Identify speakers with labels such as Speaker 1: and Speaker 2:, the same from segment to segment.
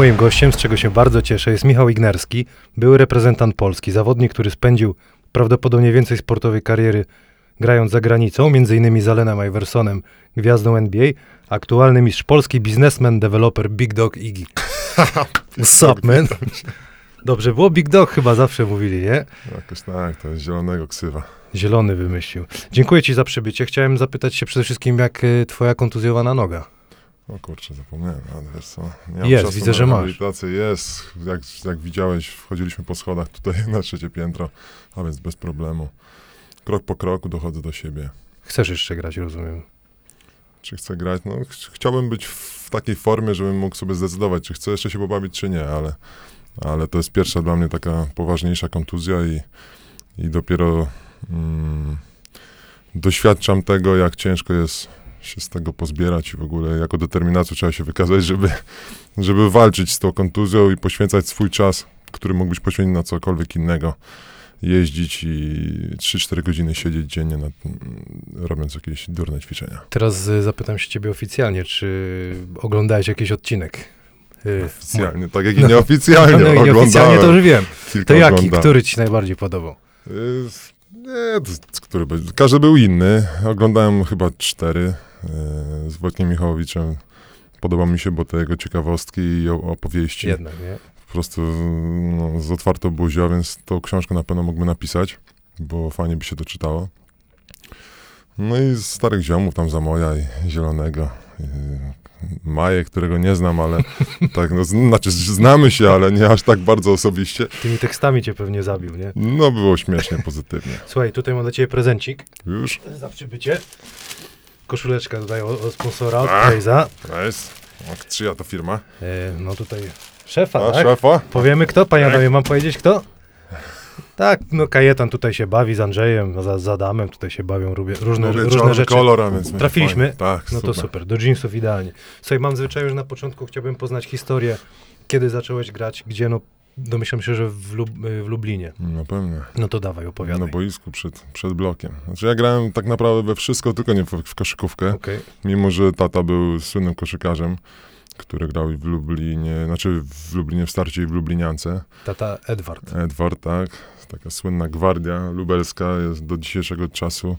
Speaker 1: moim gościem, z czego się bardzo cieszę, jest Michał Ignerski, były reprezentant Polski, zawodnik, który spędził prawdopodobnie więcej sportowej kariery grając za granicą, między innymi z Alenem Iversonem, gwiazdą NBA, aktualny mistrz polski, biznesmen, deweloper Big Dog Iggy. What's up, man? Dobrze było? Big Dog chyba zawsze mówili, nie?
Speaker 2: Jakoś tak, to jest zielonego ksywa.
Speaker 1: Zielony wymyślił. Dziękuję ci za przybycie. Chciałem zapytać się przede wszystkim, jak y, twoja kontuzjowana noga?
Speaker 2: O kurczę, zapomniałem, ale wiesz co. nie
Speaker 1: Jest,
Speaker 2: czasu
Speaker 1: widzę,
Speaker 2: na
Speaker 1: że masz.
Speaker 2: rehabilitację. Jest, jak, jak widziałeś, wchodziliśmy po schodach tutaj na trzecie piętro, a więc bez problemu. Krok po kroku dochodzę do siebie.
Speaker 1: Chcesz jeszcze grać, rozumiem.
Speaker 2: Czy chcę grać? No, ch- chciałbym być w takiej formie, żebym mógł sobie zdecydować, czy chcę jeszcze się pobawić, czy nie, ale, ale to jest pierwsza dla mnie taka poważniejsza kontuzja i, i dopiero mm, doświadczam tego, jak ciężko jest się z tego pozbierać i w ogóle jako determinację trzeba się wykazać, żeby, żeby walczyć z tą kontuzją i poświęcać swój czas, który mógłbyś poświęcić na cokolwiek innego. Jeździć i 3-4 godziny siedzieć dziennie nad, robiąc jakieś durne ćwiczenia.
Speaker 1: Teraz y, zapytam się ciebie oficjalnie, czy oglądałeś jakiś odcinek? Y,
Speaker 2: Oficjalnie, tak jak i
Speaker 1: No.
Speaker 2: nieoficjalnie
Speaker 1: no, no, to już wiem. To jaki?
Speaker 2: oglądałem.
Speaker 1: Który ci najbardziej podobał?
Speaker 2: Y, Nie, który każdy był inny. Oglądałem chyba cztery z Wojtkiem Michałowiczem. Podoba mi się, bo te jego ciekawostki i opowieści
Speaker 1: Jednak, nie?
Speaker 2: po prostu no, z otwartą buzią, więc tą książkę na pewno mógłby napisać, bo fajnie by się to czytało. No i z starych ziomów, tam Zamoja i Zielonego. Maję, którego nie znam, ale tak, no, znaczy znamy się, ale nie aż tak bardzo osobiście.
Speaker 1: Tymi tekstami cię pewnie zabił, nie?
Speaker 2: No było śmiesznie, pozytywnie.
Speaker 1: Słuchaj, tutaj mam dla ciebie prezencik.
Speaker 2: Już?
Speaker 1: Za przybycie. Koszuleczka tutaj od, od sponsora, od
Speaker 2: A.
Speaker 1: Blaze'a.
Speaker 2: Nice. O, czyja to firma?
Speaker 1: E, no tutaj szefa,
Speaker 2: A,
Speaker 1: tak?
Speaker 2: szefa?
Speaker 1: Powiemy kto? Panie
Speaker 2: Tak.
Speaker 1: Adamie, mam powiedzieć kto? Tak, no Kajetan tutaj się bawi z Andrzejem, za, z Adamem tutaj się bawią różne, różne,
Speaker 2: Lubię
Speaker 1: różne rzeczy.
Speaker 2: kolor, a więc
Speaker 1: Trafiliśmy?
Speaker 2: fajnie. Tak,
Speaker 1: No to super, do jeansów idealnie. Słuchaj, mam zwyczaj, że na początku chciałbym poznać historię, kiedy zacząłeś grać, gdzie, no domyślam się, że w, Lub, w Lublinie.
Speaker 2: No pewnie.
Speaker 1: No to dawaj, opowiadaj.
Speaker 2: Na boisku przed, przed blokiem. Znaczy ja grałem tak naprawdę we wszystko, tylko nie w, w koszykówkę.
Speaker 1: Okej,
Speaker 2: Mimo, że tata był słynnym koszykarzem, który grał i w Lublinie, znaczy w Lublinie w starcie i w Lubliniance.
Speaker 1: tata Edward.
Speaker 2: Edward, tak. Taka słynna gwardia lubelska jest do dzisiejszego czasu.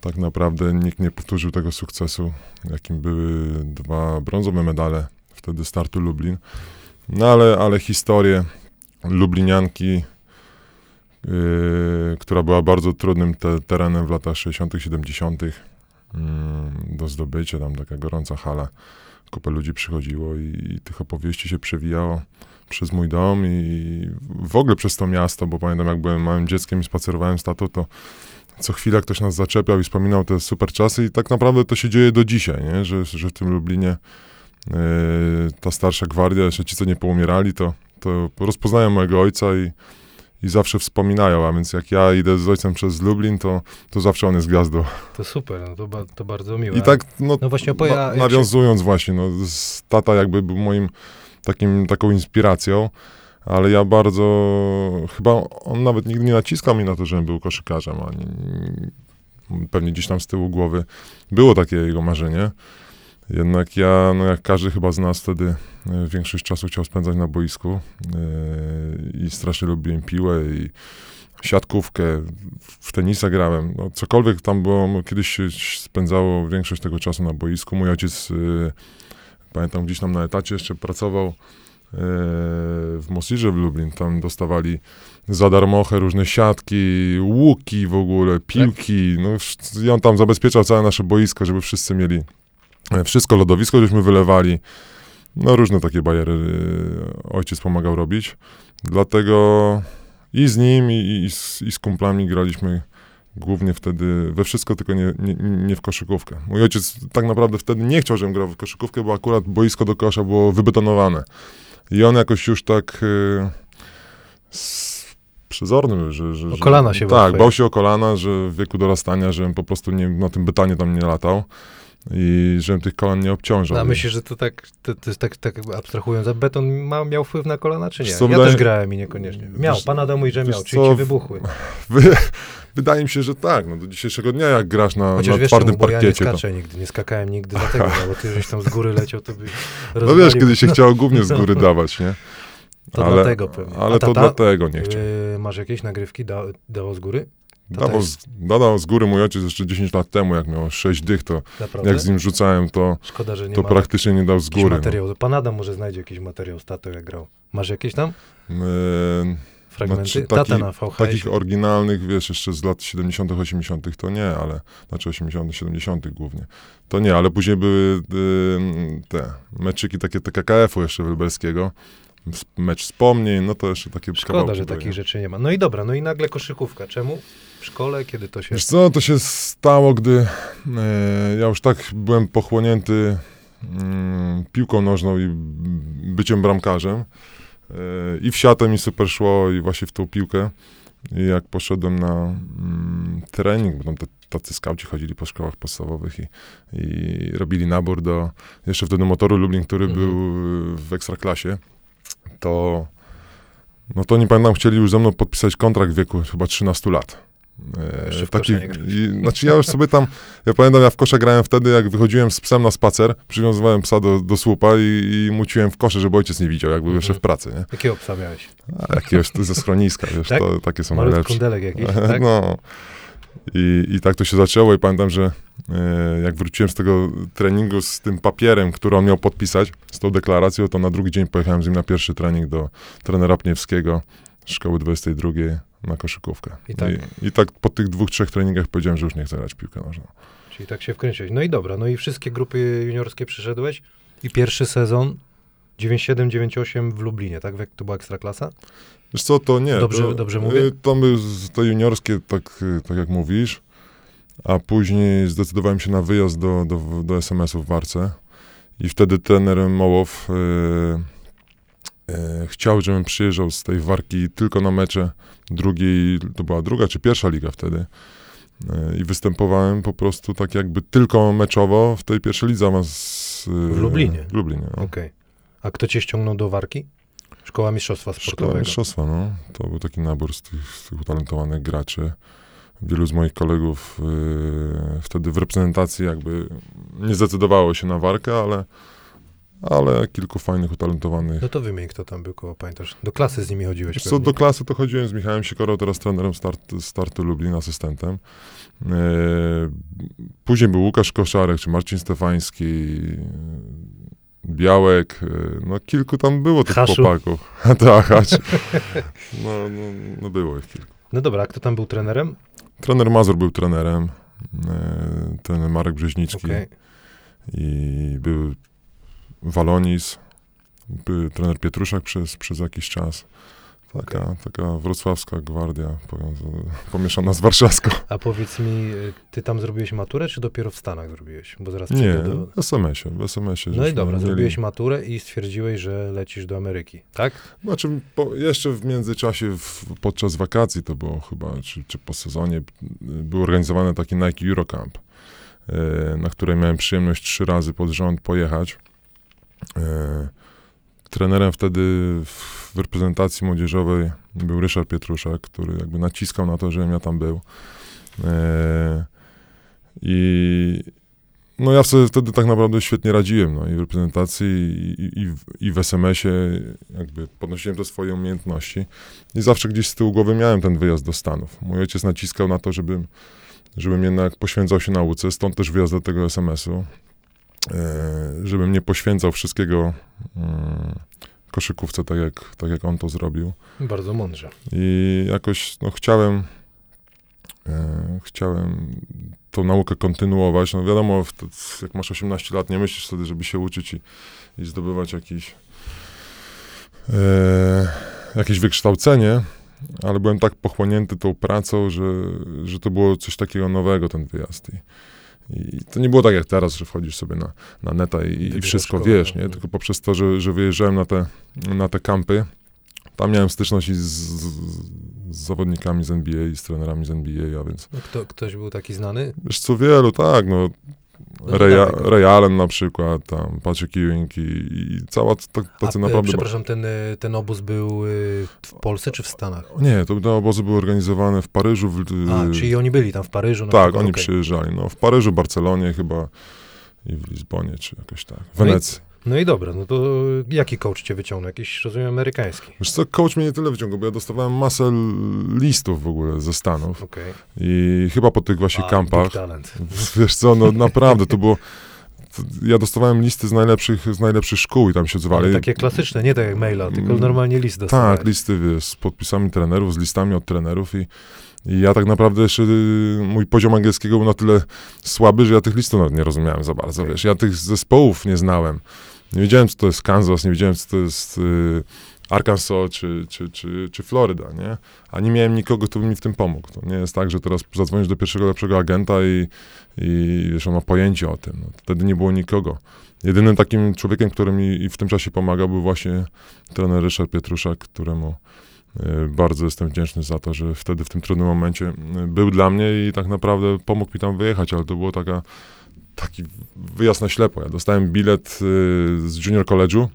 Speaker 2: Tak naprawdę nikt nie powtórzył tego sukcesu, jakim były dwa brązowe medale wtedy startu Lublin. No ale, ale historię Lublinianki, yy, która była bardzo trudnym te, terenem w latach 60., 70. mm, do zdobycia, tam taka gorąca hala. Kupę ludzi przychodziło i, i tych opowieści się przewijało przez mój dom i w ogóle przez to miasto, bo pamiętam jak byłem małym dzieckiem i spacerowałem z tatą, to co chwila ktoś nas zaczepiał i wspominał te super czasy i tak naprawdę to się dzieje do dzisiaj, nie? Że, że w tym Lublinie yy, ta starsza gwardia, jeszcze ci, co nie poumierali, to, to rozpoznają mojego ojca i, i zawsze wspominają, a więc jak ja idę z ojcem przez Lublin, to, to zawsze on jest gwiazdą.
Speaker 1: To super, no to, ba, to bardzo miłe.
Speaker 2: I tak, no,
Speaker 1: No właśnie opowie-
Speaker 2: na, nawiązując właśnie, no, z, tata jakby był moim takim, taką inspiracją, ale ja bardzo, chyba on nawet nigdy nie naciskał mi na to, żebym był koszykarzem, ani pewnie gdzieś tam z tyłu głowy było takie jego marzenie. Jednak ja, no jak każdy chyba z nas wtedy e, większość czasu chciał spędzać na boisku e, i strasznie lubiłem piłę i siatkówkę, w tenisa grałem, no, cokolwiek tam było, no, kiedyś się spędzało większość tego czasu na boisku. Mój ojciec, y, pamiętam, gdzieś tam na etacie jeszcze pracował w Mosirze w Lublin, tam dostawali za darmochę różne siatki, łuki w ogóle, piłki, no wsz- i on tam zabezpieczał całe nasze boisko, żeby wszyscy mieli e, wszystko, lodowisko żeśmy wylewali, no różne takie bajery y, ojciec pomagał robić, dlatego i z nim, i, i, z, i z kumplami graliśmy głównie wtedy we wszystko, tylko nie, nie, nie w koszykówkę. Mój ojciec tak naprawdę wtedy nie chciał, żebym grał w koszykówkę, bo akurat boisko do kosza było wybetonowane. I on jakoś już tak y, s, przezorny, że... że
Speaker 1: O kolana się bał
Speaker 2: Tak, bał się o kolana, że w wieku dorastania, żebym po prostu nie, na tym bytanie tam nie latał i żebym tych kolan nie obciążał.
Speaker 1: No, a
Speaker 2: I-
Speaker 1: myślisz, że to tak, to, to jest tak, tak abstrahując, a beton ma, miał wpływ na kolana, czy nie?
Speaker 2: Co,
Speaker 1: ja
Speaker 2: wydaje-
Speaker 1: też grałem i niekoniecznie. Miał,
Speaker 2: Wiesz-
Speaker 1: pan Adam mówi, że miał, czyli
Speaker 2: co,
Speaker 1: ci wybuchły.
Speaker 2: Wy, wydaje mi się, że tak. No, do dzisiejszego dnia, jak grasz na,
Speaker 1: Chociaż
Speaker 2: na
Speaker 1: wiesz,
Speaker 2: twardym
Speaker 1: czemu, bo ja nie
Speaker 2: parkiecie, to...
Speaker 1: skaczę nigdy, nie skakałem nigdy dlatego, no, bo ty żeś tam z góry leciał, to byś
Speaker 2: No wiesz, kiedy się
Speaker 1: No,
Speaker 2: chciało głównie z góry dawać, nie?
Speaker 1: To
Speaker 2: ale,
Speaker 1: dlatego pewnie.
Speaker 2: Ale
Speaker 1: A
Speaker 2: to
Speaker 1: tata?
Speaker 2: dlatego nie chciał.
Speaker 1: Yy, masz jakieś nagrywki, da, dało z góry? Tata
Speaker 2: Dawał,
Speaker 1: jest-
Speaker 2: z, góry mój ojciec jeszcze 10 lat temu, jak miał 6 dych, to
Speaker 1: Naprawdę?
Speaker 2: jak z nim rzucałem, to,
Speaker 1: Szkoda, że nie
Speaker 2: to praktycznie nie dał z góry.
Speaker 1: materiał. Pan Adam może znajdzie jakiś materiał z tatą, jak grał. Masz jakieś tam
Speaker 2: No. Eee,
Speaker 1: fragmenty?
Speaker 2: Znaczy,
Speaker 1: Tata
Speaker 2: taki-
Speaker 1: na VHS.
Speaker 2: takich oryginalnych, wiesz, jeszcze z lat 70., 80. to nie, ale znaczy 80., 70. głównie. To nie, ale później były te meczyki takie TKKF-u jeszcze lubelskiego. S- Mecz wspomnień, no to jeszcze takie
Speaker 1: Szkoda, że takich rzeczy nie ma. No i dobra, no i nagle koszykówka. Czemu? W szkole, kiedy to się...
Speaker 2: Wiesz co, to się stało, gdy e, ja już tak byłem pochłonięty mm, piłką nożną i byciem bramkarzem. E, I w siatę mi super szło i właśnie w tą piłkę. I jak poszedłem na mm, trening, bo tam te, tacy skauci chodzili po szkołach podstawowych i, i robili nabór do jeszcze wtedy motoru Lublin, który
Speaker 1: Mhm.
Speaker 2: był w ekstraklasie, to no to nie pamiętam, chcieli już ze mną podpisać kontrakt w wieku chyba 13 lat. E,
Speaker 1: Jeszcze w
Speaker 2: taki, i, znaczy ja już sobie tam, ja pamiętam, ja w kosze grałem wtedy, jak wychodziłem z psem na spacer, przywiązywałem psa do, do słupa i, i muciłem w kosze, żeby ojciec nie widział, jak był
Speaker 1: Mhm.
Speaker 2: jeszcze w pracy, nie?
Speaker 1: Jakiego psa miałeś?
Speaker 2: A jakiegoś ze schroniska, wiesz,
Speaker 1: Tak?
Speaker 2: to, takie są
Speaker 1: Malutki
Speaker 2: najlepsze.
Speaker 1: kundelek jakiś, tak?
Speaker 2: No. I, I tak to się zaczęło i pamiętam, że e, jak wróciłem z tego treningu z tym papierem, który on miał podpisać, z tą deklaracją, to na drugi dzień pojechałem z nim na pierwszy trening do trenera Pniewskiego, szkoły 22 na koszykówkę.
Speaker 1: I tak.
Speaker 2: I, I tak po tych dwóch, trzech treningach powiedziałem, że już nie chcę grać piłkę nożną.
Speaker 1: Czyli tak się wkręciłeś. No i dobra, no i wszystkie grupy juniorskie przyszedłeś i pierwszy sezon 97-98 w Lublinie, tak? Jak to była ekstraklasa?
Speaker 2: Wiesz co, to nie.
Speaker 1: Dobrze-
Speaker 2: to,
Speaker 1: dobrze mówię?
Speaker 2: y, To były z- te juniorskie, tak, y, tak jak mówisz, a później zdecydowałem się na wyjazd do, do, do SMS-u w Warce i wtedy trener Mołow y, y, chciał, żebym przyjeżdżał z tej Warki tylko na mecze drugiej, to była druga czy pierwsza liga wtedy. Y, I występowałem po prostu tak jakby tylko meczowo w tej pierwszej lidze. y,
Speaker 1: W Lublinie.
Speaker 2: W Lublinie, no.
Speaker 1: Okej. A kto cię ściągnął do Warki? Szkoła Mistrzostwa
Speaker 2: Szkoła
Speaker 1: Sportowego.
Speaker 2: Mistrzostwa, no. To był taki nabór z tych, z tych utalentowanych graczy. Wielu z moich kolegów y, wtedy w reprezentacji jakby nie zdecydowało się na warkę, ale, ale kilku fajnych, utalentowanych.
Speaker 1: No to wymień, kto tam był koło, pamiętasz? Do klasy z nimi chodziłeś
Speaker 2: Wiesz co, do klasy to chodziłem z Michałem Sikorą, teraz trenerem start, startu Lublin, asystentem. Y, później był Łukasz Koszarek, czy Marcin Stefański, Białek, y, no kilku tam było tych
Speaker 1: Haszu.
Speaker 2: chłopaków. tak. No, no, no było ich kilku.
Speaker 1: No dobra, a kto tam był trenerem?
Speaker 2: Trener Mazur był trenerem, e, trener Marek Brzeźnicki
Speaker 1: Okej.
Speaker 2: i był Walonis, trener Pietruszak przez, przez jakiś czas. Taka, taka wrocławska gwardia pomieszana z warszawską.
Speaker 1: A powiedz mi, y, ty tam zrobiłeś maturę, czy dopiero w Stanach zrobiłeś? Bo zaraz
Speaker 2: Nie,
Speaker 1: do...
Speaker 2: w SMS-ie, w SMS-ie.
Speaker 1: No i dobra,
Speaker 2: mieli-
Speaker 1: zrobiłeś maturę i stwierdziłeś, że lecisz do Ameryki, tak?
Speaker 2: Znaczy, po, jeszcze w międzyczasie, w, podczas wakacji to było chyba, czy, czy po sezonie, y, był organizowany taki Nike Eurocamp, e, na której miałem przyjemność trzy razy pod rząd pojechać. E, Trenerem wtedy w reprezentacji młodzieżowej był Ryszard Pietruszak, który jakby naciskał na to, żebym ja tam był. E, I no ja sobie wtedy tak naprawdę świetnie radziłem, no i w reprezentacji i, i, i w SMS-ie jakby podnosiłem te swoje umiejętności i zawsze gdzieś z tyłu głowy miałem ten wyjazd do Stanów. Mój ojciec naciskał na to, żebym, żebym jednak poświęcał się nauce, stąd też wyjazd do tego SMS-u, żebym nie poświęcał wszystkiego mm, koszykówce, tak jak, tak jak on to zrobił.
Speaker 1: Bardzo mądrze.
Speaker 2: I jakoś no, chciałem, e, chciałem tą naukę kontynuować. No wiadomo, w, jak masz 18 lat, nie myślisz wtedy, żeby się uczyć i, i zdobywać jakiś, e, jakieś wykształcenie, ale byłem tak pochłonięty tą pracą, że, że to było coś takiego nowego, ten wyjazd. I, i to nie było tak jak teraz, że wchodzisz sobie na, na neta i, i wszystko
Speaker 1: szkołę,
Speaker 2: wiesz, nie? Tylko poprzez to, że, że wyjeżdżałem na te, na te kampy, tam miałem styczność i z, z, z zawodnikami z NBA i z trenerami z NBA, a więc
Speaker 1: No, kto, ktoś był taki znany?
Speaker 2: wiesz co, wielu, tak, No, Ray. Ray Allen na przykład, tam Patrick Ewing i, i cała ta, tacy
Speaker 1: A, e,
Speaker 2: naprawdę...
Speaker 1: Przepraszam, ten, e, ten obóz był e, w Polsce czy w Stanach?
Speaker 2: Nie, to te obozy były organizowane w Paryżu. W,
Speaker 1: A, czyli oni byli tam w Paryżu? na
Speaker 2: tak,
Speaker 1: przykład,
Speaker 2: oni
Speaker 1: okej.
Speaker 2: przyjeżdżali. No, w Paryżu, Barcelonie chyba i w Lizbonie, czy jakoś tak. W
Speaker 1: No
Speaker 2: Wenecji.
Speaker 1: No i dobra, no to jaki coach cię wyciągnął? Jakiś, rozumiem, amerykański.
Speaker 2: Wiesz co, coach mnie nie tyle wyciągał, bo ja dostawałem masę listów w ogóle ze Stanów.
Speaker 1: Okej.
Speaker 2: I chyba po tych właśnie
Speaker 1: A,
Speaker 2: kampach. Wiesz co, no naprawdę, to było... Ja dostawałem listy z najlepszych, z najlepszych szkół i tam się
Speaker 1: Ale
Speaker 2: odzwali.
Speaker 1: takie klasyczne, nie tak jak maila, tylko
Speaker 2: Mm,
Speaker 1: normalnie list dostawałeś.
Speaker 2: Tak, listy wiesz, z podpisami trenerów, z listami od trenerów i, i ja tak naprawdę jeszcze y, mój poziom angielskiego był na tyle słaby, że ja tych listów nawet nie rozumiałem za bardzo, wiesz, ja tych zespołów nie znałem. Nie wiedziałem, co to jest Kansas, nie wiedziałem, co to jest y, Arkansas czy, czy, czy, czy Floryda, nie? A nie miałem nikogo, kto by mi w tym pomógł. To nie jest tak, że teraz zadzwonisz do pierwszego lepszego agenta i, i wiesz, on ma pojęcie o tym. No, wtedy nie było nikogo. Jedynym takim człowiekiem, który mi w tym czasie pomagał, był właśnie trener Ryszard Pietruszak, któremu bardzo jestem wdzięczny za to, że wtedy w tym trudnym momencie y, był dla mnie i tak naprawdę pomógł mi tam wyjechać, ale to było taka, taki wyjazd na ślepo. Ja dostałem bilet y, z junior college'u,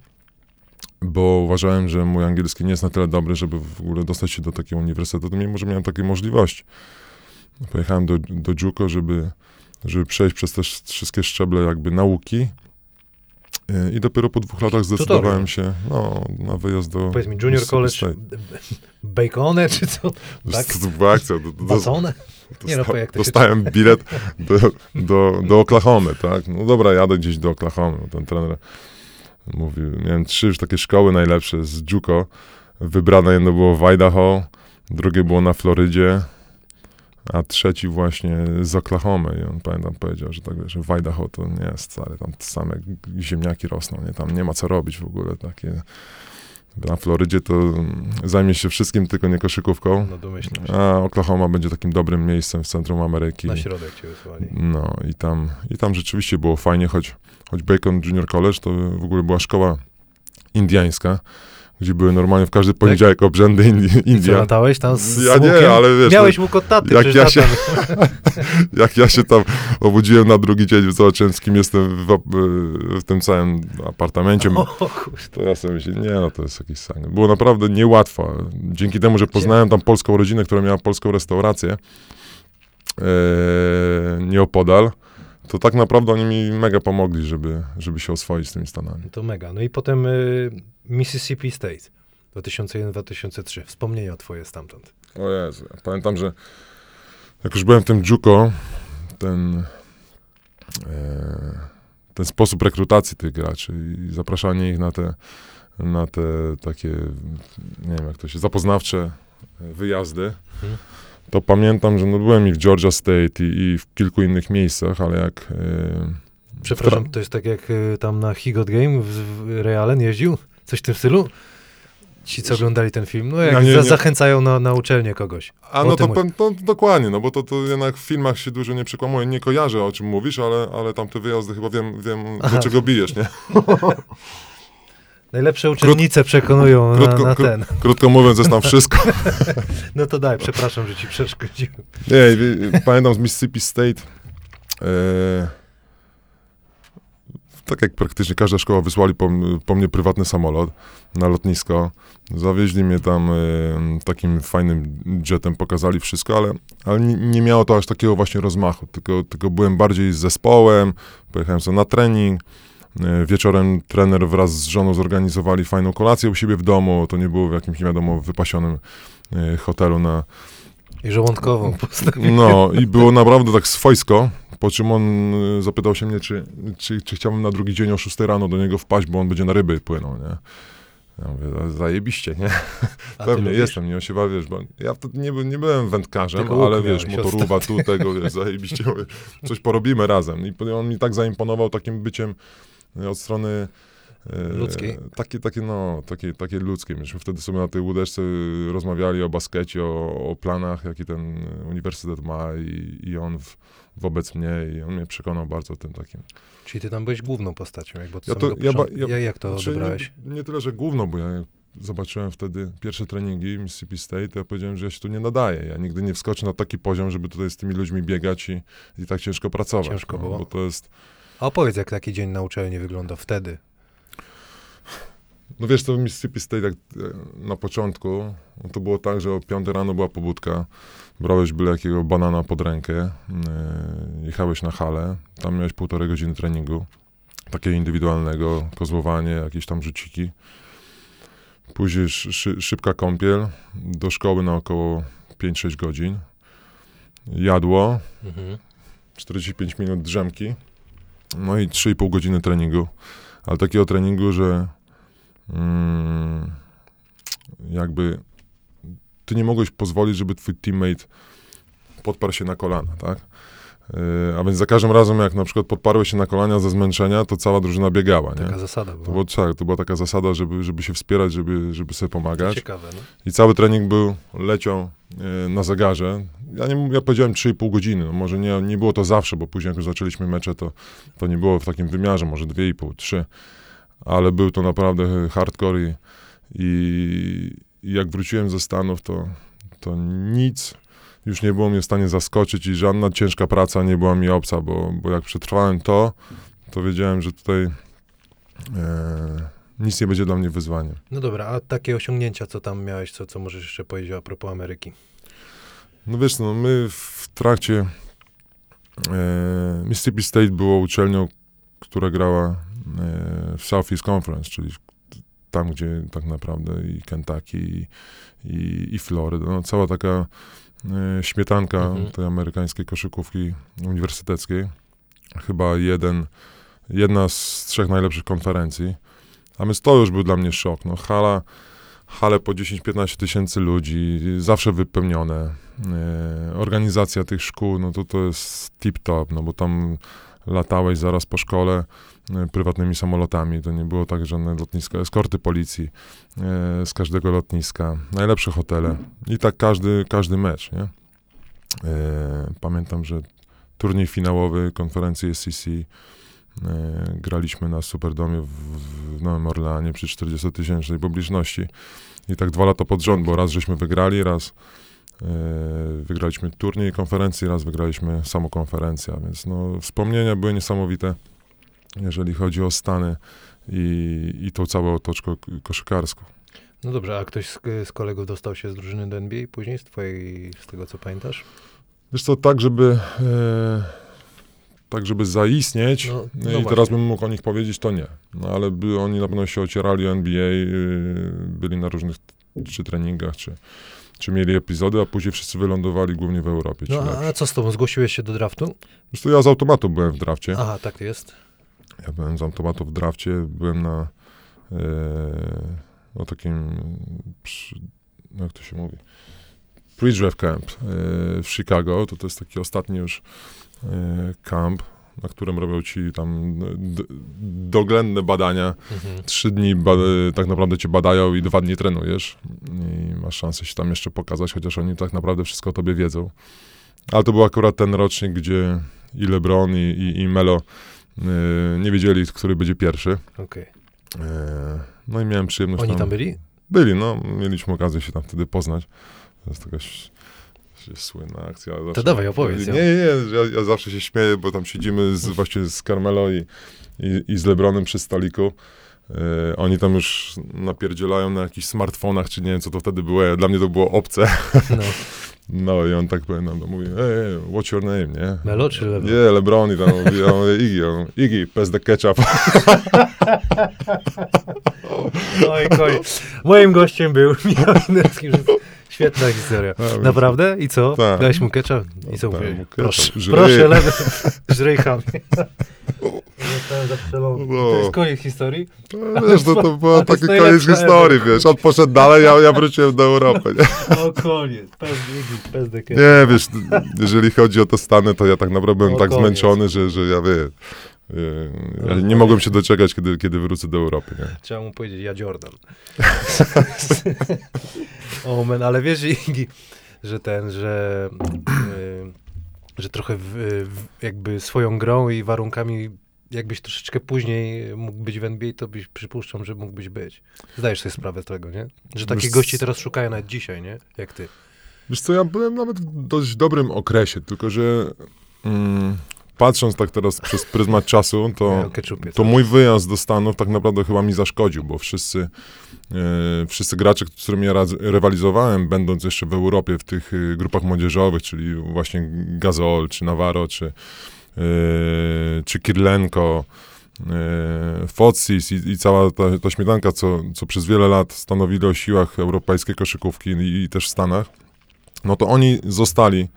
Speaker 2: bo uważałem, że mój angielski nie jest na tyle dobry, żeby w ogóle dostać się do takiego uniwersytetu, mimo że miałem takie możliwości. Pojechałem do, do JUCO, żeby, żeby przejść przez te sz- wszystkie szczeble jakby nauki i dopiero po dwóch latach zdecydowałem się no, na wyjazd do
Speaker 1: Powiedz mi, junior college, bacone czy co? Tak?
Speaker 2: To, to była akcja. Do, do,
Speaker 1: Bacone? Nie no,
Speaker 2: dosta-
Speaker 1: bo jak to
Speaker 2: dostałem bilet do, do, do Oklahomy, tak? No dobra, jadę gdzieś do Oklahomy. Ten trener mówił, miałem trzy już takie szkoły najlepsze z JUCO. Wybrane jedno było w Idaho, drugie było na Florydzie, a trzeci właśnie z Oklahomy. I on pamiętam powiedział, że tak że w Idaho to nie jest stary, tam same ziemniaki rosną, nie? Tam nie ma co robić w ogóle, takie... Na Florydzie to zajmie się wszystkim, tylko nie koszykówką.
Speaker 1: No domyślam się.
Speaker 2: A Oklahoma będzie takim dobrym miejscem w centrum Ameryki.
Speaker 1: Na środek cię wysłali.
Speaker 2: No i tam, i tam rzeczywiście było fajnie, choć, choć Bacon Junior College to w ogóle była szkoła indiańska, gdzie były normalnie w każdy poniedziałek obrzędy Indi-
Speaker 1: I co,
Speaker 2: India.
Speaker 1: latałeś tam z
Speaker 2: Ja nie, ale wiesz,
Speaker 1: Miałeś łuk od taty,
Speaker 2: jak ja
Speaker 1: tata-
Speaker 2: Jak ja się tam obudziłem na drugi dzień, zobaczyłem z kim jestem w, w tym całym apartamencie,
Speaker 1: O,
Speaker 2: to ja sobie myślę, nie no, to jest jakiś sang. Było naprawdę niełatwo. Dzięki temu, że poznałem tam polską rodzinę, która miała polską restaurację e, nieopodal, to tak naprawdę oni mi mega pomogli, żeby, żeby się oswoić z tymi Stanami.
Speaker 1: To mega. No i potem y, Mississippi State 2001-2003. Wspomnienia twoje stamtąd.
Speaker 2: O Jezu, ja pamiętam, że jak już byłem w tym JUCO, ten, e, ten sposób rekrutacji tych graczy i zapraszanie ich na te, na te takie, nie wiem jak to się, zapoznawcze wyjazdy,
Speaker 1: Mhm.
Speaker 2: To pamiętam, że no byłem i w Georgia State i, i w kilku innych miejscach, ale jak... E,
Speaker 1: Przepraszam, to jest tak jak y, tam na Higot Game w, w Realen jeździł? Coś w tym stylu? Ci, co oglądali ten film, no jak
Speaker 2: Ja nie-
Speaker 1: za,
Speaker 2: nie-
Speaker 1: zachęcają na, na uczelnię kogoś.
Speaker 2: A no to, pe- to, dokładnie, no bo to, to jednak w filmach się dużo nie przekłamuje. Nie kojarzę o czym mówisz, ale, ale tam te wyjazdy chyba wiem, wiem
Speaker 1: Aha.
Speaker 2: do czego bijesz, nie?
Speaker 1: Najlepsze uczennice przekonują
Speaker 2: krótko-
Speaker 1: na, na ten.
Speaker 2: Krótko mówiąc, jest tam wszystko.
Speaker 1: No to daj, przepraszam, że ci przeszkodziłem.
Speaker 2: Nie, pamiętam z Mississippi State. E, tak jak praktycznie każda szkoła wysłali po, po mnie prywatny samolot na lotnisko. Zawieźli mnie tam e, takim fajnym jetem, pokazali wszystko, ale, ale nie, nie miało to aż takiego właśnie rozmachu. Tylko, tylko byłem bardziej z zespołem, pojechałem sobie na trening. E, Wieczorem trener wraz z żoną zorganizowali fajną kolację u siebie w domu. To nie było w jakimś, nie wiadomo, wypasionym e, hotelu na,
Speaker 1: I żołądkową postawię.
Speaker 2: no i było naprawdę tak swojsko, po czym on y, zapytał się mnie, czy, czy, czy chciałbym na drugi dzień o 6 rano do niego wpaść, bo on będzie na ryby płynął, nie? Ja mówię, "za- zajebiście, nie?
Speaker 1: A
Speaker 2: Pewnie jestem, nie osiewa, wiesz, bo ja wtedy nie, nie byłem wędkarzem, ale wiesz,
Speaker 1: miałeś
Speaker 2: motoruwa tu, tego, wiesz, zajebiście, mówię, coś porobimy razem. I on mi tak zaimponował takim byciem od strony e,
Speaker 1: Ludzkiej.
Speaker 2: Takie, takie, no, takie, takie ludzkie. Myśmy wtedy sobie na tej łódeczce rozmawiali o baskecie, o, o planach, jaki ten uniwersytet ma i, i on w, wobec mnie i on mnie przekonał bardzo tym takim.
Speaker 1: Czyli ty tam byłeś główną postacią, jakby od
Speaker 2: Ja to- ja ja-
Speaker 1: Ja, jak to
Speaker 2: Znaczy,
Speaker 1: odebrałeś?
Speaker 2: nie, nie tyle, że główno, bo ja zobaczyłem wtedy pierwsze treningi Mississippi State, to ja powiedziałem, że ja się tu nie nadaję. Ja nigdy nie wskoczę na taki poziom, żeby tutaj z tymi ludźmi biegać i, i tak ciężko pracować.
Speaker 1: Ciężko
Speaker 2: no,
Speaker 1: było.
Speaker 2: Bo to jest,
Speaker 1: A opowiedz, jak taki dzień na uczelni wygląda wtedy.
Speaker 2: no wiesz, to w Mississippi State jak e, na początku, no to było tak, że o 5 rano była pobudka, brałeś byle jakiego banana pod rękę, e, jechałeś na halę, tam miałeś półtorej godziny treningu, takiego indywidualnego, kozłowanie, jakieś tam rzuciki. Później szy, szybka kąpiel, do szkoły na około 5-6 godzin. Jadło,
Speaker 1: Mhm.
Speaker 2: 45 minut drzemki, no i 3,5 godziny treningu. Ale takiego treningu, że mm, jakby ty nie mogłeś pozwolić, żeby twój teammate podparł się na kolana, tak? Yy, a więc za każdym razem, jak na przykład podparłeś się na kolana ze zmęczenia, to cała drużyna biegała, nie?
Speaker 1: Taka zasada
Speaker 2: To,
Speaker 1: była.
Speaker 2: było, tak, to była taka zasada, żeby, żeby się wspierać, żeby, żeby sobie pomagać.
Speaker 1: Ciekawe, no.
Speaker 2: I cały trening był, leciał na zegarze. Ja, nie, ja powiedziałem 3,5 godziny. No może nie, nie było to zawsze, bo później jak już zaczęliśmy mecze, to, to nie było w takim wymiarze, może 2,5, 3. Ale był to naprawdę hardcore i, i, i jak wróciłem ze Stanów, to, to nic już nie było mnie w stanie zaskoczyć i żadna ciężka praca nie była mi obca, bo, bo jak przetrwałem to, to wiedziałem, że tutaj e, nic nie będzie dla mnie wyzwaniem.
Speaker 1: No dobra, a takie osiągnięcia, co tam miałeś, co, co możesz jeszcze powiedzieć a propos Ameryki?
Speaker 2: No wiesz, no my w trakcie e, Mississippi State było uczelnią, która grała e, w Southeast Conference, czyli tam, gdzie tak naprawdę i Kentucky, i, i, i Floryda, no cała taka e, śmietanka
Speaker 1: Mhm.
Speaker 2: tej amerykańskiej koszykówki uniwersyteckiej. Chyba jeden, jedna z trzech najlepszych konferencji. A więc to już był dla mnie szok. No, hala, hale po 10-15 tysięcy ludzi, zawsze wypełnione. E, organizacja tych szkół, no to to jest tip-top, no bo tam latałeś zaraz po szkole e, prywatnymi samolotami. To nie było tak, żadne lotnisko, eskorty policji e, z każdego lotniska, najlepsze hotele i tak każdy, każdy mecz, nie? Pamiętam, że turniej finałowy konferencji SEC e, graliśmy na Superdomie w, w Nowym Orleanie przy 40-tysięcznej publiczności. I tak dwa lata pod rząd, bo raz żeśmy wygrali, raz e, wygraliśmy turniej konferencji, raz wygraliśmy samą konferencję, więc no, wspomnienia były niesamowite, jeżeli chodzi o Stany i, i tą całą otoczkę koszykarską.
Speaker 1: No dobrze, a ktoś z, z kolegów dostał się z drużyny do NBA później, z twojej, z tego co pamiętasz?
Speaker 2: Wiesz co, tak żeby, e, tak żeby zaistnieć,
Speaker 1: No,
Speaker 2: no,
Speaker 1: no
Speaker 2: i
Speaker 1: właśnie.
Speaker 2: teraz bym mógł o nich powiedzieć, to nie. No ale by oni na pewno się ocierali o NBA, y, byli na różnych czy treningach, czy, czy mieli epizody, a później wszyscy wylądowali głównie w Europie.
Speaker 1: No a, co z tobą? Zgłosiłeś się do draftu?
Speaker 2: Co, ja z automatu byłem w drafcie.
Speaker 1: Aha, tak jest.
Speaker 2: Ja byłem z automatu w drafcie, byłem na e, no takim, przy, jak to się mówi, pre-draft camp e, w Chicago, to to jest taki ostatni już e, camp, na którym robią ci tam doględne badania.
Speaker 1: Mhm.
Speaker 2: Trzy dni ba- tak naprawdę cię badają i dwa dni trenujesz i masz szansę się tam jeszcze pokazać, chociaż oni tak naprawdę wszystko o tobie wiedzą. Ale to był akurat ten rocznik, gdzie i LeBron, i, i, i Melo e, nie wiedzieli, który będzie pierwszy. E, No i miałem przyjemność
Speaker 1: Oni tam byli?
Speaker 2: Byli, no. Mieliśmy okazję się tam wtedy poznać. To jest taka słynna akcja. Ja zawsze-
Speaker 1: dawaj, opowiedz
Speaker 2: Nie, nie, nie. Ja, ja zawsze się śmieję, bo tam siedzimy z, właśnie z Carmelo i, i, i z Lebronem przy stoliku. E, oni tam już napierdzielają na jakichś smartfonach, czy nie wiem, co to wtedy było. Dla mnie to było obce.
Speaker 1: No.
Speaker 2: No i on tak nam to mówi, hey, what's your name, nie?
Speaker 1: Melo czy LeBron?
Speaker 2: Nie, LeBron i tam mówi, ja mówię, Iggy, on, Iggy, pass the ketchup.
Speaker 1: No i koniec. Moim gościem był Michał Inecki. Świetna historia. Naprawdę? I co?
Speaker 2: Tak.
Speaker 1: Dałeś mu ketchup? I co
Speaker 2: No,
Speaker 1: mówię?
Speaker 2: mu ketchup.
Speaker 1: Proszę,
Speaker 2: Żryj.
Speaker 1: proszę, lewy. Żryj zaprzedany.
Speaker 2: No.
Speaker 1: To jest koniec historii?
Speaker 2: No, Wiesz, no to był
Speaker 1: to jest
Speaker 2: taki koniec historii,
Speaker 1: ever.
Speaker 2: wiesz. On poszedł dalej, ja, ja wróciłem do Europy, nie?
Speaker 1: No koniec. Pezdy ketchup.
Speaker 2: Nie, wiesz, jeżeli chodzi o to Stany, to ja tak naprawdę byłem
Speaker 1: No,
Speaker 2: tak
Speaker 1: koniec.
Speaker 2: zmęczony, że, że ja wie, yy, ja nie mogłem się doczekać, kiedy, kiedy wrócę do Europy, nie?
Speaker 1: Trzeba mu powiedzieć, ja Jordan. o men, ale wiesz, Igi, że ten, że, y, że trochę w, jakby swoją grą i warunkami jakbyś troszeczkę później mógł być w NBA, to byś przypuszczam, że mógłbyś być. Zdajesz sobie sprawę z tego, nie? Że takich
Speaker 2: Wiesz,
Speaker 1: gości teraz szukają nawet dzisiaj, nie? Jak ty.
Speaker 2: Wiesz co, ja byłem nawet w dość dobrym okresie, tylko że mm, patrząc tak teraz przez pryzmat czasu, to, to mój wyjazd do Stanów tak naprawdę chyba mi zaszkodził, bo wszyscy, e, wszyscy gracze, z którymi ja rywalizowałem, będąc jeszcze w Europie w tych e, grupach młodzieżowych, czyli właśnie Gazol, czy Navarro, czy, e, czy Kirlenko, e, Focis i, i cała ta, ta śmietanka, co, co przez wiele lat stanowili o siłach europejskiej koszykówki i, i też w Stanach, no to oni zostali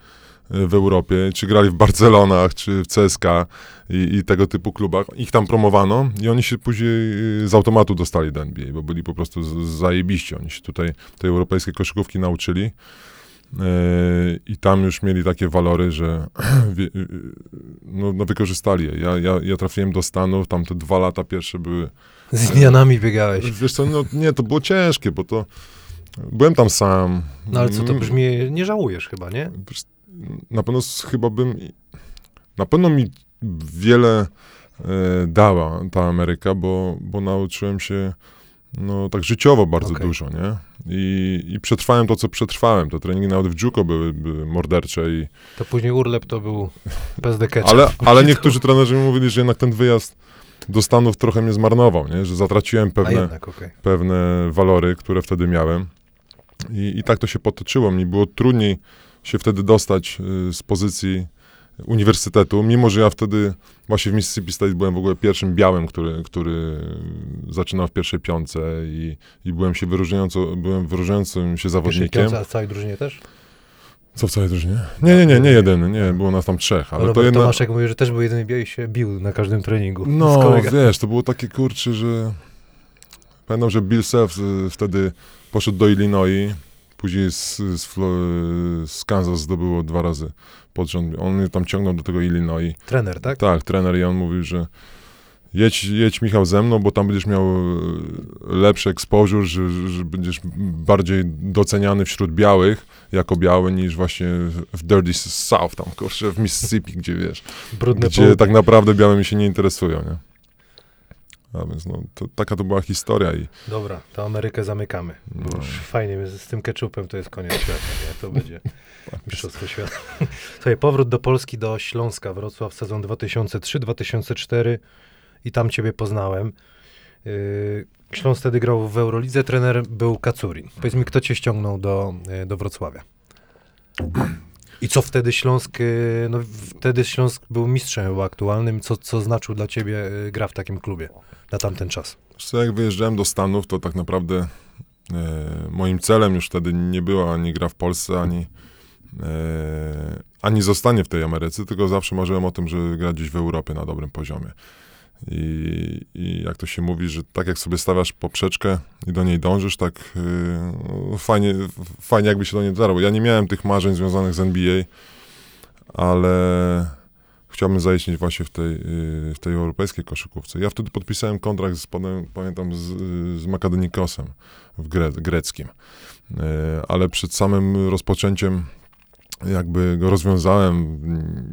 Speaker 2: w Europie, czy grali w Barcelonach, czy w CSK i, i tego typu klubach. Ich tam promowano i oni się później y, z automatu dostali do NBA, bo byli po prostu z- zajebiści. Oni się tutaj tej europejskiej koszykówki nauczyli e, i tam już mieli takie walory, że wie- y, no, no wykorzystali je. Ja, ja, ja trafiłem do Stanów, tam te dwa lata pierwsze były
Speaker 1: Z Indianami biegałeś.
Speaker 2: Wiesz co, no nie, to było ciężkie, bo to byłem tam sam.
Speaker 1: No ale co to
Speaker 2: Mm,
Speaker 1: brzmi, nie żałujesz chyba, nie?
Speaker 2: Na pewno chyba bym, na pewno mi wiele e, dała ta Ameryka, bo, bo nauczyłem się no tak życiowo bardzo
Speaker 1: Okej.
Speaker 2: dużo, nie? I, I przetrwałem to, co przetrwałem. Te treningi nawet w Juco były, były mordercze i
Speaker 1: To później urlep to był bez dekecza.
Speaker 2: Ale, ale niektórzy trenerzy mi mówili, że jednak ten wyjazd do Stanów trochę mnie zmarnował, nie? że zatraciłem pewne,
Speaker 1: jednak, okej.
Speaker 2: pewne walory, które wtedy miałem. I, I tak to się potoczyło. Mi było trudniej się wtedy dostać y, z pozycji uniwersytetu, mimo że ja wtedy właśnie w Mississippi State byłem w ogóle pierwszym białym, który, który zaczynał w pierwszej piątce i, i byłem się wyróżniająco, byłem wyróżniającym się zawodnikiem.
Speaker 1: piątce, a w całej drużynie też?
Speaker 2: Co w całej drużynie? Nie, nie, nie, nie jedyny, nie, było nas tam trzech, ale
Speaker 1: Robert
Speaker 2: to jedna...
Speaker 1: Tomaszek mówi, że też był jedyny biał i się bił na każdym treningu.
Speaker 2: No, wiesz, to było takie kurcze, że pamiętam, że Bill Self y, wtedy poszedł do Illinois, później z, z, z Kansas zdobyło dwa razy pod rząd. On mnie tam ciągnął do tego Illinois.
Speaker 1: Trener, tak?
Speaker 2: Tak, trener i on mówił, że jedź, jedź Michał ze mną, bo tam będziesz miał e, lepszy exposure, że, że- będziesz bardziej doceniany wśród białych, jako biały, niż właśnie w Dirty South, tam kurczę, w Mississippi, gdzie wiesz,
Speaker 1: Brudne
Speaker 2: gdzie tak naprawdę białymi się nie interesują, nie? A więc no, to, taka to była historia i
Speaker 1: Dobra, to Amerykę zamykamy.
Speaker 2: No.
Speaker 1: już fajnie, z tym ketchupem to jest koniec świata, nie? To będzie
Speaker 2: Tak.
Speaker 1: mistrzostwo świata. Słuchaj, powrót do Polski, do Śląska, Wrocław, sezon 2003-2004 i tam ciebie poznałem. Yy, Śląsk wtedy grał w Eurolidze, trener był Kacurin. Powiedz mi, kto cię ściągnął do, yy, do Wrocławia? I co wtedy Śląsk, yy, no wtedy Śląsk był mistrzem chyba aktualnym, co, co znaczył dla ciebie yy, gra w takim klubie na tamten czas?
Speaker 2: Co, jak wyjeżdżałem do Stanów, to tak naprawdę e, moim celem już wtedy nie była ani gra w Polsce, ani, e, ani zostanie w tej Ameryce, tylko zawsze marzyłem o tym, żeby grać gdzieś w Europie na dobrym poziomie. I, I jak to się mówi, że tak jak sobie stawiasz poprzeczkę i do niej dążysz, tak no, fajnie, fajnie jakby się do niej dotarło. Ja nie miałem tych marzeń związanych z NBA, ale chciałbym zaistnieć właśnie w tej, y, w tej europejskiej koszykówce. Ja wtedy podpisałem kontrakt z, panem- pamiętam, z, z w gre, greckim. Y, Ale przed samym rozpoczęciem jakby go rozwiązałem,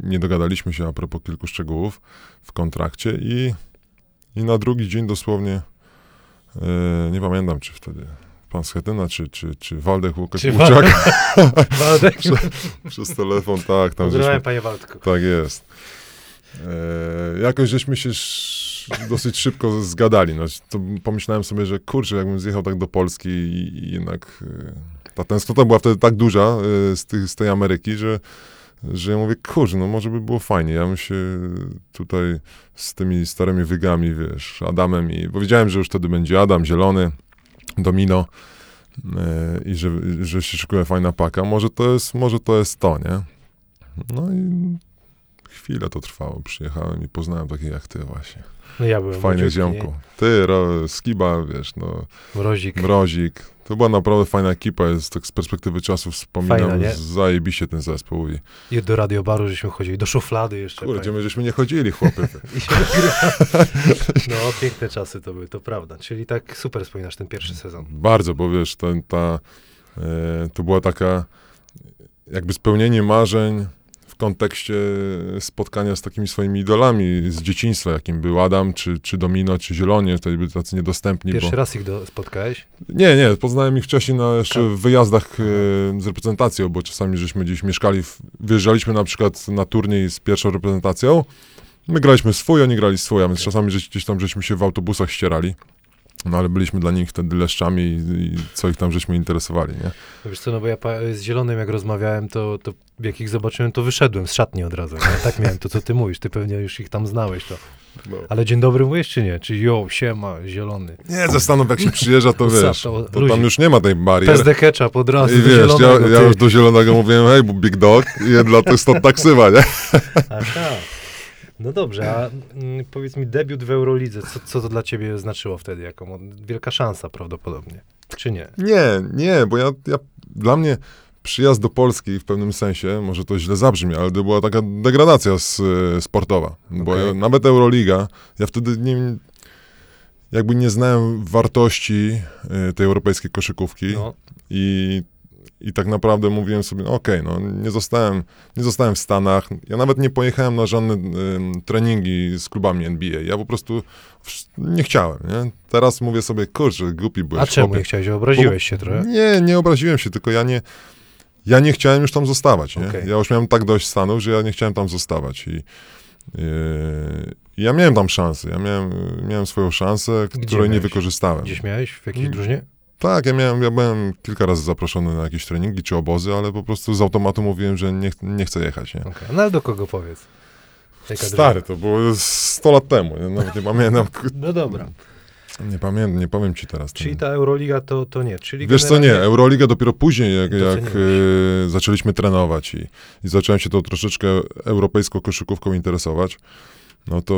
Speaker 2: nie dogadaliśmy się a propos kilku szczegółów w kontrakcie i, i na drugi dzień dosłownie, y, nie pamiętam czy wtedy pan Schetyna, czy, czy, czy Waldek Łukasz
Speaker 1: Czy
Speaker 2: Łuczak
Speaker 1: Waldek?
Speaker 2: przez telefon, tak, tam żeśmy
Speaker 1: panie Waldku.
Speaker 2: tak jest. E, jakoś żeśmy się dosyć szybko zgadali. No, to pomyślałem sobie, że kurczę, jakbym zjechał tak do Polski i, i jednak e, ta tęsknota była wtedy tak duża e, z, tych, z tej Ameryki, że, że ja mówię, kurczę, no może by było fajnie. Ja bym się tutaj z tymi starymi wygami, wiesz, Adamem i, bo wiedziałem, że już wtedy będzie Adam, Zielony, Domino e, i że, że się szykuje fajna paka. Może to jest, może to jest to, nie? No i chwilę to trwało. Przyjechałem i poznałem takich jak ty właśnie.
Speaker 1: No ja byłem młodziutki,
Speaker 2: ziomku. Ty, ro, Skiba, wiesz, no,
Speaker 1: Mrozik.
Speaker 2: Mrozik. To była naprawdę fajna ekipa. Jest tak z perspektywy czasu wspominam zajebiście ten zespół. I
Speaker 1: I do radiobaru żeśmy chodzili, do szuflady jeszcze.
Speaker 2: kurde, my żeśmy nie chodzili, chłopy.
Speaker 1: No, piękne czasy to były, to prawda. Czyli tak super wspominasz ten pierwszy sezon.
Speaker 2: Bardzo, bo wiesz, ten, ta, e, to była taka jakby spełnienie marzeń w kontekście spotkania z takimi swoimi idolami z dzieciństwa, jakim był Adam, czy, czy Domino, czy Zielonie, wtedy byli tacy niedostępni.
Speaker 1: Pierwszy
Speaker 2: bo...
Speaker 1: raz ich do, spotkałeś?
Speaker 2: Nie, nie, poznałem ich wcześniej na jeszcze w wyjazdach e, z reprezentacją, bo czasami żeśmy gdzieś mieszkali, w, wyjeżdżaliśmy na przykład na turniej z pierwszą reprezentacją, my graliśmy swój, oni grali swój, a więc czasami gdzieś tam żeśmy się w autobusach ścierali. No ale byliśmy dla nich wtedy leszczami i, co ich tam żeśmy interesowali, nie?
Speaker 1: No Wiesz co, no bo ja z Zielonym jak rozmawiałem, to, to jak ich zobaczyłem, to wyszedłem z szatni od razu. Nie? Tak miałem to, co ty mówisz. Ty pewnie już ich tam znałeś. To. Ale dzień dobry mówisz, czy nie? Czy jo, siema, Zielony.
Speaker 2: Nie, ze Stanów jak się przyjeżdża, to wiesz,
Speaker 1: to
Speaker 2: to tam już nie ma tej barier.
Speaker 1: Pes de ketchup od razu
Speaker 2: I wiesz, ja,
Speaker 1: Zielonego.
Speaker 2: ja już do zielonego mówiłem, hej, big dog, i dla to jest to taksywa, nie?
Speaker 1: Aha. No dobrze, a mm, powiedz mi, debiut w Eurolidze, co, co to dla ciebie znaczyło wtedy? Jako mo- wielka szansa prawdopodobnie, czy nie?
Speaker 2: Nie, nie, bo ja, ja dla mnie przyjazd do Polski w pewnym sensie, może to źle zabrzmi, ale to była taka degradacja s, sportowa. Bo
Speaker 1: Okej.
Speaker 2: ja, nawet Euroliga, ja wtedy nie, jakby nie znałem wartości y, tej europejskiej koszykówki
Speaker 1: No,
Speaker 2: i, i tak naprawdę mówiłem sobie, no okej, no nie zostałem, nie zostałem w Stanach, ja nawet nie pojechałem na żadne ym, treningi z klubami NBA, ja po prostu nie chciałem, nie? Teraz mówię sobie, kurczę, głupi byłeś.
Speaker 1: a czemu
Speaker 2: chłopie.
Speaker 1: nie chciałeś? Obraziłeś się trochę?
Speaker 2: Nie, nie obraziłem się, tylko ja nie, ja nie chciałem już tam zostawać. Nie?
Speaker 1: Okej.
Speaker 2: Ja już miałem tak dość Stanów, że ja nie chciałem tam zostawać. I, yy, ja miałem tam szansę. Ja miałem, miałem swoją szansę, której nie wykorzystałem.
Speaker 1: Gdzieś miałeś? W jakiejś
Speaker 2: Mm.
Speaker 1: drużynie?
Speaker 2: Tak, ja miałem, ja byłem kilka razy zaproszony na jakieś treningi czy obozy, ale po prostu z automatu mówiłem, że nie, nie chcę jechać. Nie?
Speaker 1: Okej, No ale do kogo powiedz? Jaka
Speaker 2: Stary, to było 100 lat temu. Ja nawet nie pamiętam.
Speaker 1: No dobra,
Speaker 2: Nie pamiętam, nie powiem ci teraz.
Speaker 1: czyli ta Euroliga to, to nie. Czyli
Speaker 2: Wiesz co, nie,
Speaker 1: generalnie-
Speaker 2: Euroliga dopiero później, jak, jak e, zaczęliśmy trenować i, i zacząłem się tą troszeczkę europejską koszykówką interesować, no to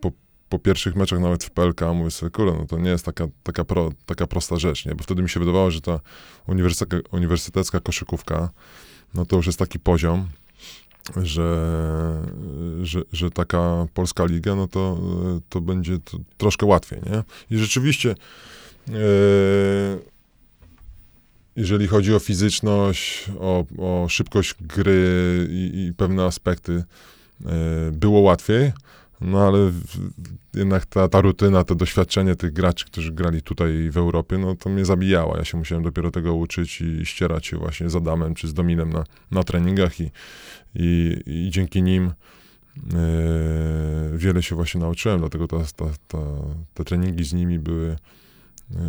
Speaker 2: po, po pierwszych meczach nawet w PLK mówię sobie, kurde, no to nie jest taka, taka, pro, taka prosta rzecz, nie? Bo wtedy mi się wydawało, że ta uniwersytecka, koszykówka, no to już jest taki poziom, że, że, że taka polska liga, no to, to będzie to troszkę łatwiej, nie? I rzeczywiście e, jeżeli chodzi o fizyczność, o, o szybkość gry i, i pewne aspekty, e, było łatwiej, no ale jednak ta, ta rutyna, to doświadczenie tych graczy, którzy grali tutaj w Europie, no to mnie zabijało. Ja się musiałem dopiero tego uczyć i ścierać się właśnie z Adamem czy z Dominem na, na treningach i, i, i dzięki nim e, wiele się właśnie nauczyłem, dlatego ta, ta, ta, te treningi z nimi były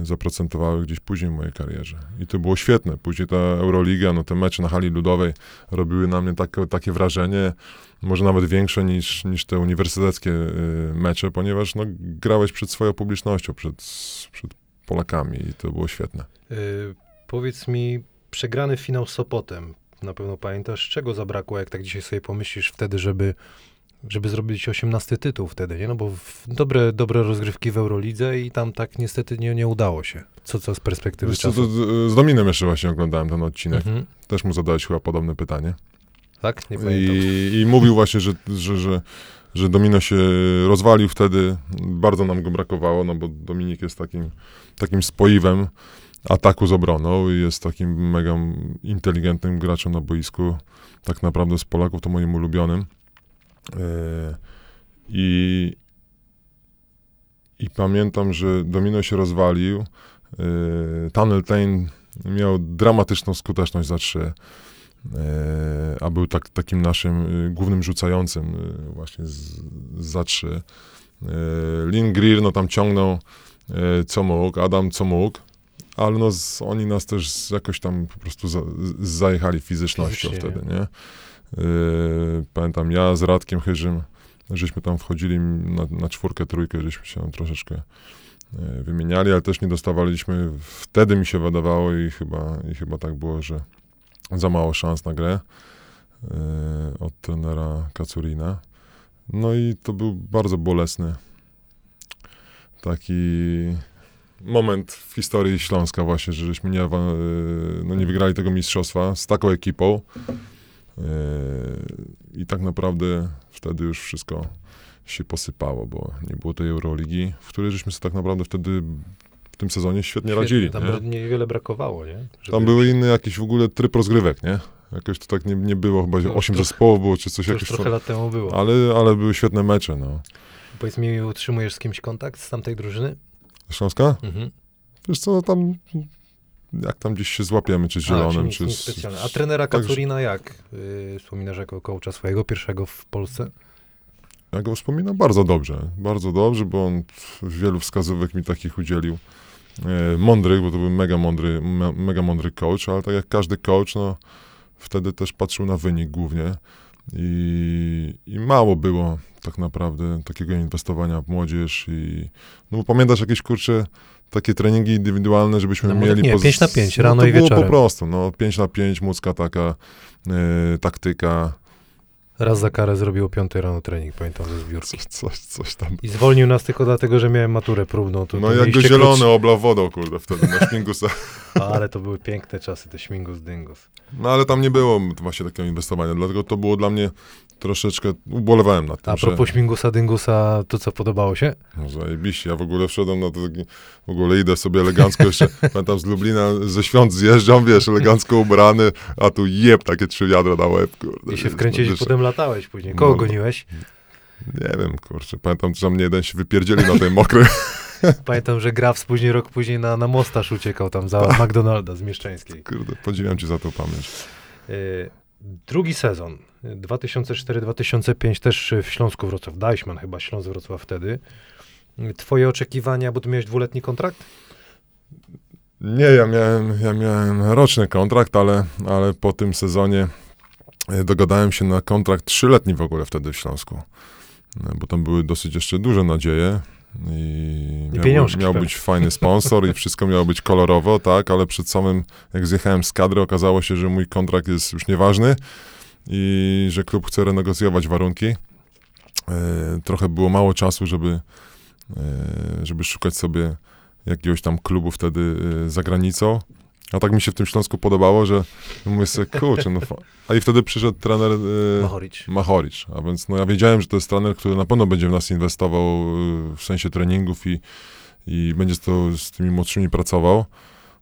Speaker 2: zaprocentowały gdzieś później w mojej karierze. I to było świetne. Później ta Euroliga, no te mecze na hali ludowej robiły na mnie takie, takie wrażenie, może nawet większe niż, niż te uniwersyteckie y, mecze, ponieważ no, grałeś przed swoją publicznością, przed, przed Polakami i to było świetne.
Speaker 1: Y, powiedz mi, przegrany finał z Sopotem, na pewno pamiętasz, czego zabrakło, jak tak dzisiaj sobie pomyślisz wtedy, żeby, żeby zrobić 18 tytuł wtedy, nie? No bo dobre, dobre rozgrywki w Eurolidze i tam tak niestety nie, nie udało się. Co, co z perspektywy
Speaker 2: Wiesz co,
Speaker 1: czasu?
Speaker 2: to, z- z Dominem jeszcze właśnie oglądałem ten odcinek.
Speaker 1: Mhm.
Speaker 2: Też mu zadałeś chyba podobne pytanie.
Speaker 1: Tak? Nie pamiętam.
Speaker 2: I, I mówił właśnie, że, że, że, że Domino się rozwalił wtedy. Bardzo nam go brakowało, no bo Dominik jest takim, takim spoiwem ataku z obroną i jest takim mega inteligentnym graczem na boisku. Tak naprawdę z Polaków to moim ulubionym. E, I, I pamiętam, że Domino się rozwalił. E, Tunnel Tain miał dramatyczną skuteczność za trzy. E, a był tak, takim naszym głównym rzucającym właśnie z, za trzy. Lin Greer no tam ciągnął co mógł, Adam co mógł, ale no z, oni nas też jakoś tam po prostu za, zajechali fizycznością
Speaker 1: Fizycznie,
Speaker 2: wtedy, nie? E, pamiętam ja z Radkiem Chyżym, żeśmy tam wchodzili na, na czwórkę, trójkę, żeśmy się tam troszeczkę e, wymieniali, ale też nie dostawaliśmy, wtedy mi się wydawało i chyba, i chyba tak było, że za mało szans na grę e, od trenera Kacurina. No i to był bardzo bolesny taki moment w historii Śląska właśnie, że żeśmy nie, no nie wygrali tego mistrzostwa z taką ekipą. E, I tak naprawdę wtedy już wszystko się posypało, bo nie było tej Euroligi, w której żeśmy sobie tak naprawdę wtedy w tym sezonie świetnie, radzili.
Speaker 1: Tam
Speaker 2: nie?
Speaker 1: niewiele brakowało, nie? Żeby-
Speaker 2: Tam były inny jakiś w ogóle tryb rozgrywek, nie? Jakoś to tak nie, nie było, chyba
Speaker 1: No,
Speaker 2: 8
Speaker 1: trochę-
Speaker 2: zespołów było, czy coś jakoś.
Speaker 1: trochę lat temu było.
Speaker 2: ale, ale były świetne mecze, no.
Speaker 1: Powiedz mi, utrzymujesz z kimś kontakt z tamtej drużyny?
Speaker 2: Śląska?
Speaker 1: Mhm.
Speaker 2: Wiesz co, tam jak tam gdzieś się złapiemy, czy z
Speaker 1: A,
Speaker 2: Zielonym,
Speaker 1: nic,
Speaker 2: czy
Speaker 1: nic
Speaker 2: z...
Speaker 1: A trenera Kacurina jak? Yy, wspominasz jako coacha swojego pierwszego w Polsce?
Speaker 2: Ja go wspominam bardzo dobrze, bardzo dobrze, bo on wielu wskazówek mi takich udzielił. E, mądrych, bo to był mega mądry, me, mega mądry coach, ale tak jak każdy coach, no wtedy też patrzył na wynik głównie i, i mało było tak naprawdę takiego inwestowania w młodzież i no bo pamiętasz jakieś kurcze takie treningi indywidualne, żebyśmy
Speaker 1: No,
Speaker 2: mieli...
Speaker 1: nie,
Speaker 2: poz-
Speaker 1: pięć na pięć,
Speaker 2: no,
Speaker 1: rano
Speaker 2: to
Speaker 1: i
Speaker 2: było
Speaker 1: wieczorem.
Speaker 2: po prostu, no 5 na 5, mucka taka, e, taktyka,
Speaker 1: Raz za karę zrobił o 5 rano trening, pamiętam ze zbiórki.
Speaker 2: coś, coś, coś tam
Speaker 1: I zwolnił nas tylko dlatego, że miałem maturę próbną. To,
Speaker 2: No
Speaker 1: to
Speaker 2: jak go zielony oblał wodą, kurde, wtedy na śmigusa.
Speaker 1: krótszy- Ale to były piękne czasy, te śmigus dyngus.
Speaker 2: No ale tam nie było właśnie takiego inwestowania, dlatego to było dla mnie troszeczkę, ubolewałem nad tym,
Speaker 1: A propos
Speaker 2: że
Speaker 1: śmigusa dyngusa, to co podobało się?
Speaker 2: no, zajebiście, ja w ogóle wszedłem na to w ogóle idę sobie elegancko jeszcze, pamiętam z Lublina, ze świąt zjeżdżam, wiesz, elegancko ubrany, a tu jeb takie trzy wiadra na łeb, kurde.
Speaker 1: I się wkręciłeś,
Speaker 2: no, wiesz,
Speaker 1: potem latałeś później. Kogo
Speaker 2: No.
Speaker 1: goniłeś?
Speaker 2: Nie wiem, kurczę, pamiętam, że mnie jeden się wypierdzieli na tej mokrej.
Speaker 1: Pamiętam, że Grafs później, rok później na, na Mostaż uciekał tam za McDonalda z Mieszczańskiej.
Speaker 2: Kurde, podziwiam ci za tą pamięć.
Speaker 1: Y, Drugi sezon, 2004-2005, też w Śląsku Wrocław, Deichmann chyba, Śląsk Wrocław wtedy. Twoje oczekiwania, bo ty miałeś dwuletni kontrakt?
Speaker 2: Nie, ja miałem, ja miałem roczny kontrakt, ale, ale po tym sezonie e, dogadałem się na kontrakt trzyletni w ogóle wtedy w Śląsku. E, Bo tam były dosyć jeszcze duże nadzieje. I,
Speaker 1: I
Speaker 2: miał, miał być fajny sponsor i wszystko miało być kolorowo, tak, ale przed samym, jak zjechałem z kadry, okazało się, że mój kontrakt jest już nieważny i że klub chce renegocjować warunki. E, trochę było mało czasu, żeby, e, żeby szukać sobie jakiegoś tam klubu wtedy e, za granicą. A tak mi się w tym Śląsku podobało, że mówię sobie, kurczę, no fa-". A i wtedy przyszedł trener
Speaker 1: Machoricz.
Speaker 2: Machoricz, a więc no ja wiedziałem, że to jest trener, który na pewno będzie w nas inwestował y, w sensie treningów i, i będzie to z tymi młodszymi pracował.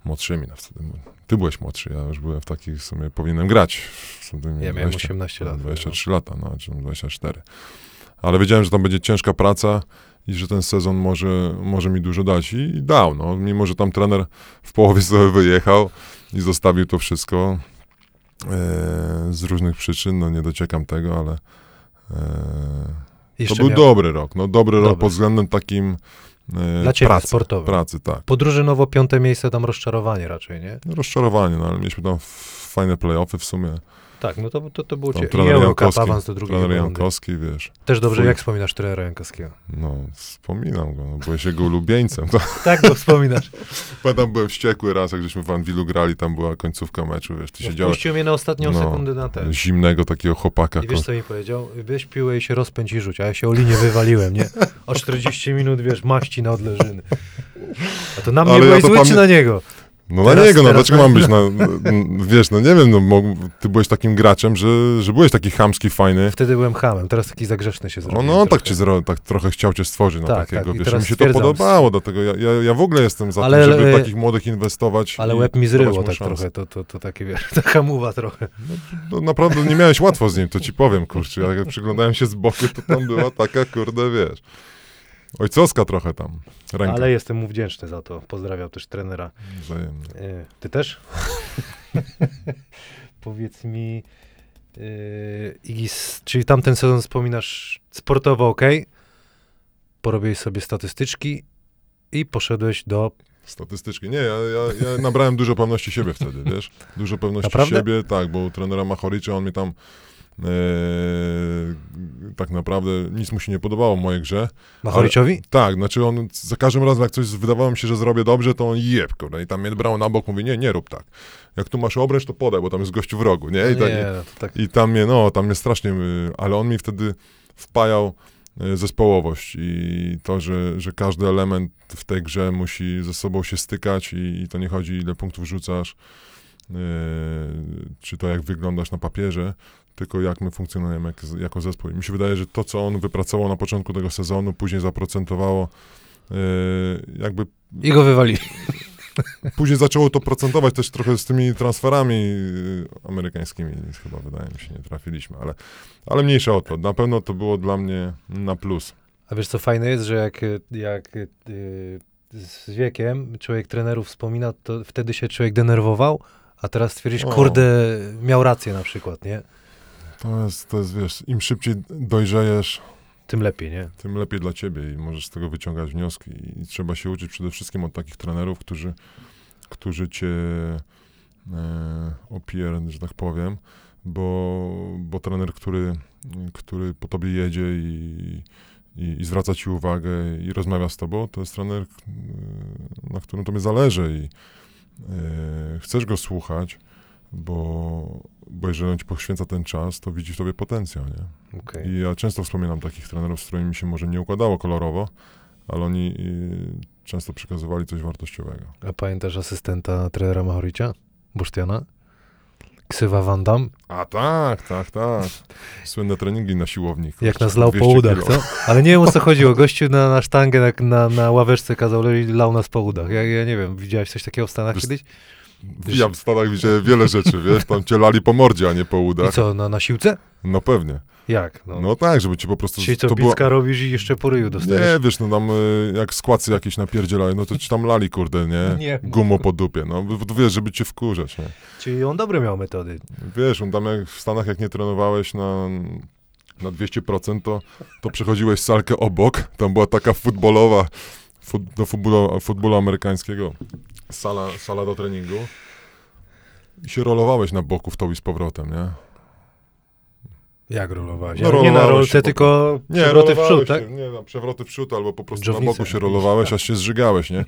Speaker 2: Młodszymi, no wtedy. Ty byłeś młodszy, ja już byłem w takich, w sumie powinienem grać. W sumie
Speaker 1: Ja miałem 18 lat.
Speaker 2: 23 lata, no, czy 24. Ale wiedziałem, że tam będzie ciężka praca i że ten sezon może, może mi dużo dać. I, i dał, no. Mimo, że tam trener w połowie sobie wyjechał i zostawił to wszystko e, z różnych przyczyn, no nie dociekam tego, ale e, to był
Speaker 1: miał-
Speaker 2: dobry rok. No dobry, rok
Speaker 1: Dobry.
Speaker 2: pod względem takim
Speaker 1: Dla ciebie,
Speaker 2: pracy,
Speaker 1: sportowym.
Speaker 2: pracy, tak.
Speaker 1: Podróżynowo piąte miejsce, tam rozczarowanie raczej, nie?
Speaker 2: No, rozczarowanie, no ale mieliśmy tam fajne play-offy w sumie.
Speaker 1: Tak, no to, to, to było cię. I
Speaker 2: trener Jankowski,
Speaker 1: awans do drugiej
Speaker 2: trener. Jankowski, wiesz.
Speaker 1: Też dobrze,
Speaker 2: Twój-
Speaker 1: jak wspominasz trenera Jankowskiego?
Speaker 2: No, wspominam go, no, byłeś jego ulubieńcem. To,
Speaker 1: Tak go wspominasz.
Speaker 2: pamiętam, byłem wściekły raz, jak żeśmy w Anwilu grali, tam była końcówka meczu, wiesz, ty siedziałeś
Speaker 1: Wpuścił mnie na ostatnią
Speaker 2: No,
Speaker 1: sekundę na ten.
Speaker 2: zimnego takiego chłopaka.
Speaker 1: I wiesz, co mi powiedział? Weź piłę i się rozpędź i rzuć. A ja się o linię wywaliłem, nie? O 40 minut, wiesz, maści na odleżyny. A to na mnie
Speaker 2: Ale
Speaker 1: byłeś zły, czy
Speaker 2: pamię-
Speaker 1: na niego?
Speaker 2: No
Speaker 1: Teraz-
Speaker 2: na niego, no dlaczego
Speaker 1: na-
Speaker 2: mam być na, n- wiesz, no nie wiem, no ty byłeś takim graczem, że, że byłeś taki chamski, fajny.
Speaker 1: Wtedy byłem hamem, teraz taki zagrzeczny się
Speaker 2: No,
Speaker 1: zrobiłem.
Speaker 2: no on tak cię zro, tak trochę chciał cię stworzyć na
Speaker 1: Tak,
Speaker 2: takiego,
Speaker 1: tak,
Speaker 2: wiesz, mi się to podobało, dlatego ja, ja, ja w ogóle jestem za
Speaker 1: Ale-
Speaker 2: tym, żeby takich młodych inwestować.
Speaker 1: Ale łeb mi zryło tak trochę, to, to, to takie, wiesz, taka muwa trochę.
Speaker 2: No naprawdę nie miałeś łatwo z nim, to ci powiem, kurczę, jak przyglądałem się z boku, to tam była taka, kurde, wiesz, ojcowska trochę tam, ręka.
Speaker 1: Ale jestem mu wdzięczny za to. Pozdrawiam też trenera.
Speaker 2: Wzajemnie.
Speaker 1: E, Ty też? Powiedz mi, yy, Igis, czyli tamten sezon wspominasz sportowo ok, porobiłeś sobie statystyczki i poszedłeś do...
Speaker 2: Statystyczki. Nie, ja, ja, ja nabrałem dużo pewności siebie wtedy, wiesz? Dużo pewności
Speaker 1: Naprawdę?
Speaker 2: siebie, tak, bo trenera Machoricza on mnie tam e, tak naprawdę nic mu się nie podobało w mojej grze.
Speaker 1: Machoriczowi?
Speaker 2: Tak, znaczy on za każdym razem, jak coś wydawało mi się, że zrobię dobrze, to on jeb, kurde, i tam mnie brał na bok, mówi, nie, nie rób tak. Jak tu masz obręcz, to podaj, bo tam jest gościu w rogu, nie? I, tak,
Speaker 1: nie, no tak.
Speaker 2: i tam mnie, no, tam mnie strasznie, y, ale on mi wtedy wpajał y, zespołowość i to, że, że każdy element w tej grze musi ze sobą się stykać i, i to nie chodzi ile punktów rzucasz, y, czy to jak wyglądasz na papierze, tylko jak my funkcjonujemy jak, jako zespół. I mi się wydaje, że to, co on wypracował na początku tego sezonu, później zaprocentowało y, jakby
Speaker 1: I go wywali.
Speaker 2: później zaczęło to procentować też trochę z tymi transferami y, amerykańskimi, chyba wydaje mi się, nie trafiliśmy, ale, ale mniejsza o to. Na pewno to było dla mnie na plus.
Speaker 1: A wiesz, co fajne jest, że jak, jak y, z wiekiem człowiek trenerów wspomina, to wtedy się człowiek denerwował, a teraz stwierdzisz,
Speaker 2: O.
Speaker 1: kurde, miał rację na przykład, nie?
Speaker 2: To jest, to jest, wiesz, im szybciej dojrzejesz,
Speaker 1: Tym lepiej, nie?
Speaker 2: tym lepiej dla ciebie i możesz z tego wyciągać wnioski. I trzeba się uczyć przede wszystkim od takich trenerów, którzy, którzy cię e, opier, że tak powiem, bo, bo trener, który, który po tobie jedzie i, i, i zwraca ci uwagę i rozmawia z tobą, to jest trener, na którym tobie zależy i e, chcesz go słuchać, bo, bo jeżeli on ci poświęca ten czas, to widzi w tobie potencjał, nie?
Speaker 1: Okej.
Speaker 2: I ja często wspominam takich trenerów, z którymi mi się może nie układało kolorowo, ale oni y, często przekazywali coś wartościowego.
Speaker 1: A pamiętasz asystenta trenera Mahoricia? Busztiana? Ksywa Van Damme?
Speaker 2: A tak, tak, tak. Słynne treningi na siłowni.
Speaker 1: Jak nas lał po
Speaker 2: 200
Speaker 1: udach, co? Ale nie wiem o co chodziło. Gościu na, na sztangę, na, na, na ławeczce kazał lał nas po udach. Ja, ja nie wiem, widziałeś coś takiego w Stanach
Speaker 2: Wiesz,
Speaker 1: kiedyś?
Speaker 2: Ja w Stanach widziałem wiele rzeczy, wiesz, tam cię lali po mordzie, a nie po
Speaker 1: I
Speaker 2: udach.
Speaker 1: co, na, na siłce?
Speaker 2: No pewnie.
Speaker 1: Jak? No.
Speaker 2: No tak, żeby ci po prostu...
Speaker 1: Dzisiaj co,
Speaker 2: to
Speaker 1: pizka robisz i jeszcze po ryju dostajesz?
Speaker 2: Nie, wiesz, no tam y, jak składcy jakieś napierdzielają, no to ci tam lali, kurde, nie?
Speaker 1: Nie.
Speaker 2: Gumo po dupie, no. Wiesz, żeby cię wkurzać, nie?
Speaker 1: Czyli on dobre miał metody.
Speaker 2: Wiesz, on tam jak w Stanach jak nie trenowałeś na, na 200%, to, to przechodziłeś salkę obok. Tam była taka futbolowa, fut, do futbolu, futbolu amerykańskiego, sala, sala do treningu. I się rolowałeś na boku w to i z powrotem, nie?
Speaker 1: Jak rolowałeś?
Speaker 2: No,
Speaker 1: nie na rolce, tylko
Speaker 2: Nie,
Speaker 1: przewroty w przód, tak?
Speaker 2: się, Nie, no, przewroty w przód albo po prostu
Speaker 1: Dżownicę.
Speaker 2: na boku się rolowałeś, aż się zżygałeś, nie?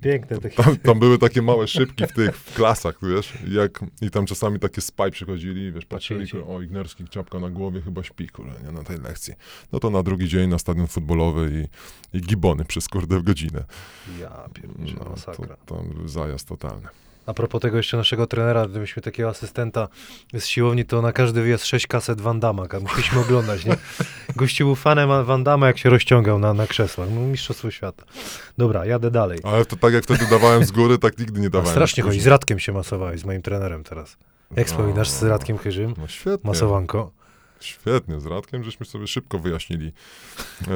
Speaker 1: Piękne te
Speaker 2: Tam, tam były takie małe szybki w tych w klasach, wiesz, i, jak, i tam czasami takie spaj przychodzili, wiesz, patrzyli, o, Ignerski, czapka na głowie, chyba śpi, kurde, nie, na tej lekcji. No to na drugi dzień na stadion futbolowy i, i gibony przez kurde w godzinę.
Speaker 1: Ja pierniczę,
Speaker 2: No,
Speaker 1: masakra.
Speaker 2: to, tam zajazd totalny.
Speaker 1: A propos tego jeszcze naszego trenera, gdybyśmy takiego asystenta z siłowni, to na każdy wyjazd sześć kaset Van Damma, a musieliśmy oglądać, nie? Gościu był fanem Van Damma, jak się rozciągał na, na krzesłach. No, mistrzostwo świata. Dobra, jadę dalej.
Speaker 2: Ale to tak jak wtedy dawałem z góry, tak nigdy nie
Speaker 1: A
Speaker 2: dawałem.
Speaker 1: strasznie chodzi. Z Radkiem się masowałeś, z moim trenerem teraz. Jak
Speaker 2: No,
Speaker 1: wspominasz z Radkiem Chyżym?
Speaker 2: No świetnie.
Speaker 1: Masowanko.
Speaker 2: Świetnie, z Radkiem żeśmy sobie szybko wyjaśnili, e,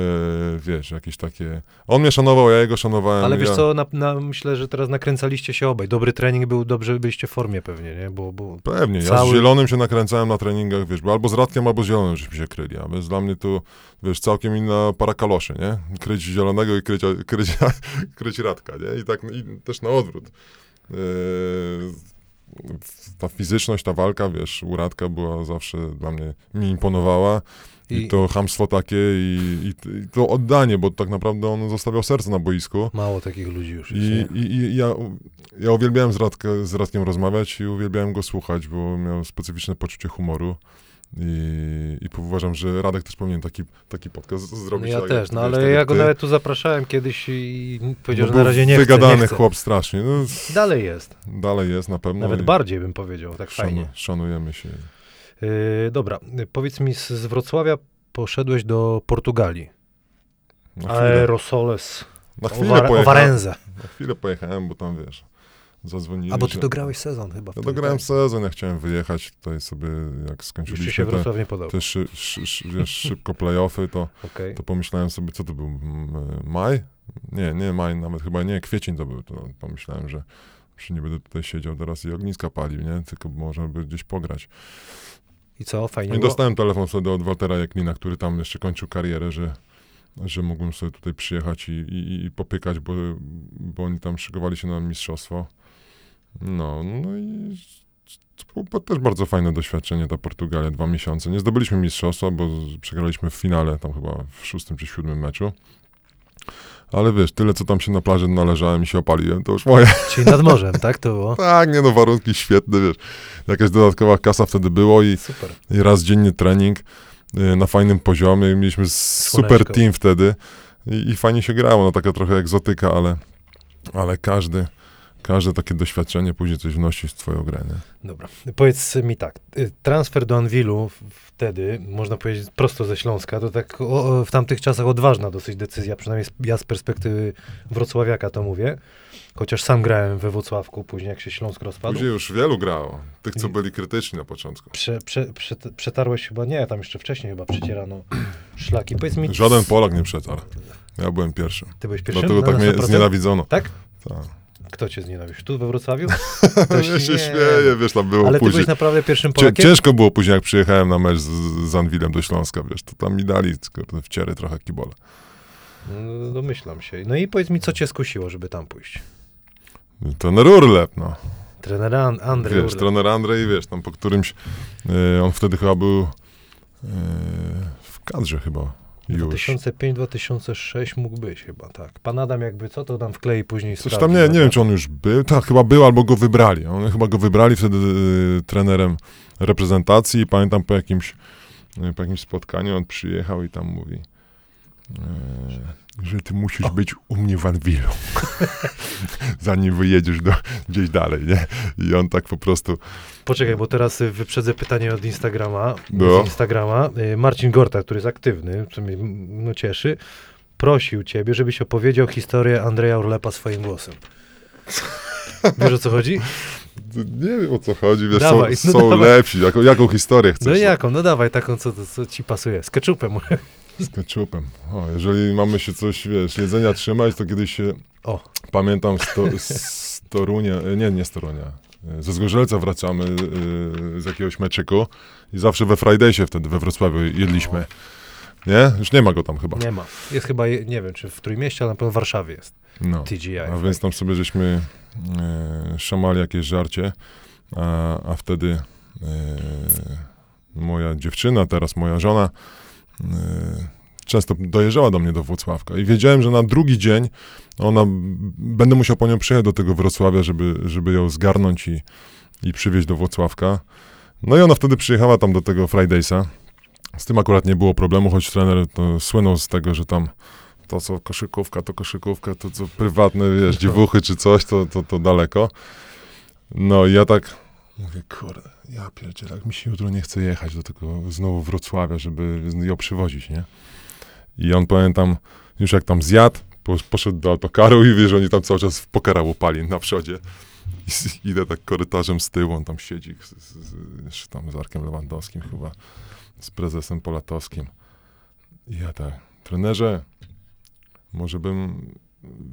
Speaker 2: wiesz, jakieś takie... On mnie szanował, ja jego szanowałem.
Speaker 1: Ale wiesz
Speaker 2: ja...
Speaker 1: co, na, na, myślę, że teraz nakręcaliście się obaj. Dobry trening był, dobrze byliście w formie pewnie, nie? Bo, bo
Speaker 2: Pewnie, ja
Speaker 1: Cały-
Speaker 2: z Zielonym się nakręcałem na treningach, wiesz, bo albo z Radkiem, albo z Zielonym żeśmy się kryli, a więc dla mnie to, wiesz, całkiem inna para kaloszy, nie? Kryć Zielonego i kryć, kryć, kryć Radka, nie? I tak i też na odwrót. Eee, ta fizyczność, ta walka, wiesz, u Radka była zawsze dla mnie, mi imponowała i,
Speaker 1: I-
Speaker 2: to chamstwo takie i, i, i to oddanie, bo tak naprawdę on zostawiał serce na boisku.
Speaker 1: mało takich ludzi już jest,
Speaker 2: I, i, ja, ja uwielbiałem z, Radka, z Radkiem rozmawiać i uwielbiałem go słuchać, bo miał specyficzne poczucie humoru. I, i uważam, że Radek też powinien taki, taki podcast z-
Speaker 1: No
Speaker 2: zrobić.
Speaker 1: ja też, no ale
Speaker 2: tak
Speaker 1: ja go
Speaker 2: ty.
Speaker 1: nawet tu zapraszałem kiedyś i powiedział,
Speaker 2: No
Speaker 1: że na razie nie chce,
Speaker 2: Wygadany
Speaker 1: nie chce.
Speaker 2: chłop strasznie. No,
Speaker 1: Dalej jest.
Speaker 2: dalej jest na pewno.
Speaker 1: Nawet bardziej bym powiedział, tak
Speaker 2: szanu,
Speaker 1: fajnie.
Speaker 2: Szanujemy się.
Speaker 1: Yy, dobra, powiedz mi, z, Wrocławia poszedłeś do Portugalii. Aerosoles,
Speaker 2: na chwilę
Speaker 1: Owar-
Speaker 2: pojechałem. Na chwilę pojechałem, bo tam wiesz, zadzwonili.
Speaker 1: A bo ty
Speaker 2: że-
Speaker 1: dograłeś sezon chyba.
Speaker 2: Ja dograłem
Speaker 1: tak?
Speaker 2: sezon, ja chciałem wyjechać tutaj sobie, jak
Speaker 1: Już
Speaker 2: skończyliśmy
Speaker 1: się
Speaker 2: te,
Speaker 1: Wrocław nie podobał.
Speaker 2: te szy, szy, szy, wiesz, szybko playoffy, to
Speaker 1: Okej.
Speaker 2: to pomyślałem sobie, co to był, maj? Nie, nie maj, nawet chyba nie, kwiecień to był, to pomyślałem, że że nie będę tutaj siedział teraz i ogniska palił, nie? Tylko można by gdzieś pograć.
Speaker 1: I co, fajnie
Speaker 2: I
Speaker 1: było?
Speaker 2: dostałem telefon wtedy od Waltera Jaklina, który tam jeszcze kończył karierę, że, że mógłbym sobie tutaj przyjechać i, i, i popykać, bo, bo oni tam szykowali się na mistrzostwo. No, no i to było też bardzo fajne doświadczenie, ta Portugalia, dwa miesiące. Nie zdobyliśmy mistrzostwa, bo przegraliśmy w finale, tam chyba w szóstym czy siódmym meczu. Ale wiesz, tyle co tam się na plaży należałem i się opaliłem, to już moje.
Speaker 1: Czyli nad morzem, tak to było?
Speaker 2: Tak, nie no, warunki świetne, wiesz. Jakaś dodatkowa kasa wtedy było i,
Speaker 1: Super.
Speaker 2: i raz dziennie trening y, na fajnym poziomie. Mieliśmy s- super
Speaker 1: Słoneczko.
Speaker 2: team wtedy i, i fajnie się grało. No taka trochę egzotyka, ale, ale każdy, każde takie doświadczenie później coś wnosi w twoją grę, nie?
Speaker 1: Dobra. Powiedz mi tak, y, transfer do Anwilu wtedy, można powiedzieć prosto ze Śląska, to tak o, w tamtych czasach odważna dosyć decyzja, przynajmniej ja z perspektywy wrocławiaka to mówię, chociaż sam grałem we Wrocławku, później jak się Śląsk rozpadł.
Speaker 2: Później już wielu grało, tych, co byli krytyczni na początku.
Speaker 1: Prze, prze, prze, przetarłeś chyba, nie, tam jeszcze wcześniej chyba przecierano szlaki. Powiedz mi,
Speaker 2: Żaden Polak nie przetarł. Ja byłem pierwszym.
Speaker 1: ty byłeś pierwszym?
Speaker 2: Dlatego
Speaker 1: Na-
Speaker 2: tak
Speaker 1: na
Speaker 2: mnie
Speaker 1: 100%?
Speaker 2: znienawidzono.
Speaker 1: Tak?
Speaker 2: Tak.
Speaker 1: Kto cię znienawidził? Tu we Wrocławiu?
Speaker 2: Ja się śmieję, wiesz, tam było
Speaker 1: Ale ty
Speaker 2: później.
Speaker 1: byłeś naprawdę pierwszym Polakiem?
Speaker 2: ciężko było później, jak przyjechałem na mecz z, z Anwilem do Śląska, wiesz, to tam mi dali kurde, wciery trochę kibole.
Speaker 1: No, domyślam się. No i powiedz mi, co cię skusiło, żeby tam pójść?
Speaker 2: Trener Urlep, no.
Speaker 1: Trener An- Andrzej
Speaker 2: wiesz,
Speaker 1: Urlep.
Speaker 2: trener Andrzej, wiesz, tam po którymś, e, on wtedy chyba był e, w kadrze chyba.
Speaker 1: 2005-2006 mógł być chyba, tak. Pan Adam jakby co, to tam wklei później
Speaker 2: Coś
Speaker 1: sprawdzi,
Speaker 2: tam, nie, nie wiem, czy on już był, tak, chyba był, albo go wybrali. On chyba go wybrali wtedy e, trenerem reprezentacji i pamiętam po jakimś, e, po jakimś spotkaniu on przyjechał i tam mówi, że ty musisz być u mnie w Anwilu, zanim wyjedziesz do, gdzieś dalej, nie? I on tak po prostu,
Speaker 1: Poczekaj, bo teraz y, wyprzedzę pytanie od Instagrama.
Speaker 2: No.
Speaker 1: Z Instagrama. Y, Marcin Gorta, który jest aktywny, co mnie no, cieszy, prosił ciebie, żebyś opowiedział historię Andrzeja Urlepa swoim głosem. Wiesz o co chodzi?
Speaker 2: nie wiem o co chodzi, wiesz,
Speaker 1: Dawaj,
Speaker 2: są,
Speaker 1: no
Speaker 2: są lepsi, jaką, jaką historię chcesz?
Speaker 1: No jaką? No dawaj taką, co, co ci pasuje. Z keczupem.
Speaker 2: Z ketchupem. O, jeżeli mamy się coś, wiesz, jedzenia trzymać, to kiedyś się,
Speaker 1: O.
Speaker 2: pamiętam z, to, z Torunia, e, nie, nie z Torunia, e, ze Zgorzelca wracamy e, z jakiegoś meczyku i zawsze we Fridaysie wtedy we Wrocławiu jedliśmy. Nie? Już nie ma go tam chyba.
Speaker 1: Nie ma. Jest chyba, nie wiem, czy w Trójmieście, ale na pewno w Warszawie jest.
Speaker 2: No.
Speaker 1: TGI.
Speaker 2: A więc tam sobie żeśmy e, szamali jakieś żarcie, a, a wtedy e, moja dziewczyna, teraz moja żona, często dojeżdżała do mnie do Wrocławka i wiedziałem, że na drugi dzień ona, będę musiał po nią przyjechać do tego Wrocławia, żeby, żeby ją zgarnąć i, i przywieźć do Wrocławka. No i ona wtedy przyjechała tam do tego Fridaysa. Z tym akurat nie było problemu, choć trener to słynął z tego, że tam to co koszykówka, to koszykówka, to co prywatne, wiesz, dziewuchy czy coś, to, to, to daleko. No i ja tak mówię, kurde, ja pierdzielę, mi się jutro nie chce jechać do tego znowu Wrocławia, żeby ją przywozić, nie? I on, pamiętam, już jak tam zjadł, po, poszedł do autokaru i wiesz, oni tam cały czas w pokera łupali na przodzie. I idę tak korytarzem z tyłu, on tam siedzi, z, z, z, tam z Arkiem Lewandowskim chyba, z prezesem Polatowskim. I ja tak, trenerze, może bym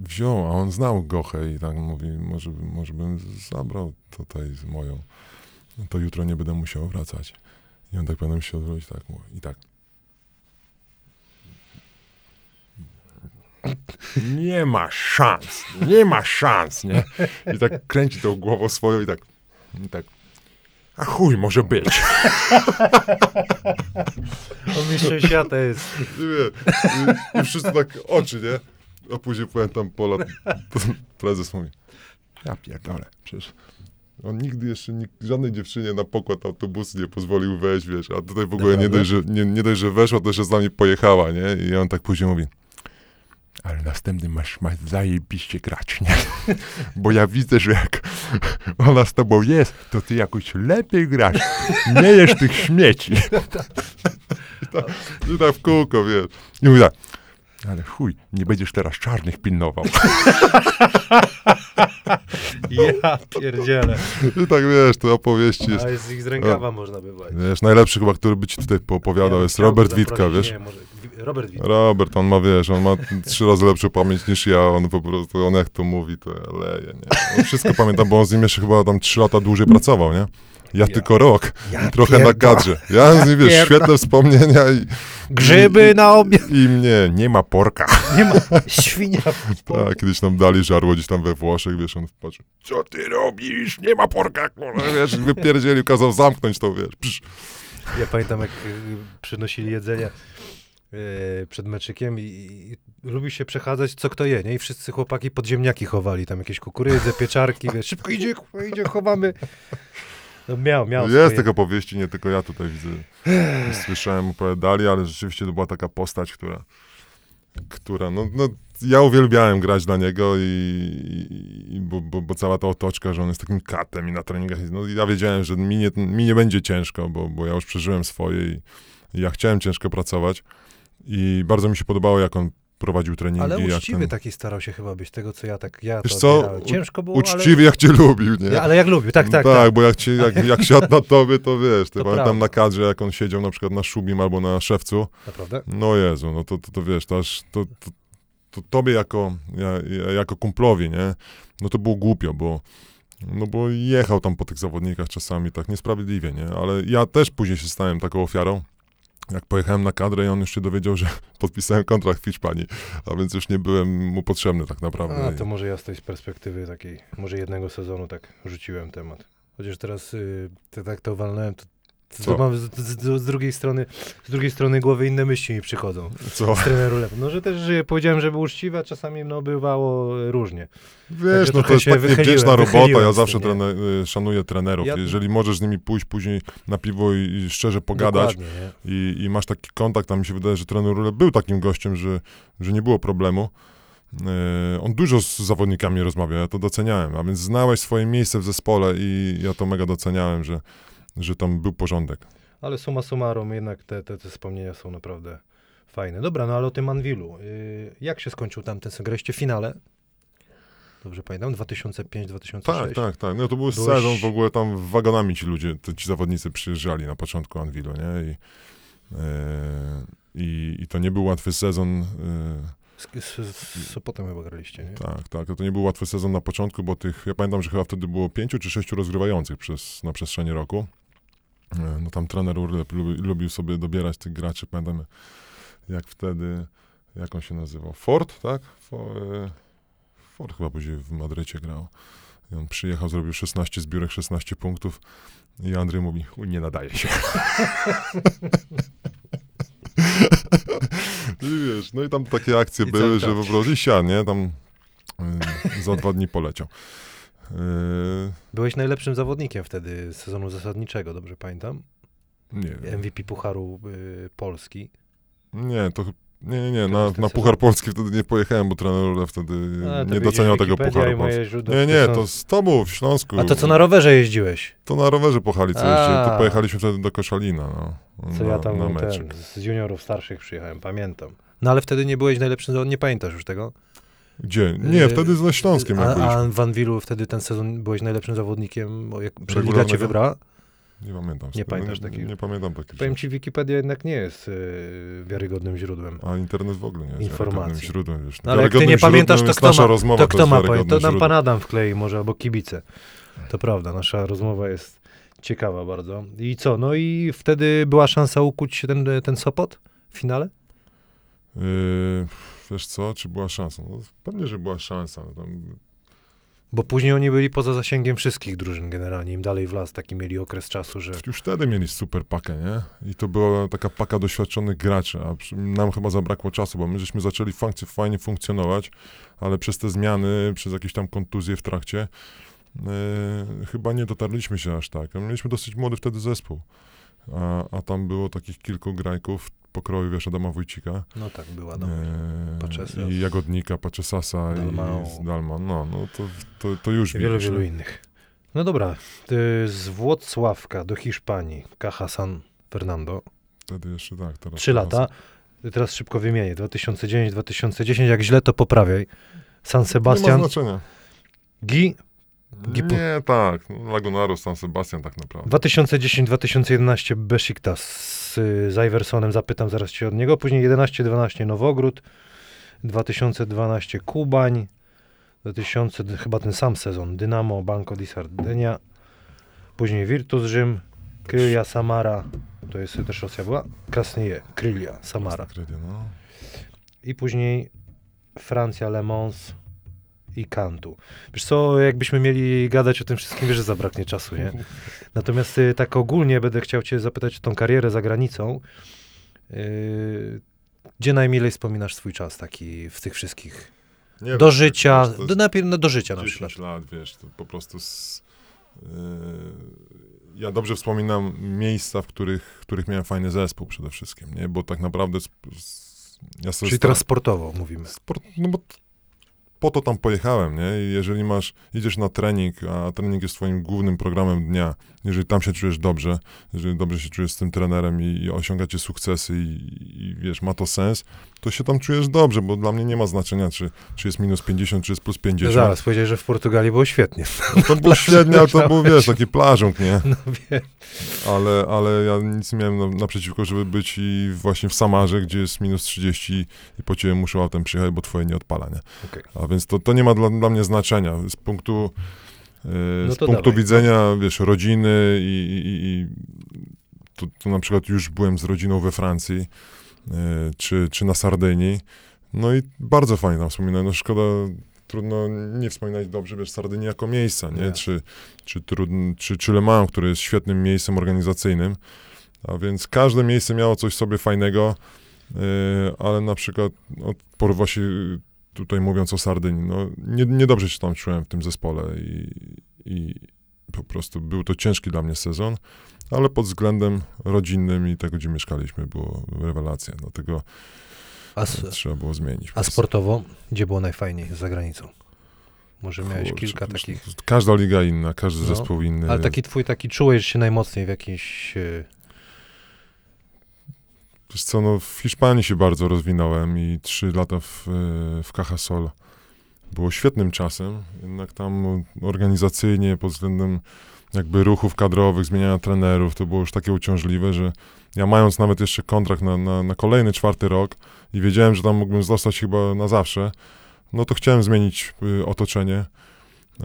Speaker 2: wziął, a on znał Gochę i tak mówi, może, bym- może bym zabrał tutaj z moją, to jutro nie będę musiał wracać. I on tak będę się odwrócić, tak mówi, i tak. Nie ma szans, nie ma szans, nie? I tak kręci tą głową swoją i tak, i tak, a chuj może być.
Speaker 1: On mistrzem świata jest.
Speaker 2: I, wie, i, I wszyscy tak oczy, nie? A później pamiętam Pola, to prezes mówi, ja pierdolę, przecież on nigdy jeszcze nikt, żadnej dziewczynie na pokład autobusu nie pozwolił wejść, wiesz, a tutaj w ogóle nie dość, że, nie, nie dość, że weszła, to jeszcze z nami pojechała, nie? I on tak później mówi, ale następny masz, masz zajebiście grać, nie? Bo ja widzę, że jak ona z tobą jest, to ty jakoś lepiej grasz. Nie jesz tych śmieci. I tak, i tak w kółko, wiesz. I mówi tak, ale chuj, nie będziesz teraz czarnych pilnował.
Speaker 1: Ja pierdzielę.
Speaker 2: I tak, wiesz, to opowieści jest.
Speaker 1: A z ich z rękawa można bywać.
Speaker 2: Wiesz, najlepszy chyba, który by ci tutaj poopowiadał,
Speaker 1: Ja
Speaker 2: jest Robert Witka, wiesz.
Speaker 1: Nie, może, Robert Witka.
Speaker 2: Robert, on ma, wiesz, on ma trzy razy lepszą pamięć niż ja, on po prostu, on jak to mówi, to leje, nie? On wszystko pamiętam, bo on z nim jeszcze chyba tam trzy lata dłużej pracował, nie? Ja, tylko rok,
Speaker 1: Ja
Speaker 2: trochę na
Speaker 1: pierdolę.
Speaker 2: kadrze. Ja wiesz,
Speaker 1: pierdolę.
Speaker 2: świetne wspomnienia i,
Speaker 1: Grzyby na obiad.
Speaker 2: i mnie, nie ma porka.
Speaker 1: Nie ma. Świnia.
Speaker 2: Tak, kiedyś nam dali żarło gdzieś tam we Włoszech, wiesz, on wpatrzył, co ty robisz, nie ma porka, kurwa, wiesz, wypierdzielił, kazał zamknąć to, wiesz, psz.
Speaker 1: Ja pamiętam, jak y, przynosili jedzenie y, przed meczykiem i, i lubi się przechadzać, co kto je, nie? I wszyscy chłopaki podziemniaki chowali, tam jakieś kukurydze, pieczarki, wiesz, szybko idzie, idzie, chowamy. No miał, miał
Speaker 2: Jest
Speaker 1: swoje.
Speaker 2: taka opowieści, nie tylko ja tutaj widzę. Słyszałem, opowiadali, ale rzeczywiście to była taka postać, która, która no, no ja uwielbiałem grać dla niego i, i bo, bo, bo cała ta otoczka, że on jest takim katem i na treningach, no ja wiedziałem, że mi nie, mi nie będzie ciężko, bo, bo ja już przeżyłem swoje i, i ja chciałem ciężko pracować i bardzo mi się podobało, jak on prowadził treningi.
Speaker 1: Ale uczciwy
Speaker 2: ten,
Speaker 1: taki starał się chyba być, tego co ja tak, ja
Speaker 2: Wiesz
Speaker 1: to
Speaker 2: co,
Speaker 1: odbierałem. Ciężko było,
Speaker 2: Uczciwy, jak cię lubił, nie?
Speaker 1: ale... Ja, ale jak lubił, tak, tak,
Speaker 2: tak,
Speaker 1: tak.
Speaker 2: bo jak, ci, jak, jak siadł na tobie, to wiesz, ty pamiętam na kadrze, jak on siedział na przykład na Szubim albo na Szewcu,
Speaker 1: Naprawdę?
Speaker 2: no Jezu, no to, to, to wiesz, to, aż, to, to, to tobie jako, ja, ja, jako kumplowi, nie, no to było głupio, bo, no bo jechał tam po tych zawodnikach czasami tak niesprawiedliwie, nie, ale ja też później się stałem taką ofiarą, jak pojechałem na kadrę i on już się dowiedział, że podpisałem kontrakt w Hiszpanii, a więc już nie byłem mu potrzebny tak naprawdę.
Speaker 1: A, to może ja z tej perspektywy takiej, może jednego sezonu tak rzuciłem temat. Chociaż teraz y, te, tak to walnąłem, to, to,
Speaker 2: Co?
Speaker 1: mam z, z, z, drugiej strony, z drugiej strony głowy inne myśli mi przychodzą.
Speaker 2: Co?
Speaker 1: Z treneru Lew. No, że też że powiedziałem, że był uczciwy, a czasami no, bywało różnie.
Speaker 2: Wiesz, no to jest tak niewdzięczna robota, ja zawsze
Speaker 1: tym, nie?
Speaker 2: trene, y, szanuję trenerów.
Speaker 1: Ja-
Speaker 2: Jeżeli możesz z nimi pójść później na piwo i, i szczerze pogadać i, i masz taki kontakt, a mi się wydaje, że trener Rule był takim gościem, że, że nie było problemu. Y, on dużo z zawodnikami rozmawiał, ja to doceniałem, a więc znałeś swoje miejsce w zespole i ja to mega doceniałem, że, że tam był porządek.
Speaker 1: Ale summa summarum jednak te, te, te wspomnienia są naprawdę fajne. Dobra, no ale o tym Anwilu. Y, jak się skończył tamten sezon? Graliście w finale? Dobrze pamiętam? 2005-2006?
Speaker 2: Tak, tak, tak. No to był
Speaker 1: Byłeś-
Speaker 2: sezon, w ogóle tam wagonami ci ludzie, ci zawodnicy przyjeżdżali na początku Anwilu, nie? I, e, i, I to nie był łatwy sezon. E,
Speaker 1: Z, z, z Sopotem chyba graliście, nie?
Speaker 2: tak, tak. To nie był łatwy sezon na początku, bo tych, ja pamiętam, że chyba wtedy było pięciu czy sześciu rozgrywających przez, na przestrzeni roku. E, no tam trener Urlep lubi, lubił sobie dobierać tych graczy. Pamiętam, jak wtedy, jak on się nazywał? Ford, tak? E, Ford chyba później w Madrycie grał. I on przyjechał, zrobił 16 zbiórek, 16 punktów. I Andrzej mówi, "Uj, nie nadaje się. I wiesz, no i tam takie akcje
Speaker 1: I
Speaker 2: były, że po prostu nie? Tam y, za dwa dni poleciał. Y,
Speaker 1: Byłeś najlepszym zawodnikiem wtedy sezonu zasadniczego, dobrze pamiętam?
Speaker 2: nie.
Speaker 1: MVP Pucharu y, Polski.
Speaker 2: Nie, to nie, nie, nie. Na, na? Puchar Polski wtedy nie pojechałem, bo trener wtedy
Speaker 1: A,
Speaker 2: nie doceniał tego Pucharu Polski. Nie, nie, to z tobą w Śląsku.
Speaker 1: A to co na rowerze jeździłeś?
Speaker 2: To na rowerze po jeździłem. To pojechaliśmy wtedy do Koszalina, no.
Speaker 1: Co
Speaker 2: na,
Speaker 1: ja tam
Speaker 2: na mecz.
Speaker 1: ten, z juniorów starszych przyjechałem, pamiętam. No ale wtedy nie byłeś najlepszym nie pamiętasz już tego?
Speaker 2: Gdzie? Nie,
Speaker 1: Yy,
Speaker 2: wtedy ze Śląskiem jak
Speaker 1: A, a w Anwilu wtedy ten sezon byłeś najlepszym zawodnikiem, jak Liga cię wybrała?
Speaker 2: Nie pamiętam.
Speaker 1: Nie pamiętasz
Speaker 2: nie,
Speaker 1: takiego?
Speaker 2: Nie pamiętam takich
Speaker 1: Powiem ci, Wikipedia jednak nie jest y, wiarygodnym źródłem.
Speaker 2: A internet w ogóle nie jest
Speaker 1: Informacji.
Speaker 2: źródłem. Wiesz.
Speaker 1: No, ale jak ty nie pamiętasz, to kto ma,
Speaker 2: rozmowa,
Speaker 1: to kto ma To nam pan Adam wklei może, albo kibice. To prawda, nasza rozmowa jest ciekawa bardzo. I co, no i wtedy była szansa ukuć się ten, ten Sopot w finale?
Speaker 2: Yy, wiesz co, czy była szansa? No, pewnie, że była szansa. No, Tam,
Speaker 1: Bo później oni byli poza zasięgiem wszystkich drużyn generalnie, im dalej w las, taki mieli okres czasu, że...
Speaker 2: już wtedy mieli super pakę, nie? I to była taka paka doświadczonych graczy, a nam chyba zabrakło czasu, bo my żeśmy zaczęli funkcje, fajnie funkcjonować, ale przez te zmiany, przez jakieś tam kontuzje w trakcie, yy, chyba nie dotarliśmy się aż tak. Mieliśmy dosyć młody wtedy zespół, a, a tam było takich kilku grajków pokroju, wiesz, Adama Wójcika.
Speaker 1: No tak, była.
Speaker 2: Eee,
Speaker 1: Paczesas.
Speaker 2: I Jagodnika, Paczesasa i z Dalman. No, no to, to, to już
Speaker 1: I wielu,
Speaker 2: widzisz,
Speaker 1: wielu innych. No dobra, ty z Włocławka do Hiszpanii, Caja San Fernando,
Speaker 2: Wtedy jeszcze tak. Teraz
Speaker 1: trzy lata. Teraz szybko wymienię, 2009-2010, jak źle to poprawiaj. San
Speaker 2: Nie ma
Speaker 1: Sebastian,
Speaker 2: znaczenia. Nie, tak. Lagunaro, San Sebastian tak naprawdę.
Speaker 1: 2010-2011 Besiktas z, z Iversonem, zapytam zaraz cię od niego. Później 11-12 Nowogród, 2012 Kubań, 2000 d- chyba ten sam sezon Dynamo, Banco di Sardegna, później Virtus Rzym, Krylia Samara, to jest też Rosja była? Krasnie, Krylia Samara.
Speaker 2: No.
Speaker 1: I później Francja, Le Mans i Kantu. Wiesz co, jakbyśmy mieli gadać o tym wszystkim, wiesz, że zabraknie czasu, nie? Natomiast y, tak ogólnie będę chciał cię zapytać o tą karierę za granicą. Y, gdzie najmilej wspominasz swój czas taki w tych wszystkich?
Speaker 2: Nie
Speaker 1: Do
Speaker 2: wiem,
Speaker 1: życia, do, najpierw no, do życia na
Speaker 2: 10
Speaker 1: przykład.
Speaker 2: lat, wiesz, to po prostu z, yy, ja dobrze wspominam miejsca, w których, w których miałem fajny zespół przede wszystkim, nie? Bo tak naprawdę z, z, ja
Speaker 1: Czyli
Speaker 2: sta-
Speaker 1: teraz sportowo mówimy.
Speaker 2: Sport, no bo po to tam pojechałem, nie? I jeżeli masz, idziesz na trening, a trening jest twoim głównym programem dnia, jeżeli tam się czujesz dobrze, jeżeli dobrze się czujesz z tym trenerem i, i osiągacie sukcesy i, i wiesz, ma to sens, to się tam czujesz dobrze, bo dla mnie nie ma znaczenia, czy, czy jest minus 50, czy jest plus 50.
Speaker 1: Zaraz, powiedziałeś, że w Portugalii było świetnie.
Speaker 2: To było średnio, ale to był, wiesz, taki plażąg, nie?
Speaker 1: No wiem.
Speaker 2: Ale, ale ja nic nie miałem na, naprzeciwko, żeby być i właśnie w Samarze, gdzie jest minus 30 i po ciebie muszą autem przyjechać, bo twoje nie odpala, nie?
Speaker 1: Okej.
Speaker 2: A więc to, to nie ma dla, dla mnie znaczenia. Z punktu,
Speaker 1: No
Speaker 2: z
Speaker 1: to
Speaker 2: punktu
Speaker 1: dawaj.
Speaker 2: widzenia, wiesz, rodziny i, i, i to, to na przykład już byłem z rodziną we Francji, e, czy, czy na Sardynii. No i bardzo fajnie tam wspominałem. No szkoda, trudno nie wspominać dobrze, wiesz, Sardynii jako miejsca, nie?
Speaker 1: Nie.
Speaker 2: Czy, czy, trudn, czy, czy Le Mans, które jest świetnym miejscem organizacyjnym. A więc każde miejsce miało coś sobie fajnego, e, ale na przykład, no, por właśnie tutaj mówiąc o Sardynii, no nie, niedobrze się tam czułem w tym zespole i, i po prostu był to ciężki dla mnie sezon, ale pod względem rodzinnym i tego, gdzie mieszkaliśmy, było rewelacja, dlatego
Speaker 1: A, s-
Speaker 2: trzeba było zmienić.
Speaker 1: a sportowo, gdzie było najfajniej za granicą? Może miałeś
Speaker 2: Kurczę,
Speaker 1: kilka takich.
Speaker 2: Każda liga inna, każdy
Speaker 1: No,
Speaker 2: zespół inny.
Speaker 1: Ale taki twój, taki czułeś się najmocniej w jakiejś...
Speaker 2: Wiesz co, no w Hiszpanii się bardzo rozwinąłem i trzy lata w, e, w Cajasol było świetnym czasem, jednak tam organizacyjnie pod względem jakby ruchów kadrowych, zmieniania trenerów, to było już takie uciążliwe, że ja mając nawet jeszcze kontrakt na, na, na kolejny czwarty rok i wiedziałem, że tam mógłbym zostać chyba na zawsze, no to chciałem zmienić y, otoczenie,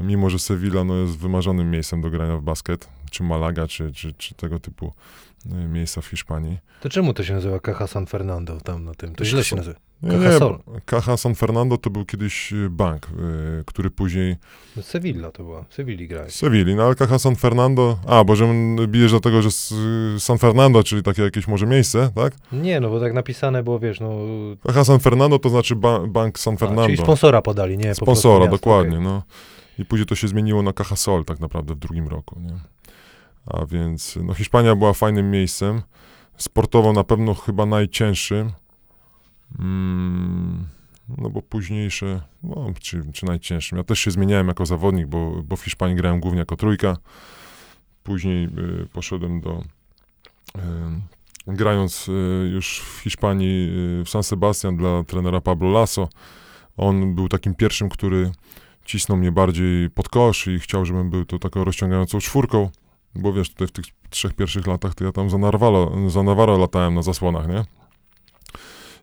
Speaker 2: mimo że Sevilla no, jest wymarzonym miejscem do grania w basket, czy Malaga, czy, czy, czy tego typu miejsca w Hiszpanii.
Speaker 1: To czemu to się nazywa Caja San Fernando tam na tym? To źle się nazywa.
Speaker 2: Nie, nie. Caja San Fernando to był kiedyś y, bank, y, który później
Speaker 1: No, Sevilla to była. W Sewilli grałeś.
Speaker 2: Sewilli, no ale Caja San Fernando, a, bo że bijesz do tego, że San Fernando, czyli takie jakieś może miejsce, tak?
Speaker 1: Nie, no bo tak napisane było, wiesz, no...
Speaker 2: Caja San Fernando to znaczy ba, bank San
Speaker 1: A, czyli
Speaker 2: Fernando.
Speaker 1: sponsora podali, nie? po
Speaker 2: Sponsora,
Speaker 1: miasto,
Speaker 2: dokładnie,
Speaker 1: okej.
Speaker 2: no. I później to się zmieniło na Caja Sol tak naprawdę w drugim roku, nie? A więc, no Hiszpania była fajnym miejscem, sportowo na pewno chyba najcięższym, mm, no bo późniejsze, no, czy, czy najcięższym. Ja też się zmieniałem jako zawodnik, bo, bo w Hiszpanii grałem głównie jako trójka. Później y, poszedłem do, y, grając y, już w Hiszpanii y, w San Sebastian dla trenera Pablo Lasso. On był takim pierwszym, który cisnął mnie bardziej pod kosz i chciał, żebym był to taką rozciągającą czwórką, bo wiesz, tutaj w tych trzech pierwszych latach to ja tam za Narwalo, za Navarro latałem na zasłonach, nie?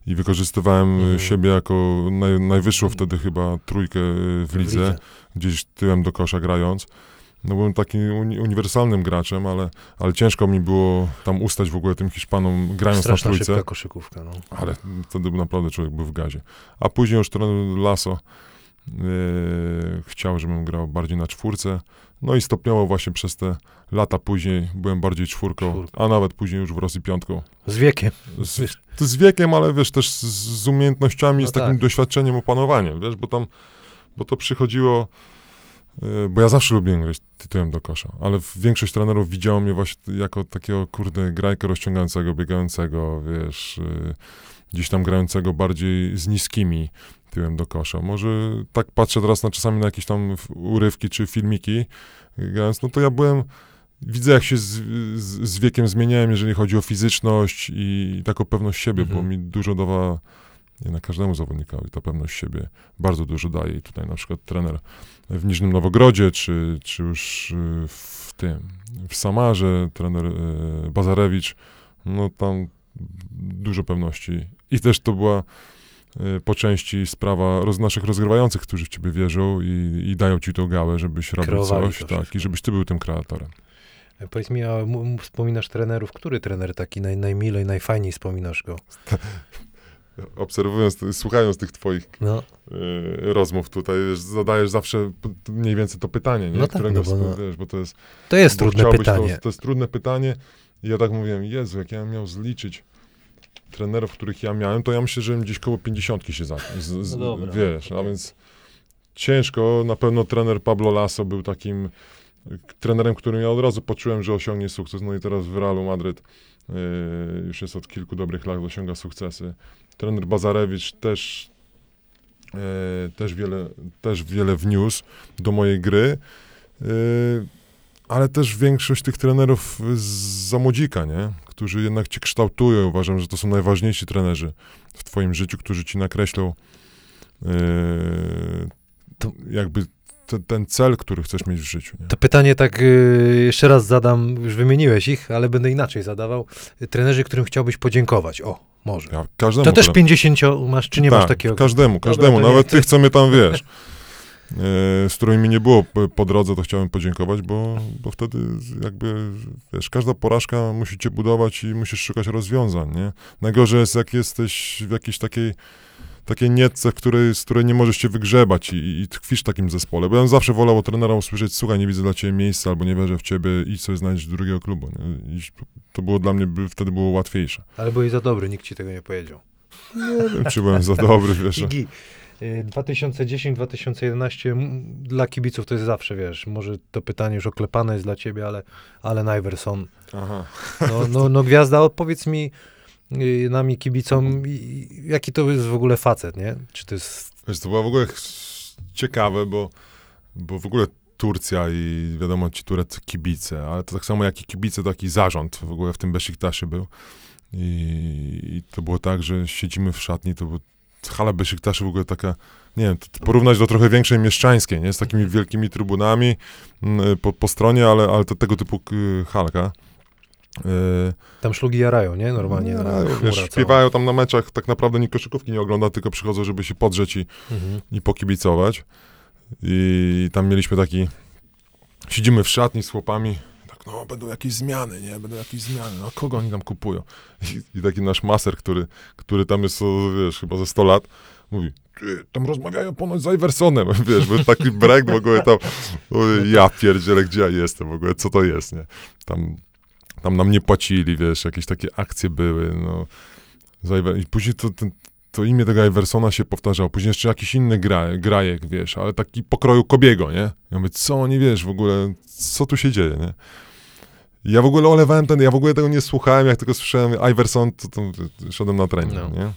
Speaker 2: I wykorzystywałem y,
Speaker 1: Mhm.
Speaker 2: siebie jako naj, najwyższą wtedy chyba trójkę y, w lidze, gdzieś tyłem do kosza grając. No byłem takim uni uniwersalnym graczem, ale, ale ciężko mi było tam ustać w ogóle tym Hiszpanom grając
Speaker 1: Straszna
Speaker 2: na trójce.
Speaker 1: koszykówka, no.
Speaker 2: Ale wtedy naprawdę człowiek był w gazie. A później już trener Lasso yy, chciał, żebym grał bardziej na czwórce. No i stopniowo właśnie przez te lata później byłem bardziej czwórką,
Speaker 1: Czwórką.
Speaker 2: a nawet później już w Rosji piątką.
Speaker 1: Z wiekiem.
Speaker 2: Z, z wiekiem, ale wiesz, też z, z umiejętnościami,
Speaker 1: No
Speaker 2: z takim
Speaker 1: tak.
Speaker 2: doświadczeniem, opanowaniem, wiesz, bo tam, bo to przychodziło, yy, bo ja zawsze lubiłem grać tytułem do kosza, ale większość trenerów widziało mnie właśnie jako takiego, kurde, grajka rozciągającego, biegającego, wiesz, yy, gdzieś tam grającego bardziej z niskimi tyłem do kosza. Może tak patrzę teraz na czasami na jakieś tam urywki czy filmiki yy, grając, no to ja byłem, widzę jak się z, z, z wiekiem zmieniałem, jeżeli chodzi o fizyczność i, taką pewność siebie,
Speaker 1: Mhm.
Speaker 2: bo mi dużo dawa, na każdemu zawodnikowi ta pewność siebie bardzo dużo daje i tutaj na przykład trener w Niżnym Nowogrodzie, czy, czy już y, w tym, w Samarze, trener y, Bazarewicz, no tam dużo pewności. I też to była y, po części sprawa roz, naszych rozgrywających, którzy w ciebie wierzą i, i dają ci tą gałę, żebyś robił
Speaker 1: Kreowali
Speaker 2: coś, tak, i żebyś ty był tym kreatorem.
Speaker 1: E, Powiedz mi, a wspominasz trenerów, który trener taki naj, najmilej, najfajniej wspominasz go?
Speaker 2: Obserwując, słuchając tych twoich
Speaker 1: No,
Speaker 2: y, rozmów tutaj, wiesz, zadajesz zawsze mniej więcej to pytanie, nie?
Speaker 1: No tak,
Speaker 2: Którego
Speaker 1: no bo no.
Speaker 2: wiesz, bo to jest
Speaker 1: to jest trudne pytanie.
Speaker 2: To, to jest trudne pytanie. I ja tak mówiłem, Jezu, jak ja bym miał zliczyć trenerów, których ja miałem, to ja myślę, że gdzieś koło 50 się za, z, z,
Speaker 1: No
Speaker 2: wiesz, a więc ciężko. Na pewno trener Pablo Lasso był takim trenerem, którym ja od razu poczułem, że osiągnie sukces. No i teraz w Realu Madryt y, już jest od kilku dobrych lat, osiąga sukcesy. trener Bazarewicz też, e, też, wiele, też wiele wniósł do mojej gry, e, ale też większość tych trenerów z Zamodzika, nie? którzy jednak cię kształtują. Uważam, że to są najważniejsi trenerzy w twoim życiu, którzy ci nakreślą e,
Speaker 1: To-
Speaker 2: jakby te, ten cel, który chcesz mieć w życiu. Nie?
Speaker 1: To pytanie tak y, jeszcze raz zadam, już wymieniłeś ich, ale będę inaczej zadawał. Trenerzy, którym chciałbyś podziękować. O, może.
Speaker 2: Ja każdemu
Speaker 1: To też
Speaker 2: tre-
Speaker 1: 50 masz, czy nie
Speaker 2: tak,
Speaker 1: masz takiego?
Speaker 2: każdemu,
Speaker 1: Dobra,
Speaker 2: każdemu,
Speaker 1: nie-
Speaker 2: nawet tych, co mnie tam wiesz. e, z którymi mi nie było po, drodze, to chciałem podziękować, bo, bo wtedy jakby, wiesz, każda porażka musi cię budować i musisz szukać rozwiązań, nie? Najgorzej jest, jak jesteś w jakiejś takiej, takiej nietce, w której, z której nie możesz się wygrzebać i, i tkwisz w takim zespole. Bo ja zawsze wolał od trenera usłyszeć, słuchaj, nie widzę dla ciebie miejsca, albo nie wierzę w ciebie, idź sobie znaleźć drugiego klubu. Nie? I to było dla mnie, wtedy było łatwiejsze.
Speaker 1: Ale byłeś za dobry, nikt ci tego nie powiedział.
Speaker 2: Nie wiem, czy byłem za dobry, wiesz.
Speaker 1: Igi, 2010-2011 m, dla kibiców to jest zawsze, wiesz, może to pytanie już oklepane jest dla ciebie, ale, ale Najverson,
Speaker 2: Aha.
Speaker 1: no, no, no gwiazda, odpowiedz mi, y, nami kibicom, jaki to jest w ogóle facet, nie? Czy to jest...
Speaker 2: Wiesz, to było w ogóle ciekawe, bo, bo w ogóle Turcja i wiadomo ci tureccy kibice, ale to tak samo jak i kibice, taki zarząd w ogóle w tym Besiktasie był. I, I to było tak, że siedzimy w szatni, to był hala Besiktaszy w ogóle taka, nie wiem, porównać do trochę większej mieszczańskiej, nie? Z takimi wielkimi trybunami mm, po, po stronie, ale, ale to tego typu halka. Y,
Speaker 1: Tam szlugi jarają, nie? Normalnie.
Speaker 2: no,
Speaker 1: chmura
Speaker 2: wiesz, śpiewają tam na meczach, tak naprawdę nikt koszykówki nie ogląda, tylko przychodzą, żeby się podrzeć i,
Speaker 1: Mhm.
Speaker 2: i pokibicować. I tam mieliśmy taki, siedzimy w szatni z chłopami, no będą jakieś zmiany, nie, będą jakieś zmiany, no kogo oni tam kupują? I, i taki nasz maser, który, który tam jest, wiesz, chyba ze 100 lat, mówi, "Ty, tam rozmawiają ponoć z Iversonem, wiesz, był taki break w ogóle tam, o, ja pierdzielę, gdzie ja jestem w ogóle, co to jest, nie? Tam, tam nam nie płacili, wiesz, jakieś takie akcje były, no. I później to, ten, to imię tego Iversona się powtarzało. Później jeszcze jakiś inny gra, grajek, wiesz, ale taki pokroju Kobiego, nie? Ja mówię, co oni, wiesz, w ogóle, co tu się dzieje, nie? Ja w ogóle olewałem ten, ja w ogóle tego nie słuchałem, jak tylko słyszałem Iverson, to, to szedłem na trening,
Speaker 1: No.
Speaker 2: nie?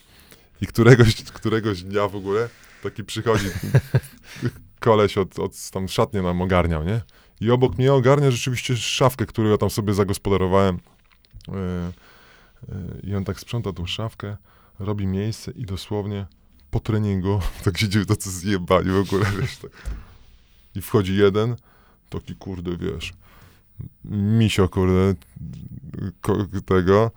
Speaker 2: I któregoś, któregoś dnia w ogóle taki przychodzi koleś od, od tam szatnie nam ogarniał, nie? I obok mnie ogarnia rzeczywiście szafkę, którą ja tam sobie zagospodarowałem. Yy, yy, I on tak sprząta tą szafkę, robi miejsce i dosłownie po treningu, tak siedzieli tacy zjebani w ogóle, wiesz, tak. I wchodzi jeden, taki kurde, wiesz, misio, kurde, tego,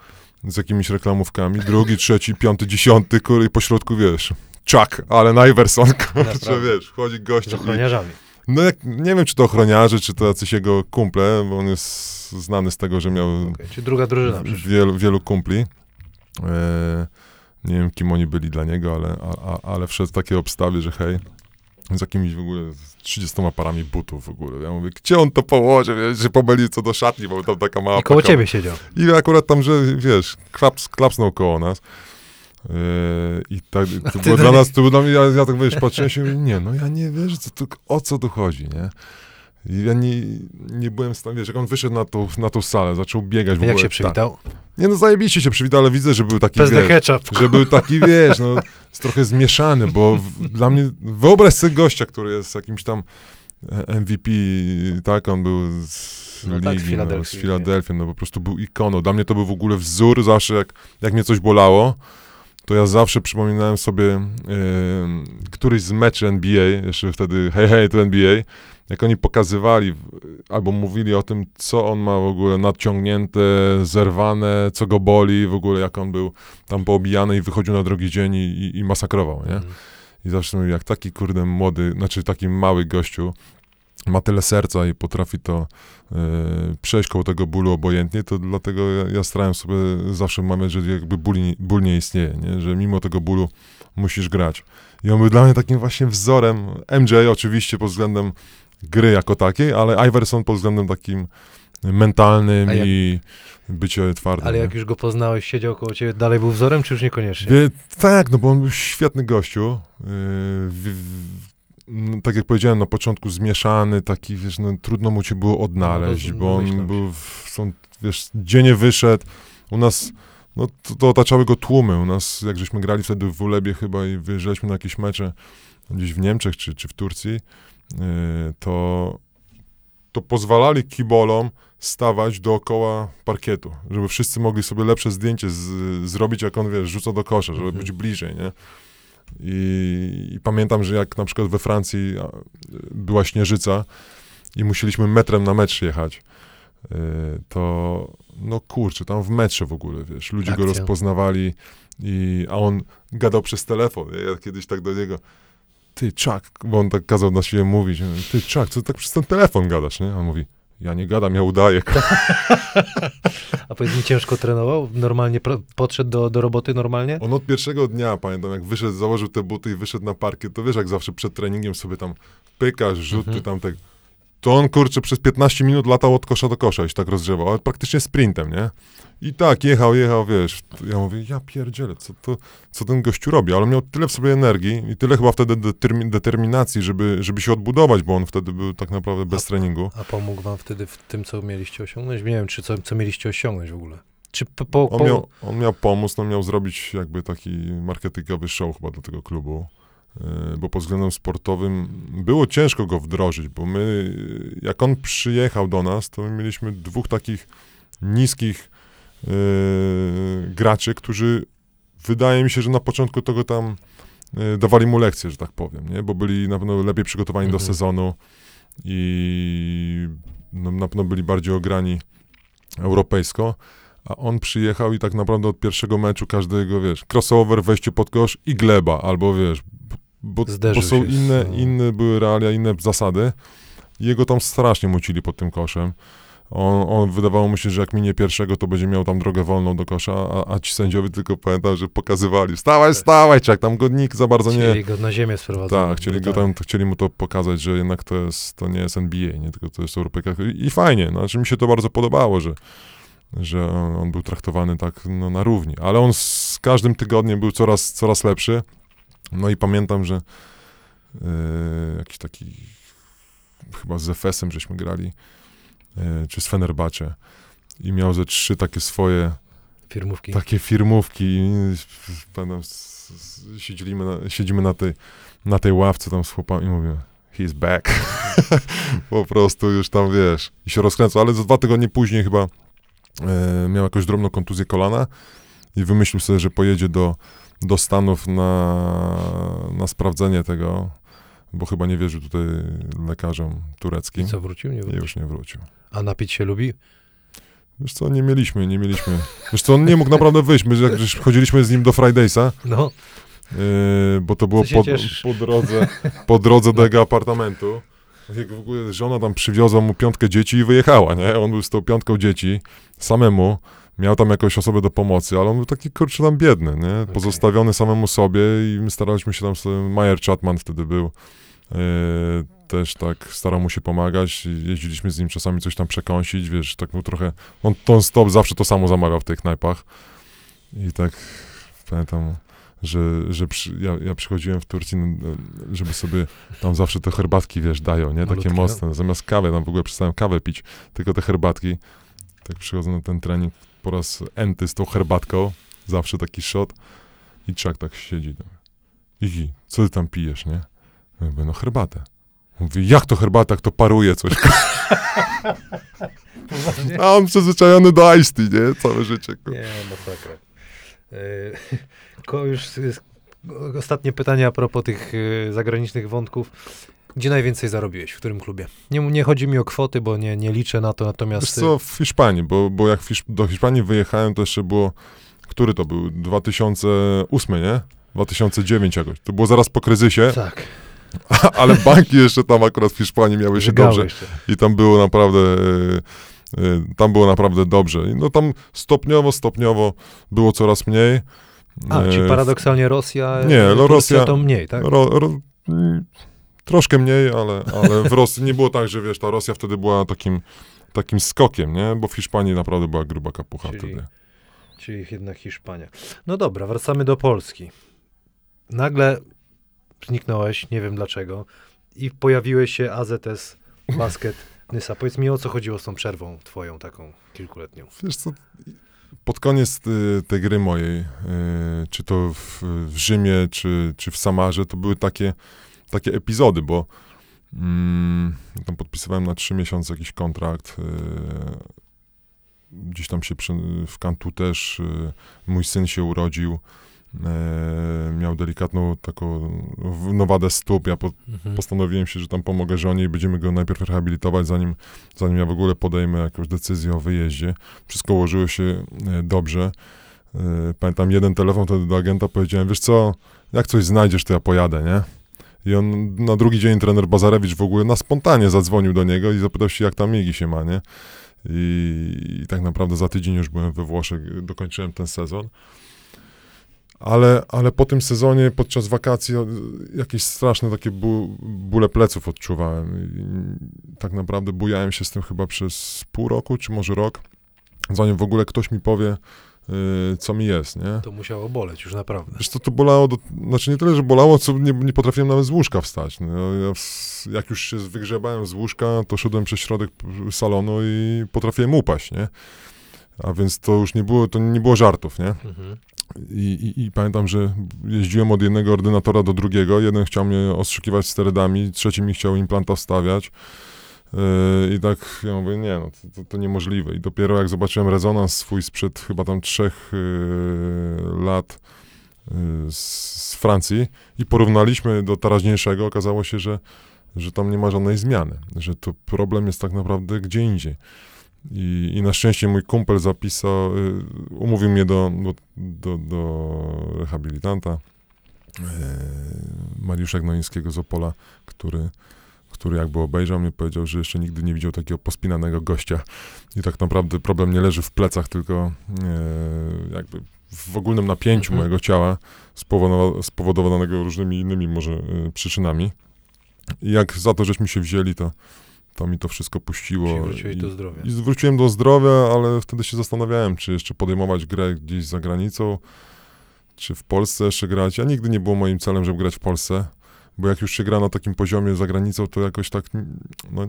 Speaker 2: z jakimiś reklamówkami, drugi, trzeci, piąty, dziesiąty, kurde, i po środku, wiesz, Chuck, ale Iverson, kurczę, wiesz, wchodzi
Speaker 1: Z
Speaker 2: gościu i,
Speaker 1: ochroniarzami.
Speaker 2: no jak, nie wiem, czy to ochroniarze, czy to jacyś jego kumple, bo on jest znany z tego, że miał
Speaker 1: Okay. Czy druga drużyna
Speaker 2: wielu, wielu kumpli. E, nie wiem, kim oni byli dla niego, ale, a, a, ale wszedł w takiej obstawie, że hej, z jakimiś w ogóle z 30 parami butów w ogóle. Ja mówię, gdzie on to położy? Wiesz, że pomylił co do szatni, bo tam taka mała
Speaker 1: I koło
Speaker 2: paka-
Speaker 1: ciebie siedział.
Speaker 2: I akurat tam, że wiesz, klaps, klapsnął koło nas. Yy, I tak, to było dla nas, to było dla mnie, ja, ja tak wiesz, patrzyłem się i mówię, nie, no ja nie wierzę, co tu, o co tu chodzi, nie? I ja nie, nie byłem w stanie, wiesz, jak on wyszedł na tą, na tą salę, zaczął biegać w
Speaker 1: Jak
Speaker 2: ogóle.
Speaker 1: się przywitał?
Speaker 2: Tak. Nie no, zajebiście się przywitał, ale widzę, że był taki,
Speaker 1: Bez
Speaker 2: wiesz,
Speaker 1: ketchup.
Speaker 2: że był taki, wiesz, no, jest trochę zmieszany, bo w, dla mnie, wyobraź sobie gościa, który jest jakimś tam e, MVP, tak, on był z
Speaker 1: No tak, z
Speaker 2: ligi, no, z
Speaker 1: Filadelfii,
Speaker 2: Filadelfii, no po prostu był ikoną. Dla mnie to był w ogóle wzór, zawsze jak, jak mnie coś bolało, to ja zawsze przypominałem sobie e, któryś z meczy NBA, jeszcze wtedy hej, hej, to NBA, jak oni pokazywali albo mówili o tym, co on ma w ogóle nadciągnięte, zerwane, co go boli, w ogóle jak on był tam poobijany i wychodził na drugi dzień i, i, i masakrował, nie?
Speaker 1: Mhm.
Speaker 2: I zawsze mówię, jak taki kurde młody, znaczy taki mały gościu ma tyle serca i potrafi to e, przejść koło tego bólu obojętnie, to dlatego ja, ja starałem sobie zawsze mawiać, że jakby ból, nie- ból nie istnieje, nie? że mimo tego bólu musisz grać. I on był dla mnie takim właśnie wzorem, MJ oczywiście pod względem gry jako takiej, ale Iverson pod względem takim mentalnym
Speaker 1: jak-
Speaker 2: i bycie twardym.
Speaker 1: Ale
Speaker 2: nie?
Speaker 1: jak już go poznałeś, siedział koło ciebie, dalej był wzorem, czy już niekoniecznie?
Speaker 2: Wie, tak, no bo on był świetny gościu. Yy, w, w, no, tak jak powiedziałem na początku, zmieszany, taki, wiesz, no, trudno mu cię było odnaleźć,
Speaker 1: No,
Speaker 2: bo
Speaker 1: domyślam
Speaker 2: on był, w, są, wiesz, dziennie wyszedł. U nas no to, to otaczały go tłumy. U nas, jak żeśmy grali wtedy w Ulebie chyba i wyjeżdżaliśmy na jakieś mecze gdzieś w Niemczech czy, czy w Turcji, to, to pozwalali kibolom stawać dookoła parkietu, żeby wszyscy mogli sobie lepsze zdjęcie z, zrobić, jak on, wiesz, rzuca do kosza, żeby
Speaker 1: Mhm.
Speaker 2: być bliżej, nie? I, I pamiętam, że jak na przykład we Francji była śnieżyca i musieliśmy metrem na mecz jechać, yy, to no kurczę, tam w metrze w ogóle, wiesz, ludzie go
Speaker 1: Akcja.
Speaker 2: rozpoznawali, i, a on gadał przez telefon. Ja kiedyś tak do niego, ty Chuck, bo on tak kazał na siebie mówić, ty Chuck, co ty tak przez ten telefon gadasz, nie? A on mówi, ja nie gadam, ja udaję.
Speaker 1: A powiedz mi, ciężko trenował? Normalnie podszedł do, do roboty normalnie?
Speaker 2: On od pierwszego dnia, pamiętam, jak wyszedł, założył te buty i wyszedł na parkiet, to wiesz, jak zawsze przed treningiem sobie tam pykasz, rzuty,
Speaker 1: Mhm.
Speaker 2: tam tak. To on, kurczę, przez 15 minut latał od kosza do kosza i się tak rozgrzewał, ale praktycznie sprintem, nie? I tak, jechał, jechał, wiesz. Ja mówię, ja pierdzielę, co, to, co ten gościu robi? Ale miał tyle w sobie energii i tyle chyba wtedy determi- determinacji, żeby, żeby się odbudować, bo on wtedy był tak naprawdę bez
Speaker 1: A-
Speaker 2: treningu.
Speaker 1: A pomógł wam wtedy w tym, co mieliście osiągnąć? Nie wiem, czy co, co mieliście osiągnąć w ogóle. Czy po, po,
Speaker 2: On miał, on miał pomóc, on miał zrobić jakby taki marketingowy show chyba dla tego klubu, bo pod względem sportowym było ciężko go wdrożyć, bo my, jak on przyjechał do nas, to my mieliśmy dwóch takich niskich yy, graczy, którzy wydaje mi się, że na początku tego tam yy, dawali mu lekcje, że tak powiem, nie? bo byli na pewno lepiej przygotowani do
Speaker 1: Mhm.
Speaker 2: sezonu i no, na pewno byli bardziej ograni europejsko, a on przyjechał i tak naprawdę od pierwszego meczu każdego, wiesz, crossover, wejście pod kosz i gleba, albo wiesz, bo, bo są
Speaker 1: się z-
Speaker 2: inne, inne były realia, inne zasady. I Jego tam strasznie mucili pod tym koszem. On, on wydawało mu się, że jak minie pierwszego, to będzie miał tam drogę wolną do kosza, a, a ci sędziowie tylko pamiętam, że pokazywali, wstawaj, wstawaj, jak tam go nikt za bardzo nie...
Speaker 1: Chcieli go na ziemię sprowadzać.
Speaker 2: Tak, chcieli go tam, chcieli mu to pokazać, że jednak to jest, to nie jest NBA, nie tylko to jest Europejka. I, i fajnie, znaczy mi się to bardzo podobało, że, że on, on był traktowany tak no, na równi. Ale on z każdym tygodniem był coraz, coraz lepszy. No i pamiętam, że e, jakiś taki chyba z Efesem żeśmy grali, e, czy z Fenerbahce i miał ze trzy takie swoje
Speaker 1: Firmówki.
Speaker 2: takie firmówki. i Pamiętam, siedzimy na, siedzimy na tej, na tej ławce tam z chłopami i mówię, he's back. po prostu już tam, wiesz, i się rozkręcał, ale za dwa tygodnie później chyba e, miał jakąś drobną kontuzję kolana i wymyślił sobie, że pojedzie do, do Stanów na, na sprawdzenie tego, bo chyba nie wierzył tutaj lekarzom
Speaker 1: I
Speaker 2: tureckim.
Speaker 1: co, wrócił? Nie
Speaker 2: I
Speaker 1: wrócił.
Speaker 2: już nie wrócił.
Speaker 1: A napić się lubi?
Speaker 2: Wiesz co, nie mieliśmy, nie mieliśmy. Wiesz co, on nie mógł naprawdę wyjść. My jak chodziliśmy z nim do Fridaysa,
Speaker 1: No,
Speaker 2: Yy, bo to było po, po drodze, po drodze do jego apartamentu. Jak w ogóle żona tam przywiozła mu piątkę dzieci i wyjechała, nie? On był z tą piątką dzieci, samemu, miał tam jakąś osobę do pomocy, ale on był taki, kurczę, tam biedny, nie? Pozostawiony samemu sobie i my staraliśmy się tam, sobie, Mayer Chapman wtedy był, yy, też tak starał mu się pomagać, jeździliśmy z nim czasami coś tam przekąsić, wiesz, tak był trochę, on ton stop zawsze to samo zamawiał w tych knajpach i tak pamiętam, że, że przy, ja, ja przychodziłem w Turcji, no, żeby sobie tam zawsze te herbatki, wiesz, dają, nie? Takie
Speaker 1: Malutkie,
Speaker 2: mocne. Zamiast kawy, tam w ogóle przestałem kawę pić, tylko te herbatki. Tak przychodzę na ten trening po raz enty z tą herbatką, zawsze taki shot i czak tak siedzi. Igi, co ty tam pijesz, nie? Ja mówię, no herbatę. Mówi, jak to herbata, jak to paruje coś. A on przyzwyczajony do iced tea, nie? Całe życie.
Speaker 1: Nie, masakra. Yy, ko- już ostatnie pytanie a propos tych y, zagranicznych wątków. Gdzie najwięcej zarobiłeś? W którym klubie? Nie, nie chodzi mi o kwoty, bo nie, nie liczę na to,
Speaker 2: Wiesz
Speaker 1: natomiast...
Speaker 2: co, w Hiszpanii, bo, bo jak w Hiszp- do Hiszpanii wyjechałem, to jeszcze było, który to był? 2008, nie? 2009 jakoś. To było zaraz po kryzysie,
Speaker 1: tak,
Speaker 2: ale banki jeszcze tam akurat w Hiszpanii miały się
Speaker 1: żygały
Speaker 2: dobrze
Speaker 1: jeszcze.
Speaker 2: i tam było naprawdę, e, e, tam było naprawdę dobrze. I No tam stopniowo, stopniowo było coraz mniej.
Speaker 1: A,
Speaker 2: E,
Speaker 1: czyli paradoksalnie Rosja...
Speaker 2: nie, no Rosja-
Speaker 1: to mniej, tak?
Speaker 2: Ro, ro, troszkę mniej, ale, ale w Rosji nie było tak, że wiesz, ta Rosja wtedy była takim, takim skokiem, nie? Bo w Hiszpanii naprawdę była gruba kapucha
Speaker 1: Czyli-
Speaker 2: wtedy.
Speaker 1: Czyli jednak Hiszpania. No dobra, wracamy do Polski. Nagle zniknąłeś, nie wiem dlaczego, i pojawiłeś się AZS Basket Nysa. Powiedz mi, o co chodziło z tą przerwą twoją taką kilkuletnią?
Speaker 2: Wiesz co, pod koniec y, tej gry mojej, y, czy to w, w Rzymie, czy, czy w Samarze, to były takie, takie epizody, bo mm, tam podpisywałem na trzy miesiące jakiś kontrakt. y, Gdzieś tam się przy, w Kantu też y, mój syn się urodził. e, Miał delikatną taką nowadę stóp. Ja po,
Speaker 1: Mhm.
Speaker 2: postanowiłem się, że tam pomogę żonie i będziemy go najpierw rehabilitować, zanim, zanim ja w ogóle podejmę jakąś decyzję o wyjeździe. Wszystko ułożyło się e, dobrze. E, Pamiętam jeden telefon wtedy do agenta, powiedziałem, wiesz co, jak coś znajdziesz, to ja pojadę, nie? I on na drugi dzień trener Bazarewicz w ogóle na spontanie zadzwonił do niego i zapytał się, jak tam Migi się ma, nie? I, I tak naprawdę za tydzień już byłem we Włoszech, dokończyłem ten sezon. Ale, ale po tym sezonie, podczas wakacji, jakieś straszne takie bóle pleców odczuwałem. I tak naprawdę bujałem się z tym chyba przez pół roku, czy może rok, zanim w ogóle ktoś mi powie, co mi jest, nie?
Speaker 1: To musiało boleć już naprawdę.
Speaker 2: Co, to bolało, do, znaczy nie tyle, że bolało, co nie, nie potrafiłem nawet z łóżka wstać. No, ja w, jak już się wygrzebałem z łóżka, to szedłem przez środek salonu i potrafiłem upaść, nie? A więc to już nie było, to nie było żartów, nie?
Speaker 1: Mhm.
Speaker 2: I, i, I pamiętam, że jeździłem od jednego ordynatora do drugiego. Jeden chciał mnie ostrzykiwać sterydami, trzeci mi chciał implanta wstawiać. Yy, I tak ja mówię, nie, no to, to, to niemożliwe. I dopiero jak zobaczyłem rezonans swój sprzed chyba tam trzech yy, lat yy, z, Francji i porównaliśmy do teraźniejszego, okazało się, że, że tam nie ma żadnej zmiany, że to problem jest tak naprawdę gdzie indziej. I, I na szczęście mój kumpel zapisał, umówił mnie do, do, do, do rehabilitanta, Mariusza Gnoińskiego z Opola, który, który jakby obejrzał mnie, powiedział, że jeszcze nigdy nie widział takiego pospinanego gościa. I tak naprawdę problem nie leży w plecach, tylko y, jakby w ogólnym napięciu
Speaker 1: Mhm.
Speaker 2: mojego ciała, spowodowa- spowodowanego różnymi innymi może y, przyczynami. I jak za to, żeśmy się wzięli, to, to mi to wszystko puściło. I-
Speaker 1: do zdrowia.
Speaker 2: i zwróciłem do zdrowia, ale wtedy się zastanawiałem, czy jeszcze podejmować grę gdzieś za granicą, czy w Polsce jeszcze grać. Ja nigdy nie było moim celem, żeby grać w Polsce, bo jak już się gra na takim poziomie za granicą, to jakoś tak, no,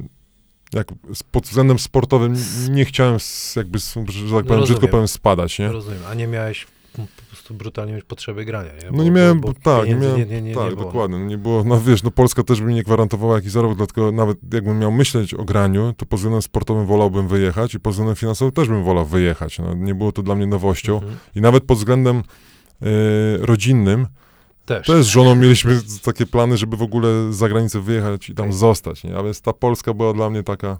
Speaker 2: jak pod względem sportowym nie chciałem jakby, że tak powiem, brzydko
Speaker 1: rozumiem.
Speaker 2: powiem, spadać, nie?
Speaker 1: Rozumiem. A nie miałeś po prostu brutalnie mieć potrzeby grania, nie?
Speaker 2: No nie miałem,
Speaker 1: bo,
Speaker 2: bo, tak, nie miałem,
Speaker 1: nie, nie, nie,
Speaker 2: tak,
Speaker 1: nie
Speaker 2: dokładnie, no nie było, no wiesz, no Polska też by mi nie gwarantowała jakiś zarobek, dlatego nawet jakbym miał myśleć o graniu, to pod względem sportowym wolałbym wyjechać i pod względem finansowym też bym wolał wyjechać, no, nie było to dla mnie nowością
Speaker 1: Mhm.
Speaker 2: i nawet pod względem e, rodzinnym,
Speaker 1: Też.
Speaker 2: też z żoną mieliśmy takie plany, żeby w ogóle za granicę wyjechać i tam
Speaker 1: Tak.
Speaker 2: zostać, nie, a więc ta Polska była dla mnie taka,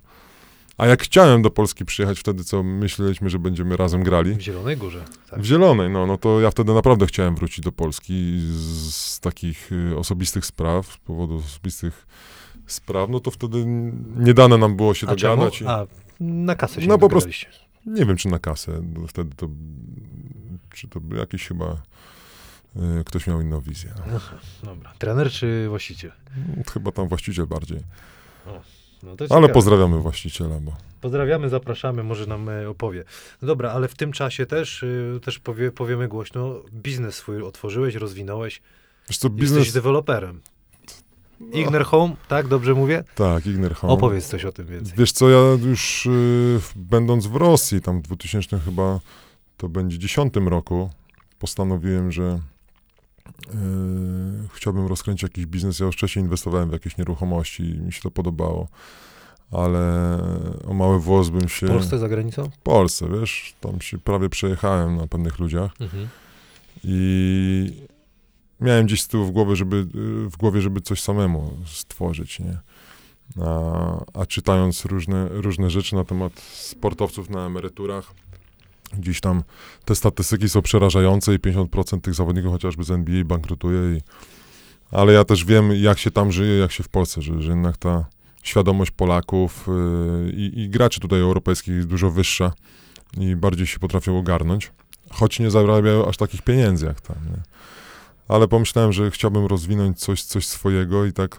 Speaker 2: a jak chciałem do Polski przyjechać wtedy, co myśleliśmy, że będziemy razem grali,
Speaker 1: W Zielonej Górze. Tak.
Speaker 2: w Zielonej, no, no to ja wtedy naprawdę chciałem wrócić do Polski z, z takich y, osobistych spraw, z powodu osobistych spraw, no to wtedy nie dane nam było się
Speaker 1: A czemu?
Speaker 2: dogadać. i-
Speaker 1: A, na kasę się
Speaker 2: No po prostu-. Nie wiem, czy na kasę, wtedy to, czy to by jakiś chyba, ktoś miał inną wizję. No.
Speaker 1: Dobra. Trener czy właściciel?
Speaker 2: Chyba tam właściciel bardziej.
Speaker 1: No to
Speaker 2: Ale pozdrawiamy właściciela, bo
Speaker 1: Pozdrawiamy, zapraszamy, może nam e, opowie. No dobra, ale w tym czasie też, y, też powie, powiemy głośno, biznes swój otworzyłeś, rozwinąłeś,
Speaker 2: wiesz co,
Speaker 1: biznes...
Speaker 2: biznes...
Speaker 1: jesteś deweloperem.
Speaker 2: No,
Speaker 1: Igner Home, tak? Dobrze mówię?
Speaker 2: tak, Igner Home.
Speaker 1: Opowiedz coś o tym więcej.
Speaker 2: Wiesz co, ja już y, będąc w Rosji, tam w 2000 chyba to będzie 10 roku, postanowiłem, że y, chciałbym rozkręcić jakiś biznes. Ja już wcześniej inwestowałem w jakieś nieruchomości i mi się to podobało, ale o mały włos bym się...
Speaker 1: W Polsce, za granicą?
Speaker 2: W Polsce, wiesz, tam się prawie przejechałem na pewnych ludziach
Speaker 1: Mhm.
Speaker 2: i miałem gdzieś z tyłu w głowie, żeby, y, w głowie, żeby coś samemu stworzyć, nie? A, a czytając różne, różne rzeczy na temat sportowców na emeryturach, gdzieś tam te statystyki są przerażające i 50% tych zawodników chociażby z NBA bankrutuje. I, ale ja też wiem, jak się tam żyje, jak się w Polsce żyje, że jednak ta świadomość Polaków y, i, graczy tutaj europejskich jest dużo wyższa i bardziej się potrafią ogarnąć, choć nie zarabiają aż takich pieniędzy jak tam. Nie? Ale pomyślałem, że chciałbym rozwinąć coś, coś swojego i tak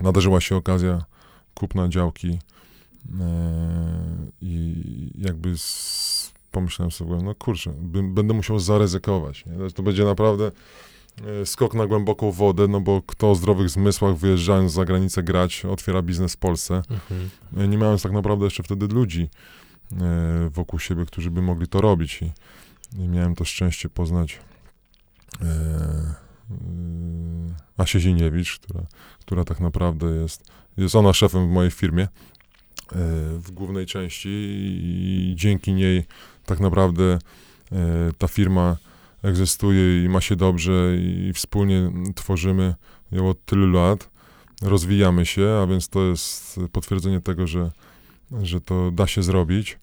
Speaker 2: nadarzyła się okazja kupna działki e, i jakby z, pomyślałem sobie, no kurczę, będę musiał zaryzykować. Nie? To będzie naprawdę e, skok na głęboką wodę, no bo kto o zdrowych zmysłach wyjeżdżając za granicę grać, otwiera biznes w Polsce,
Speaker 1: Mhm.
Speaker 2: E, nie mając tak naprawdę jeszcze wtedy ludzi wokół siebie, którzy by mogli to robić. I, i miałem to szczęście poznać e, e, Asię Ziniewicz, która, która tak naprawdę jest, jest ona szefem w mojej firmie e, w głównej części i dzięki niej tak naprawdę e, ta firma egzystuje i ma się dobrze i wspólnie tworzymy ją od tylu lat. Rozwijamy się, a więc to jest potwierdzenie tego, że, że to da się zrobić.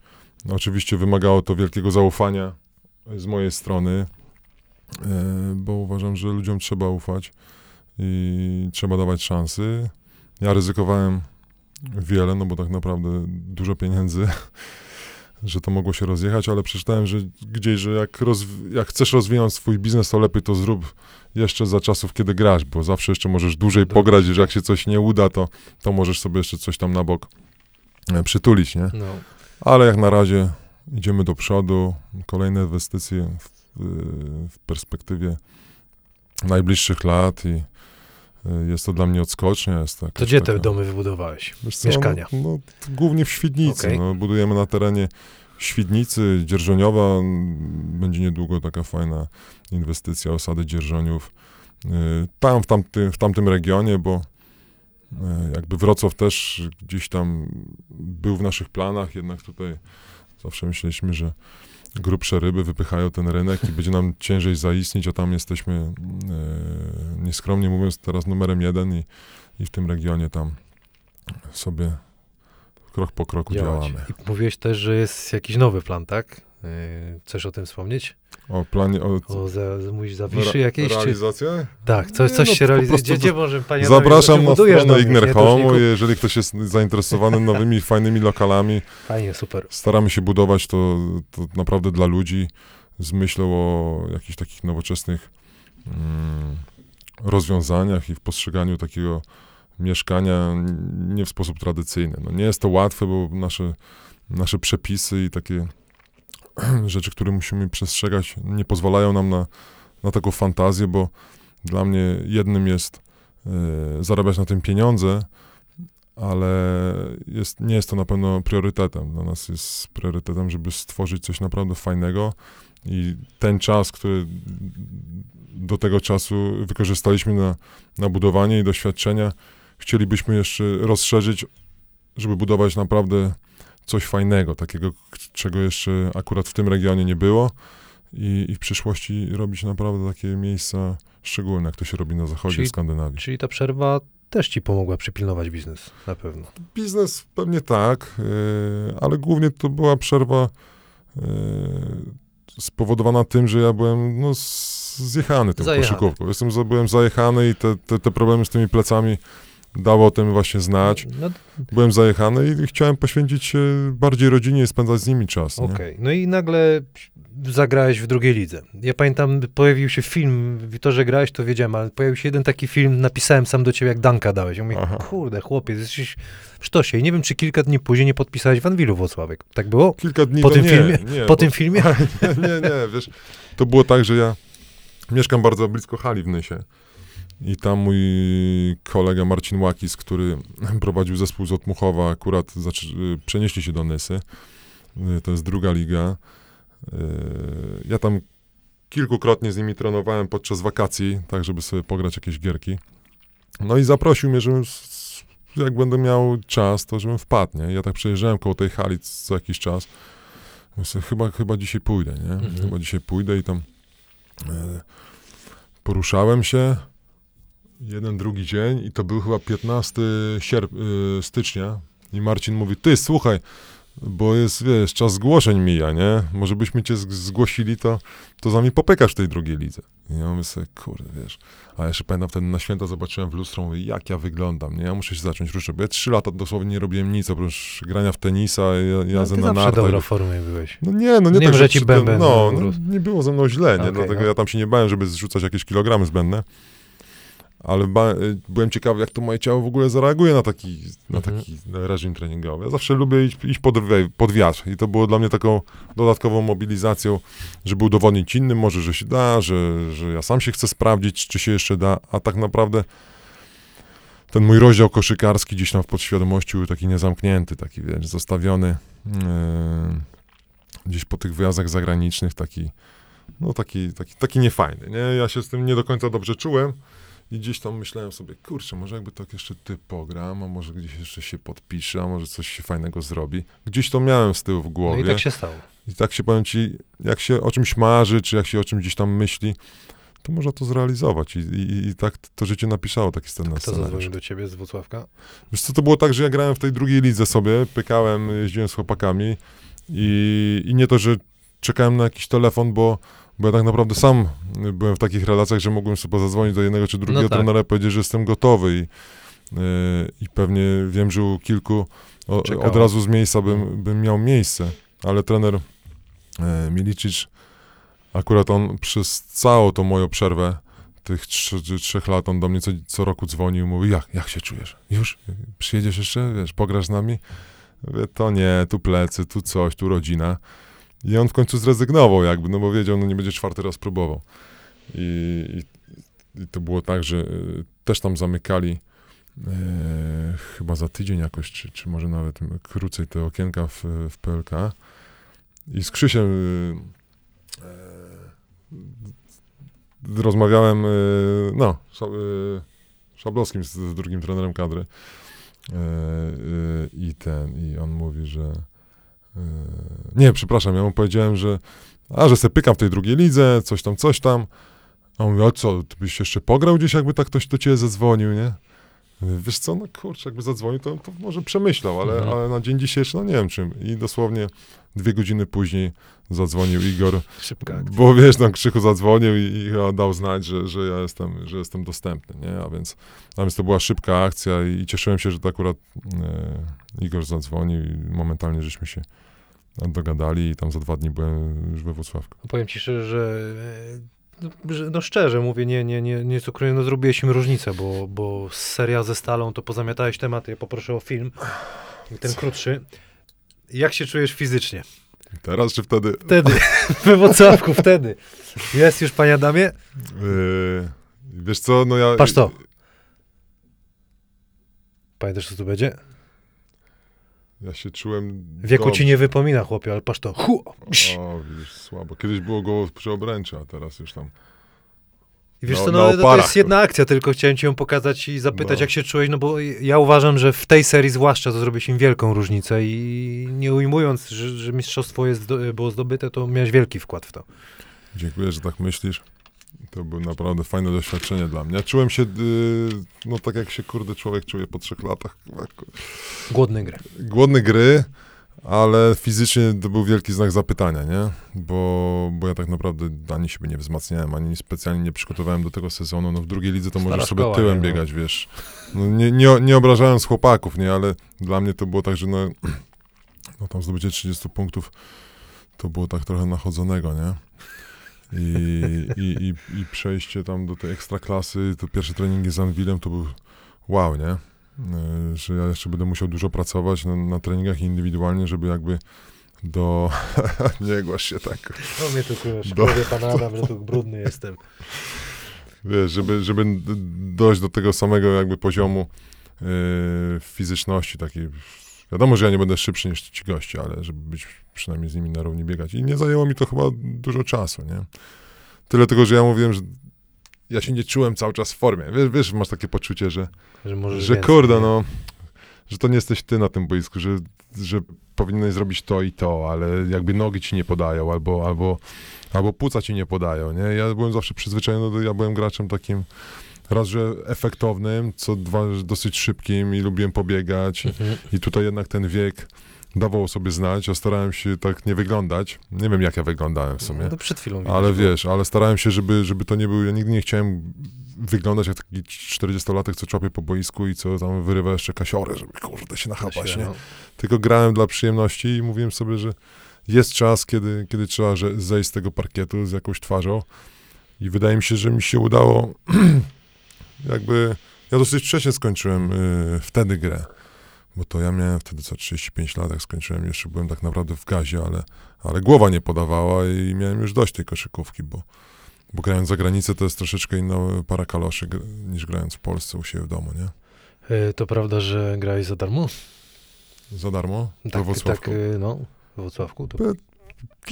Speaker 2: Oczywiście wymagało to wielkiego zaufania z mojej strony, e, bo uważam, że ludziom trzeba ufać i trzeba dawać szansy. Ja ryzykowałem wiele, no bo tak naprawdę dużo pieniędzy, że to mogło się rozjechać, ale przeczytałem, że gdzieś, że jak, rozw- jak chcesz rozwijać swój biznes, to lepiej to zrób jeszcze za czasów, kiedy grasz, bo zawsze jeszcze możesz dłużej pograć, że jak się coś nie uda, to, to możesz sobie jeszcze coś tam na bok e, przytulić, nie?
Speaker 1: No.
Speaker 2: Ale jak na razie idziemy do przodu, kolejne inwestycje w, w perspektywie najbliższych lat i jest to dla mnie odskocznia. Jest
Speaker 1: To gdzie te
Speaker 2: taka-
Speaker 1: domy wybudowałeś?
Speaker 2: Co,
Speaker 1: mieszkania?
Speaker 2: No, no, głównie w Świdnicy.
Speaker 1: Okej.
Speaker 2: No, budujemy na terenie Świdnicy, Dzierżoniowa. Będzie niedługo taka fajna inwestycja osady Dzierżoniów. Y, Tam, w, tamty, w tamtym regionie, bo y, jakby Wrocław też gdzieś tam był w naszych planach, jednak tutaj zawsze myśleliśmy, że grubsze ryby wypychają ten rynek i będzie nam ciężej zaistnieć, a tam jesteśmy, e, nieskromnie mówiąc, teraz numerem jeden i, i w tym regionie tam sobie krok po kroku
Speaker 1: Działać.
Speaker 2: działamy.
Speaker 1: I mówiłeś też, że jest jakiś nowy plan, tak? Yy, Chcesz o tym wspomnieć?
Speaker 2: O planie, o,
Speaker 1: O za, za- mówisz zawiszy
Speaker 2: re-?
Speaker 1: Czy...
Speaker 2: realizację?
Speaker 1: Tak, coś, coś
Speaker 2: no
Speaker 1: się realizuje. Gdzie, gdzie może panie
Speaker 2: Zapraszam na stronę
Speaker 1: kup-
Speaker 2: jeżeli ktoś jest zainteresowany nowymi, fajnymi lokalami.
Speaker 1: Fajnie, super.
Speaker 2: Staramy się budować to, to naprawdę dla ludzi z myślą o jakichś takich nowoczesnych mm, rozwiązaniach i w postrzeganiu takiego mieszkania nie w sposób tradycyjny. No nie jest to łatwe, bo nasze, nasze przepisy i takie rzeczy, które musimy przestrzegać, nie pozwalają nam na, na taką fantazję, bo dla mnie jednym jest e, zarabiać na tym pieniądze, ale jest, nie jest to na pewno priorytetem. Dla nas jest priorytetem, żeby stworzyć coś naprawdę fajnego i ten czas, który do tego czasu wykorzystaliśmy na, na budowanie i doświadczenia, chcielibyśmy jeszcze rozszerzyć, żeby budować naprawdę coś fajnego, takiego, czego jeszcze akurat w tym regionie nie było i, i w przyszłości robić naprawdę takie miejsca szczególne, jak to się robi na zachodzie
Speaker 1: Czyli-
Speaker 2: w Skandynawii.
Speaker 1: Czyli ta przerwa też ci pomogła przypilnować biznes, na pewno.
Speaker 2: Biznes pewnie tak, yy, ale głównie to była przerwa yy, spowodowana tym, że ja byłem no, zjechany tą
Speaker 1: Zajechany.
Speaker 2: koszykówką. Jestem, byłem zajechany i te, te, te problemy z tymi plecami dało o tym właśnie znać.
Speaker 1: No,
Speaker 2: Byłem zajechany i chciałem poświęcić się bardziej rodzinie i spędzać z nimi czas.
Speaker 1: Okej, no i nagle zagrałeś w drugiej lidze. Ja pamiętam, pojawił się film, to, że grałeś, to wiedziałem, ale pojawił się jeden taki film, napisałem sam do ciebie, jak Danka dałeś. Ja mówię,
Speaker 2: Aha.
Speaker 1: kurde, chłopiec, jesteś w sztosie. I nie wiem, czy kilka dni później nie podpisałeś w Anwilu Włocławek. Tak było?
Speaker 2: Kilka dni
Speaker 1: Po tym
Speaker 2: nie,
Speaker 1: filmie?
Speaker 2: Nie,
Speaker 1: Po
Speaker 2: bo-
Speaker 1: tym filmie?
Speaker 2: nie, nie, nie, wiesz, to było tak, że ja mieszkam bardzo blisko hali w Nysie i tam mój kolega Marcin Łakis, który prowadził zespół z Otmuchowa, akurat y, przenieśli się do Nysy. Y, To jest druga liga. Y, Ja tam kilkukrotnie z nimi trenowałem podczas wakacji, tak żeby sobie pograć jakieś gierki. No i zaprosił mnie, żebym jak będę miał czas, to żebym wpadł, nie? Ja tak przejeżdżałem koło tej hali co jakiś czas. Myślę, chyba, chyba dzisiaj pójdę, nie?
Speaker 1: Mhm.
Speaker 2: Chyba dzisiaj pójdę i tam e, poruszałem się. Jeden, drugi dzień i to był chyba 15 sierp, e, stycznia. I Marcin mówi, ty słuchaj, bo jest, wiesz, czas zgłoszeń mija, nie? Może byśmy cię zgłosili, to, to z nami popykasz w tej drugiej lidze. I ja mówię sobie, kurde, wiesz. A jeszcze pamiętam wtedy na święta zobaczyłem w lustro, mówię, jak ja wyglądam, nie? Ja muszę się zacząć ruszyć, bo ja trzy lata dosłownie nie robiłem nic, oprócz grania w tenisa,
Speaker 1: No,
Speaker 2: jazdy
Speaker 1: ty
Speaker 2: na nartach.
Speaker 1: dobra formie byłeś.
Speaker 2: No nie, no nie,
Speaker 1: Nie
Speaker 2: tak,
Speaker 1: że ci bęben,
Speaker 2: No,
Speaker 1: no,
Speaker 2: no, nie było ze mną źle, nie?
Speaker 1: Okej,
Speaker 2: Dlatego
Speaker 1: no.
Speaker 2: ja tam się nie bałem, żeby zrzucać jakieś kilogramy zbędne. Ale ba- y, byłem ciekawy, jak to moje ciało w ogóle zareaguje na taki, na
Speaker 1: Mhm.
Speaker 2: taki reżim treningowy. Ja zawsze lubię iść, iść pod, pod wiatr i to było dla mnie taką dodatkową mobilizacją, żeby udowodnić innym może, że się da, że, że ja sam się chcę sprawdzić, czy się jeszcze da, a tak naprawdę ten mój rozdział koszykarski gdzieś tam w podświadomości był taki niezamknięty, taki wiesz, zostawiony yy, gdzieś po tych wyjazdach zagranicznych, taki, no taki, taki, taki niefajny, nie? Ja się z tym nie do końca dobrze czułem i gdzieś tam myślałem sobie, kurczę, może jakby tak jeszcze ty pogram, a może gdzieś jeszcze się podpisze, a może coś się fajnego zrobi. Gdzieś to miałem z tyłu w
Speaker 1: No
Speaker 2: głowie.
Speaker 1: i tak się stało.
Speaker 2: I tak się powiem ci, jak się o czymś marzy, czy jak się o czymś gdzieś tam myśli, to można to zrealizować. I, i, i tak to życie napisało taki scen na
Speaker 1: Kto
Speaker 2: scenariusz.
Speaker 1: zadzwonił do ciebie z Wrocławka?
Speaker 2: Wiesz co, to było tak, że ja grałem w tej drugiej lidze sobie, pykałem, jeździłem z chłopakami i, i nie to, że czekałem na jakiś telefon, bo, bo ja tak naprawdę sam byłem w takich relacjach, że mogłem sobie zadzwonić do jednego czy drugiego
Speaker 1: No tak.
Speaker 2: trenera i powiedzieć, że jestem gotowy i, yy, i pewnie wiem, że u kilku o, od razu z miejsca bym, bym miał miejsce, ale trener e, Milicic, akurat on przez całą tą moją przerwę tych trzy, trzech lat on do mnie co, co roku dzwonił i mówi, jak, jak się czujesz? Już? Przyjedziesz jeszcze? Wiesz, pograsz z nami? Mówię, to nie, tu plecy, tu coś, tu rodzina. I on w końcu zrezygnował jakby, no bo wiedział, no nie będzie czwarty raz próbował. I, i, i to było tak, że y, też tam zamykali e, chyba za tydzień jakoś, czy, czy może nawet krócej te okienka w, w PLK. I z Krzysiem y, rozmawiałem, no, Sza- Szablowskim z, z drugim trenerem kadry. I ten, i on mówi, że nie, przepraszam, ja mu powiedziałem, że a, że se pykam w tej drugiej lidze, coś tam, coś tam. A on mówi, a co, ty byś jeszcze pograł gdzieś, jakby tak ktoś do ciebie zadzwonił, nie? Wiesz co, no kurczę, jakby zadzwonił, to, to może przemyślał, ale,
Speaker 1: Mhm.
Speaker 2: ale na dzień dzisiejszy, no nie wiem czym. I dosłownie dwie godziny później zadzwonił Igor,
Speaker 1: Szybka akcja.
Speaker 2: bo wiesz, tam Krzychu zadzwonił i, i chyba dał znać, że, że ja jestem, że jestem dostępny, nie? A więc, a więc to była szybka akcja i, i cieszyłem się, że to akurat e, Igor zadzwonił i momentalnie żeśmy się dogadali i tam za dwa dni byłem już we Wrocławku.
Speaker 1: No Powiem ci szczerze, że, e, no, że no szczerze mówię, nie, nie, nie, nie cukruję, no zrobiłeś im różnicę, bo, bo seria ze Stalą to pozamiatałeś tematy, ja poproszę o film, ten krótszy. Jak się czujesz fizycznie?
Speaker 2: Teraz czy wtedy?
Speaker 1: Wtedy, we Wrocławku, wtedy. Jest już, panie Adamie?
Speaker 2: Yy, wiesz co, no ja...
Speaker 1: Patrz to. Pamiętasz, co tu będzie?
Speaker 2: Ja się czułem
Speaker 1: Wieku
Speaker 2: dobrze.
Speaker 1: ci nie wypomina, chłopie, ale patrz to. Hu!
Speaker 2: O, widzisz, słabo. Kiedyś było go przy obręczy, a teraz już tam...
Speaker 1: I wiesz
Speaker 2: Na-
Speaker 1: co,
Speaker 2: na
Speaker 1: no, to jest jedna akcja, tylko chciałem ci ją pokazać i zapytać,
Speaker 2: No.
Speaker 1: jak się czułeś, no bo ja uważam, że w tej serii zwłaszcza to zrobiłeś im wielką różnicę i nie ujmując, że, że mistrzostwo jest, było zdobyte, to miałeś wielki wkład w to.
Speaker 2: Dziękuję, że tak myślisz. To było naprawdę fajne doświadczenie dla mnie. Czułem się, yy, no tak jak się kurde człowiek czuje po trzech latach.
Speaker 1: Głodny gry.
Speaker 2: Głodny gry, ale fizycznie to był wielki znak zapytania, nie? Bo, bo ja tak naprawdę ani siebie nie wzmacniałem, ani specjalnie nie przygotowałem do tego sezonu. No w drugiej lidze to
Speaker 1: Stara
Speaker 2: możesz sobie tyłem
Speaker 1: nie? No.
Speaker 2: biegać, wiesz. No, nie, nie, nie obrażając chłopaków, nie? Ale dla mnie to było tak, że no, no tam zdobycie 30 punktów to było tak trochę nachodzonego, nie? I, i, i, I przejście tam do tej ekstraklasy, to pierwsze treningi z Anwilem to był wow, nie? Y, Że ja jeszcze będę musiał dużo pracować na, na treningach indywidualnie, żeby jakby do... nie głasz się tak.
Speaker 1: No mnie tu kurwa,
Speaker 2: Do-
Speaker 1: powie pan Adam, że tu brudny jestem.
Speaker 2: Wiesz, żeby, żeby dojść do tego samego jakby poziomu y, fizyczności takiej. Wiadomo, że ja nie będę szybszy niż ci goście, ale żeby być przynajmniej z nimi na równi biegać. I nie zajęło mi to chyba dużo czasu, nie? Tyle tego, że ja mówiłem, że ja się nie czułem cały czas w formie. Wiesz, wiesz masz takie poczucie, że,
Speaker 1: Że,
Speaker 2: że
Speaker 1: więcej,
Speaker 2: kurde,
Speaker 1: nie?
Speaker 2: no, że to nie jesteś ty na tym boisku, że, że powinieneś zrobić to i to, ale jakby nogi ci nie podają, albo, albo, albo płuca ci nie podają, nie? Ja byłem zawsze przyzwyczajony, ja byłem graczem takim raz, że efektownym, co dwa, że dosyć szybkim i lubiłem pobiegać
Speaker 1: Mhm.
Speaker 2: i tutaj jednak ten wiek dawał sobie znać, ja starałem się tak nie wyglądać, nie wiem jak ja wyglądałem w sumie.
Speaker 1: No przed chwilą
Speaker 2: Ale
Speaker 1: było.
Speaker 2: wiesz, ale starałem się, żeby, żeby to nie był. Ja nigdy nie chciałem wyglądać jak taki 40-latek, co czopie po boisku i co tam wyrywa jeszcze kasiorę, żeby kurde się nachapać, nie?
Speaker 1: No.
Speaker 2: Tylko grałem dla przyjemności i mówiłem sobie, że jest czas, kiedy, kiedy trzeba że zejść z tego parkietu z jakąś twarzą. I wydaje mi się, że mi się udało jakby. Ja dosyć wcześnie skończyłem y, wtedy grę. Bo to ja miałem wtedy co 35 lat, jak skończyłem, jeszcze byłem tak naprawdę w gazie, ale, ale głowa nie podawała i miałem już dość tej koszykówki, bo, bo grając za granicę to jest troszeczkę inna para kaloszy niż grając w Polsce u siebie w domu, nie?
Speaker 1: E, To prawda, że grałeś za darmo?
Speaker 2: Za darmo?
Speaker 1: Tak, tak, e, no, w Wrocławku. To...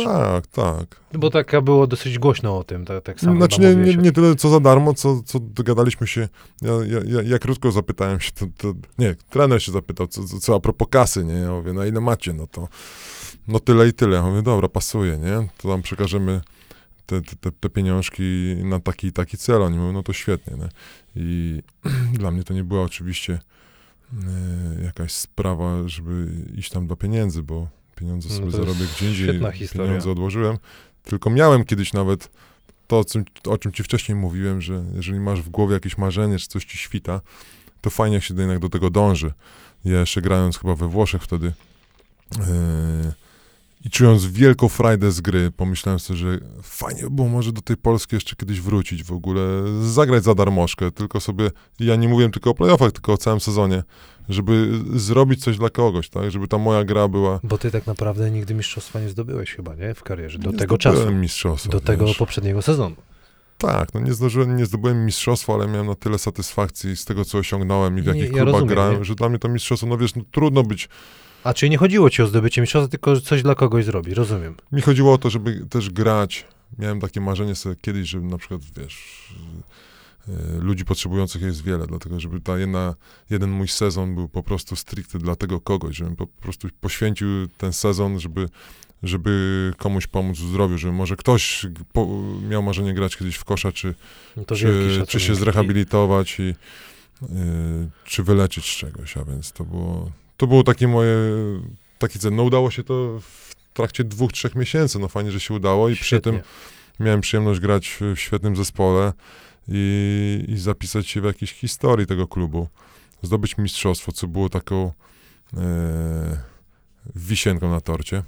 Speaker 2: Tak, tak.
Speaker 1: Bo taka było dosyć głośno o tym, tak, tak samo
Speaker 2: Znaczy nie, nie, nie tyle co za darmo, co, co dogadaliśmy się. Ja, ja, ja, krótko zapytałem się, to, to, nie, trener się zapytał, co, co, a propos kasy, nie? Ja mówię, na ile macie? No to no tyle i tyle. Ja mówię, dobra, pasuje, nie? To tam przekażemy te, te, te, pieniążki na taki i taki cel. Oni mówią, no to świetnie, nie? I dla mnie to nie była oczywiście e, jakaś sprawa, żeby iść tam dla pieniędzy, bo pieniądze
Speaker 1: No
Speaker 2: sobie
Speaker 1: jest
Speaker 2: zarobię gdzie indziej.
Speaker 1: historia.
Speaker 2: Pieniądze odłożyłem. Tylko miałem kiedyś nawet to, o czym, o czym ci wcześniej mówiłem, że jeżeli masz w głowie jakieś marzenie, czy coś ci świta, to fajnie jak się jednak do tego dąży. Ja jeszcze grając chyba we Włoszech wtedy yy, i czując wielką frajdę z gry, pomyślałem sobie, że fajnie by było może do tej Polski jeszcze kiedyś wrócić w ogóle, zagrać za darmożkę, tylko sobie, ja nie mówiłem tylko o playoffach, tylko o całym sezonie, żeby zrobić coś dla kogoś, tak, żeby ta moja gra była...
Speaker 1: Bo ty tak naprawdę nigdy mistrzostwa nie zdobyłeś chyba, nie? W karierze, do
Speaker 2: Nie
Speaker 1: tego czasu.
Speaker 2: mistrzostwa,
Speaker 1: Do tego
Speaker 2: wiesz.
Speaker 1: poprzedniego sezonu.
Speaker 2: Tak, no nie zdążyłem, nie zdobyłem mistrzostwa, ale miałem na tyle satysfakcji z tego, co osiągnąłem i w
Speaker 1: Nie,
Speaker 2: jakich
Speaker 1: ja
Speaker 2: klubach
Speaker 1: rozumiem,
Speaker 2: grałem,
Speaker 1: nie?
Speaker 2: że dla mnie to mistrzostwo, no wiesz, no, trudno być.
Speaker 1: A czyli nie chodziło ci o zdobycie mistrzostwa, tylko że coś dla kogoś zrobi, rozumiem.
Speaker 2: Mi chodziło o to, żeby też grać. Miałem takie marzenie sobie kiedyś, żeby na przykład, wiesz, ludzi potrzebujących jest wiele, dlatego żeby ta jedna, jeden mój sezon był po prostu stricte dla tego kogoś, żebym po prostu poświęcił ten sezon, żeby, żeby komuś pomóc w zdrowiu, żeby może ktoś po, miał marzenie grać kiedyś w kosza, czy,
Speaker 1: No
Speaker 2: czy, czy się zrehabilitować i y, czy wyleczyć z czegoś, a więc to było, to było takie moje, taki cel. No udało się to w trakcie dwóch, trzech miesięcy, no fajnie, że się udało i przy
Speaker 1: Świetnie.
Speaker 2: tym miałem przyjemność grać w świetnym zespole i, i zapisać się w jakiejś historii tego klubu, zdobyć mistrzostwo, co było taką e, wisienką na torcie,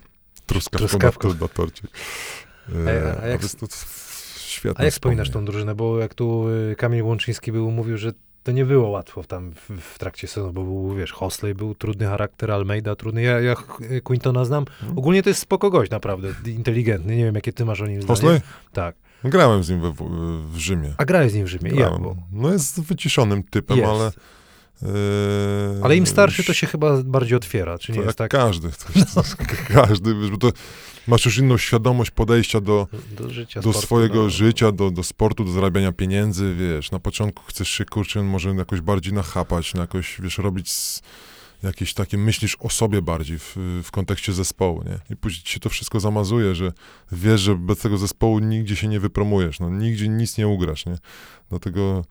Speaker 2: truskawką,
Speaker 1: Truskawką.
Speaker 2: Na, torcie.
Speaker 1: A-
Speaker 2: E,
Speaker 1: a jak-
Speaker 2: to, to świetne
Speaker 1: A jak wspominasz tą drużynę? Bo jak tu y, Kamil Łączyński był, mówił, że to nie było łatwo tam w, w trakcie sezonu, bo był, wiesz, Hosley był trudny charakter, Almeida trudny. Ja, ja Quintona znam.
Speaker 2: Mhm.
Speaker 1: Ogólnie to jest spoko gość, naprawdę, inteligentny. Nie wiem, jakie ty masz o nim zdanie.
Speaker 2: Hosley?
Speaker 1: Tak.
Speaker 2: Grałem z nim we, w Rzymie.
Speaker 1: A grałeś z nim w Rzymie. Jak
Speaker 2: Grałem.
Speaker 1: było?
Speaker 2: No jest wyciszonym typem,
Speaker 1: Jest.
Speaker 2: ale... e,
Speaker 1: Ale im starszy, to się chyba bardziej otwiera, czy nie jest
Speaker 2: jak
Speaker 1: tak?
Speaker 2: każdy. To, jest każdy, wiesz, bo to masz już inną świadomość podejścia do,
Speaker 1: Do życia,
Speaker 2: do
Speaker 1: sportu,
Speaker 2: swojego
Speaker 1: no.
Speaker 2: życia, do, do sportu, do zarabiania pieniędzy, wiesz. Na początku chcesz się, kurczę, może jakoś bardziej nachapać, na jakoś, wiesz, robić s- jakieś takie, myślisz o sobie bardziej w, w kontekście zespołu, nie? I później się to wszystko zamazuje, że wiesz, że bez tego zespołu nigdzie się nie wypromujesz, no, nigdzie nic nie ugrasz, nie? Dlatego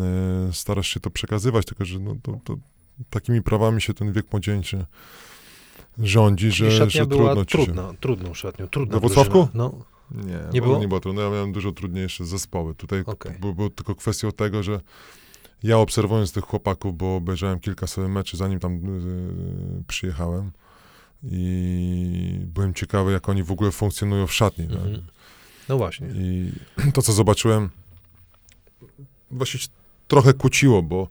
Speaker 2: e, starasz się to przekazywać, tylko że no, to, to, takimi prawami się ten wiek młodzieńczy rządzi, że, że
Speaker 1: była
Speaker 2: trudno ci się...
Speaker 1: trudna, trudną szatnią,
Speaker 2: Włocławku?
Speaker 1: drużyna. No,
Speaker 2: Nie,
Speaker 1: Nie było?
Speaker 2: nie było trudno. Ja miałem dużo trudniejsze zespoły. Tutaj było, było tylko kwestią tego, że ja obserwując tych chłopaków, bo obejrzałem kilka sobie meczy, zanim tam y, przyjechałem i byłem ciekawy, jak oni w ogóle funkcjonują w szatni. tak?
Speaker 1: Mhm. no właśnie.
Speaker 2: I to, co zobaczyłem, właśnie trochę kłóciło, bo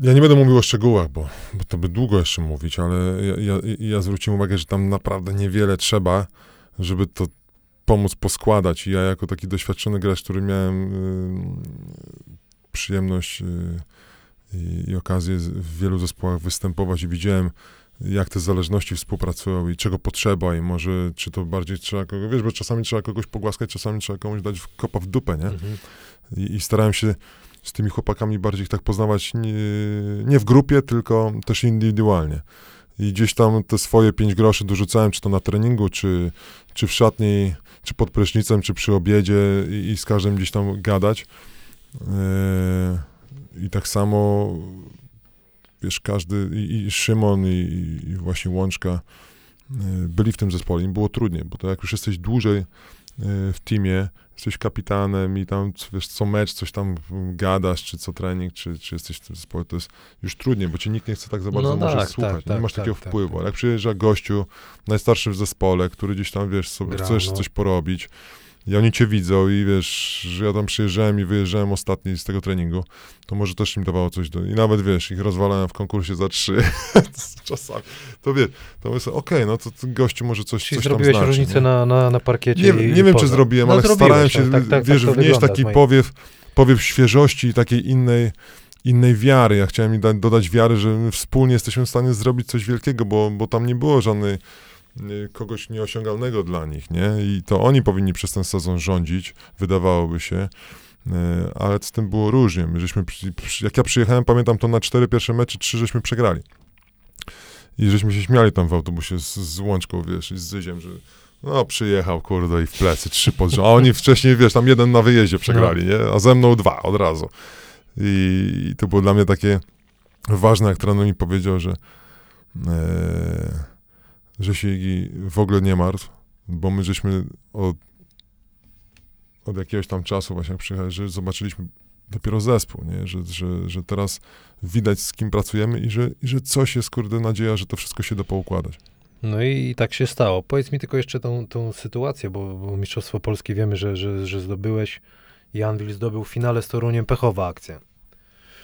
Speaker 2: ja nie będę mówił o szczegółach, bo, bo to by długo jeszcze mówić, ale ja, ja, ja zwróciłem uwagę, że tam naprawdę niewiele trzeba, żeby to pomóc poskładać. I ja jako taki doświadczony gracz, który miałem y, przyjemność y, i, i okazję w wielu zespołach występować i widziałem, jak te zależności współpracują i czego potrzeba i może czy to bardziej trzeba kogoś, wiesz, bo czasami trzeba kogoś pogłaskać, czasami trzeba komuś dać kopa w dupę, nie?
Speaker 1: Mhm.
Speaker 2: I, I starałem się z tymi chłopakami bardziej ich tak poznawać nie, nie w grupie, tylko też indywidualnie. I gdzieś tam te swoje pięć groszy dorzucałem, czy to na treningu, czy, czy w szatni, czy pod prysznicem, czy przy obiedzie i, i z każdym gdzieś tam gadać. Yy, I tak samo, wiesz, każdy, i, i Szymon, i, i właśnie Łączka yy, byli w tym zespole. Im było trudniej, bo to jak już jesteś dłużej yy, w teamie, jesteś kapitanem i tam, wiesz, co mecz coś tam gadasz, czy co trening, czy, czy jesteś w tym zespole, to jest już trudniej, bo cię nikt nie chce tak za bardzo
Speaker 1: No
Speaker 2: może
Speaker 1: tak,
Speaker 2: słuchać.
Speaker 1: tak,
Speaker 2: nie
Speaker 1: tak,
Speaker 2: masz
Speaker 1: tak,
Speaker 2: takiego
Speaker 1: tak,
Speaker 2: wpływu.
Speaker 1: tak.
Speaker 2: Ale jak przyjeżdża gościu, najstarszy w zespole, który gdzieś tam, wiesz, sobie
Speaker 1: Gra,
Speaker 2: chcesz
Speaker 1: no.
Speaker 2: coś porobić, i oni cię widzą i wiesz, że ja tam przyjeżdżałem i wyjeżdżałem ostatni z tego treningu, to może też im dawało coś do... I nawet, wiesz, ich rozwalałem w konkursie za trzy czasami. To wiesz, to myślę, okej, no to, gościu może coś,
Speaker 1: Czyli
Speaker 2: coś tam
Speaker 1: zrobiłeś
Speaker 2: znaczy,
Speaker 1: różnicę na, na, na parkiecie
Speaker 2: Nie,
Speaker 1: i
Speaker 2: nie wiem, czy
Speaker 1: poza.
Speaker 2: zrobiłem,
Speaker 1: No,
Speaker 2: ale starałem się,
Speaker 1: tak, tak, tak,
Speaker 2: wiesz,
Speaker 1: tak
Speaker 2: wnieść taki powiew, powiew świeżości i takiej innej, innej wiary. Ja chciałem im da- dodać wiary, że my wspólnie jesteśmy w stanie zrobić coś wielkiego, bo, bo tam nie było żadnej kogoś nieosiągalnego dla nich, nie? I to oni powinni przez ten sezon rządzić, wydawałoby się. Y, Ale z tym było różnie. My żeśmy, jak ja przyjechałem, pamiętam to na cztery pierwsze mecze, trzy żeśmy przegrali. I żeśmy się śmiali tam w autobusie z, z Łączką, wiesz, i z Zyziem, że no przyjechał, kurde, i w plecy, trzy pod. A oni wcześniej, wiesz, tam jeden na wyjeździe przegrali, nie? A ze mną dwa od razu. I, i to było dla mnie takie ważne, jak trener mi powiedział, że e, że się Igi w ogóle nie martw, bo my żeśmy od, od jakiegoś tam czasu właśnie przyjechali, że zobaczyliśmy dopiero zespół, nie? Że, że, że teraz widać z kim pracujemy i że, i że coś jest, kurde, nadzieja, że to wszystko się da poukładać.
Speaker 1: No i, tak się stało. Powiedz mi tylko jeszcze tą, tą sytuację, bo, bo Mistrzostwo Polskie wiemy, że, że, że zdobyłeś i Anwil zdobył w finale z Toruniem pechowa akcja.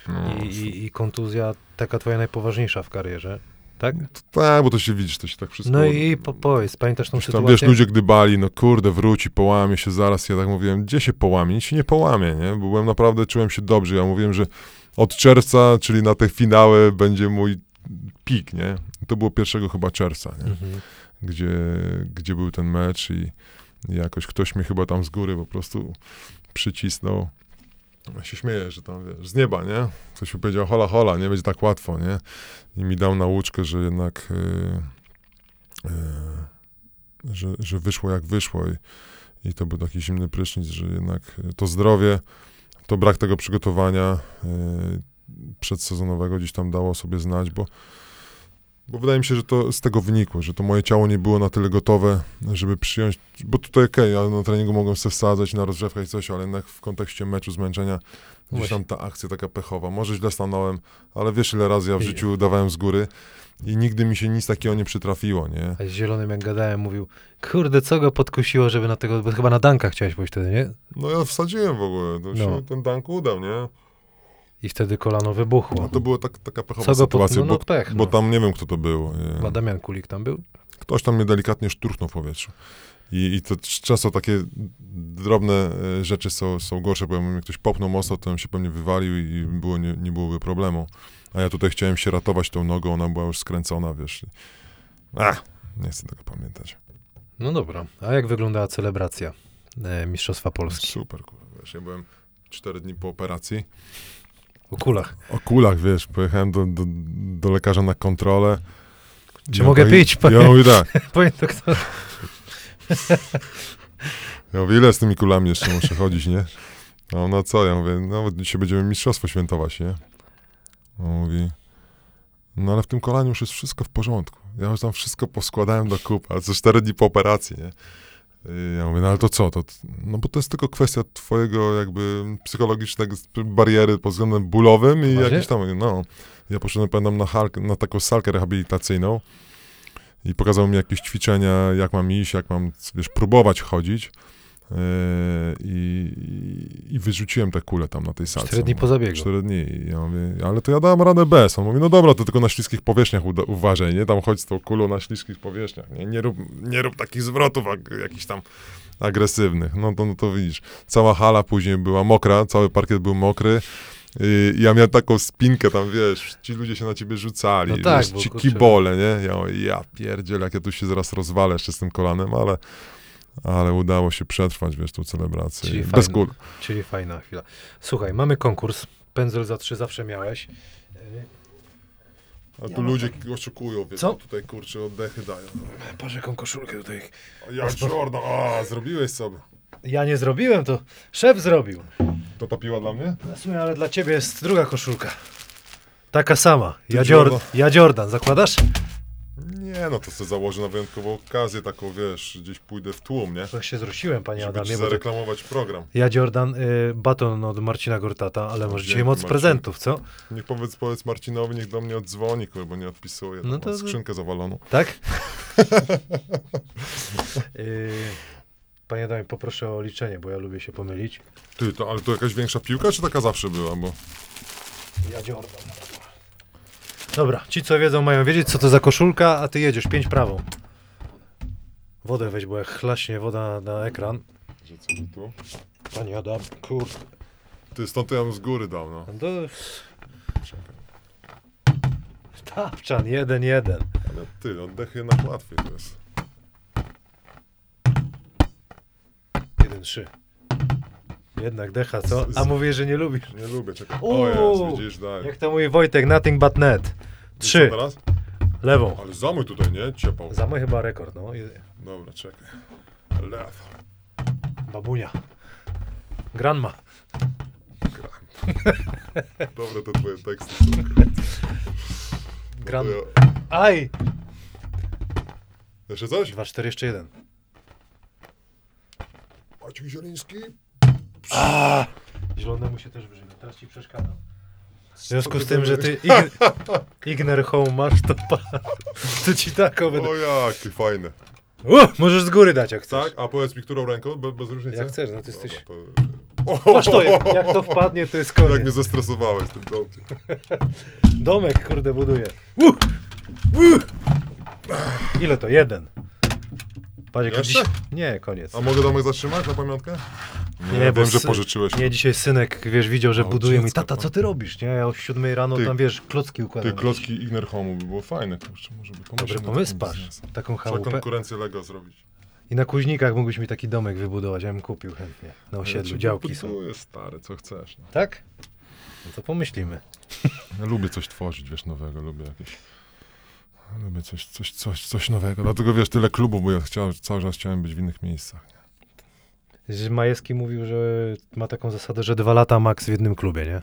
Speaker 2: No,
Speaker 1: I, i, I kontuzja taka twoja najpoważniejsza w karierze, tak?
Speaker 2: tak, bo to się widzisz, to się tak wszystko...
Speaker 1: No i po, powiedz, pamiętasz tą
Speaker 2: Gdzieś tam,
Speaker 1: sytuację?
Speaker 2: wiesz, ludzie gdybali, no kurde, wróci, połamie się zaraz. Ja tak mówiłem, gdzie się połamie? Nic się nie połamie, nie? Bo byłem naprawdę, czułem się dobrze. Ja mówiłem, że od czerwca, czyli na te finały, będzie mój pik, nie? To było 1 chyba czerwca, nie?
Speaker 1: Mhm.
Speaker 2: Gdzie, gdzie był ten mecz i jakoś ktoś mnie chyba tam z góry po prostu przycisnął. Ja się śmieję, że tam, wiesz, z nieba, nie? Ktoś mi powiedział, hola, hola, nie będzie tak łatwo, nie? I mi dał nauczkę, że jednak yy, yy, że, że wyszło jak wyszło i, i to był taki zimny prysznic, że jednak to zdrowie, to brak tego przygotowania yy, przedsezonowego gdzieś tam dało sobie znać, bo bo wydaje mi się, że to z tego wynikło, że to moje ciało nie było na tyle gotowe, żeby przyjąć, bo tutaj okej, ja na treningu mogłem sobie wsadzać na rozgrzewkę i coś, ale jednak w kontekście meczu, zmęczenia, gdzieś tam ta akcja taka pechowa, może źle stanąłem, ale wiesz ile razy ja w życiu dawałem z góry i nigdy mi się nic takiego nie przytrafiło, nie?
Speaker 1: A z Zielonym jak gadałem mówił, kurde, co go podkusiło, żeby na tego, bo chyba na Danka chciałeś pójść wtedy, nie?
Speaker 2: No ja wsadziłem w ogóle, to
Speaker 1: No.
Speaker 2: się ten dank udał, nie?
Speaker 1: I wtedy kolano wybuchło.
Speaker 2: No to była tak, taka pechowa
Speaker 1: Co go pod-
Speaker 2: sytuacja,
Speaker 1: no, no
Speaker 2: bo,
Speaker 1: pech,
Speaker 2: bo
Speaker 1: no.
Speaker 2: tam nie wiem kto to był. nie?
Speaker 1: Chyba Damian Kulik tam był?
Speaker 2: Ktoś tam mnie delikatnie szturchnął w powietrzu. I, I to często takie drobne e, rzeczy są, są gorsze, bo jakby mnie ktoś popnął mocno, to bym się pewnie wywalił i i było, nie, nie byłoby problemu. A ja tutaj chciałem się ratować tą nogą, ona była już skręcona, wiesz. Ach, nie chcę tego pamiętać.
Speaker 1: No dobra. A jak wyglądała celebracja e, Mistrzostwa Polski?
Speaker 2: Super, kurwa, wiesz, ja byłem cztery dni po operacji.
Speaker 1: O kulach.
Speaker 2: O kulach, wiesz, pojechałem do, do, do lekarza na kontrolę.
Speaker 1: Czy
Speaker 2: I
Speaker 1: mogę
Speaker 2: on-
Speaker 1: pić?
Speaker 2: I on mówi tak,
Speaker 1: Panie doktor.
Speaker 2: Ja mówię, ile z tymi kulami jeszcze muszę chodzić, nie? A ona co? Ja mówię, no dzisiaj będziemy mistrzostwo świętować, nie? On mówi, no ale w tym kolaniu już jest wszystko w porządku. Ja już tam wszystko poskładałem do kup, ale co cztery dni po operacji, nie? I ja mówię, no ale to co? To, no bo to jest tylko kwestia twojego jakby psychologicznego bariery pod względem bólowym i jakiś tam, no. Ja poszedłem, pamiętam, na, halkę, na taką salkę rehabilitacyjną i pokazał mi jakieś ćwiczenia, jak mam iść, jak mam, wiesz, próbować chodzić. Yy, I, i, wyrzuciłem te kule tam na tej salce.
Speaker 1: Cztery dni po zabiegu.
Speaker 2: Cztery dni. I ja mówię, ale to ja dałem radę bez. On mówi, no dobra, to tylko na śliskich powierzchniach uważaj, nie? Tam chodź z tą kulą na śliskich powierzchniach, nie? Nie rób, nie rób takich zwrotów ag- jakichś tam agresywnych. No to, no to widzisz. Cała hala później była mokra, cały parkiet był mokry. I ja miałem taką spinkę tam, wiesz, ci ludzie się na ciebie rzucali,
Speaker 1: No tak,
Speaker 2: wiesz, ci
Speaker 1: kurczę-
Speaker 2: kibole, nie? Ja, ja pierdziel, jak ja tu się zaraz rozwalę jeszcze z tym kolanem, ale, ale udało się przetrwać, wiesz, tą celebrację.
Speaker 1: Czyli
Speaker 2: Bez
Speaker 1: fajne.
Speaker 2: kul.
Speaker 1: Czyli fajna chwila. Słuchaj, mamy konkurs. Pędzel za trzy zawsze miałeś.
Speaker 2: A
Speaker 1: Ja
Speaker 2: tu
Speaker 1: mam
Speaker 2: ludzie oszukują, wiesz,
Speaker 1: Co?
Speaker 2: tutaj kurczę oddechy dają.
Speaker 1: Jaką koszulkę tutaj.
Speaker 2: A Jak Jordan, a zrobiłeś sobie.
Speaker 1: Ja nie zrobiłem, to szef zrobił.
Speaker 2: To ta piła dla mnie?
Speaker 1: W sumie, ale dla ciebie jest druga koszulka. Taka sama. Ja,
Speaker 2: Jordan.
Speaker 1: Jordan. ja Jordan. Zakładasz?
Speaker 2: Nie, no to sobie założę na wyjątkową okazję, taką wiesz, gdzieś pójdę w tłum, nie?
Speaker 1: Trochę się zrosiłem, panie
Speaker 2: Żeby ci
Speaker 1: Adamie. Bo to...
Speaker 2: zareklamować program.
Speaker 1: Ja Jordan, y, baton od Marcina Gortata, ale może dzisiaj
Speaker 2: Dzięki,
Speaker 1: moc
Speaker 2: Marcin.
Speaker 1: prezentów, co?
Speaker 2: Niech powiedz, powiedz Marcinowi, niech do mnie odzwoni, kurwa, bo nie odpisuje.
Speaker 1: No
Speaker 2: No
Speaker 1: to-
Speaker 2: to... skrzynkę zawaloną.
Speaker 1: Tak? y, panie Adamie, poproszę o liczenie, bo ja lubię się pomylić.
Speaker 2: Ty, to, ale to jakaś większa piłka, czy taka zawsze była? Bo
Speaker 1: Ja Jordan. Dobra, ci co wiedzą mają wiedzieć co to za koszulka, a ty jedziesz, pięć prawą. Wodę weź, bo jak chlaśnie woda na, ekran.
Speaker 2: że co tu?
Speaker 1: Panie Adam, kurde.
Speaker 2: Ty, stąd to ja bym z góry dał, no.
Speaker 1: No to... Tapczan, 1-1.
Speaker 2: Ale ty, oddech jednak łatwiej to jest.
Speaker 1: 1-3. Jednak decha, co? A mówię, że nie lubisz.
Speaker 2: Nie lubię, czekaj.
Speaker 1: Uuu.
Speaker 2: O jest, widzisz, daj.
Speaker 1: Jak to mówi Wojtek, nothing but net.
Speaker 2: I co
Speaker 1: 3.
Speaker 2: teraz?
Speaker 1: Lewą.
Speaker 2: Ale zamój tutaj, nie? Ciepał.
Speaker 1: Za mój chyba rekord, no. I-
Speaker 2: Dobra, czekaj. Lew.
Speaker 1: Babunia. Granma.
Speaker 2: Dobre te twoje teksty są.
Speaker 1: Gran...
Speaker 2: To ja-
Speaker 1: Aj!
Speaker 2: Jeszcze coś?
Speaker 1: 2-4, jeszcze jeden.
Speaker 2: Maciek Zieliński.
Speaker 1: A! Zielonemu się też wyżyga, teraz ci przeszkadzam. W związku z tym, że ty Ig Igner Home masz, to, pa... to ci taką będę...
Speaker 2: O jakie fajne.
Speaker 1: U, możesz z góry dać, jak chcesz.
Speaker 2: Tak? A powiedz mi, którą ręką? Be, bez różnicy?
Speaker 1: Jak chcesz, no ty jesteś...
Speaker 2: To...
Speaker 1: Masz to, jak, jak to wpadnie, to jest
Speaker 2: Jak mnie
Speaker 1: koniec.
Speaker 2: zestresowałeś tym domkiem.
Speaker 1: Domek, kurde, buduje. U! U! Ile to? Jeden. Patrz, jak
Speaker 2: Jeszcze?
Speaker 1: dziś... Nie, koniec.
Speaker 2: A mogę domek zatrzymać na pamiątkę? Nie,
Speaker 1: bo
Speaker 2: wiem, że
Speaker 1: sy-
Speaker 2: pożyczyłeś.
Speaker 1: Nie, dzisiaj synek, wiesz, widział, że
Speaker 2: O,
Speaker 1: buduje mi,
Speaker 2: dziecko,
Speaker 1: tata,
Speaker 2: pan.
Speaker 1: co ty robisz, nie? Ja o siódmej rano
Speaker 2: Ty-
Speaker 1: tam, wiesz, klocki układam.
Speaker 2: Ty, klocki Igner Home'u by było fajne, kurczę, może by pomyśleć
Speaker 1: Dobry
Speaker 2: nad
Speaker 1: pomysł,
Speaker 2: takim
Speaker 1: patrz.
Speaker 2: biznesem.
Speaker 1: Taką
Speaker 2: Trzeba
Speaker 1: chałupę.
Speaker 2: konkurencję Lego zrobić.
Speaker 1: I na Kuźnikach mógłbyś mi taki domek wybudować, ja bym kupił chętnie. Na osiedlu, działki są.
Speaker 2: buduję, stary, co chcesz. No.
Speaker 1: Tak? No to pomyślimy.
Speaker 2: Ja lubię coś tworzyć, wiesz, nowego, lubię jakieś... Lubię coś, coś, coś, coś nowego. Dlatego, wiesz, tyle klubów, bo ja chciałem, cały czas chciałem być w innych miejscach.
Speaker 1: Że Majewski mówił, że ma taką zasadę, że dwa lata maks w jednym klubie, nie?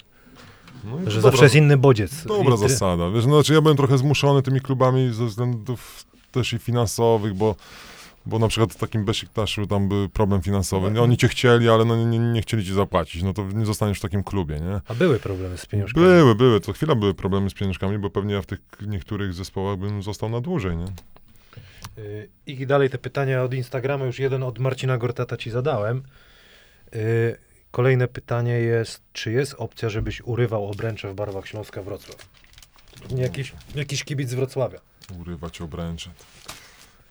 Speaker 2: No
Speaker 1: Że
Speaker 2: dobra-
Speaker 1: zawsze jest inny bodziec.
Speaker 2: Dobra
Speaker 1: I
Speaker 2: zasada. Wiesz, no, znaczy ja byłem trochę zmuszony tymi klubami ze względów też i finansowych, bo, bo na przykład w takim Besiktaszu tam był problem finansowy. Nie, Oni cię chcieli, ale no nie, nie, chcieli ci zapłacić. No to nie zostaniesz w takim klubie, nie?
Speaker 1: A były problemy z pieniążkami.
Speaker 2: Były, były. Co chwila były problemy z pieniążkami, bo pewnie ja w tych niektórych zespołach bym został na dłużej, nie?
Speaker 1: Y, I dalej te pytania od Instagrama, już jeden od Marcina Gortata ci zadałem. Y, Kolejne pytanie jest, czy jest opcja, żebyś urywał obręcze w barwach Śląska Wrocław? Jakiś, jakiś kibic z Wrocławia.
Speaker 2: Urywać obręcze.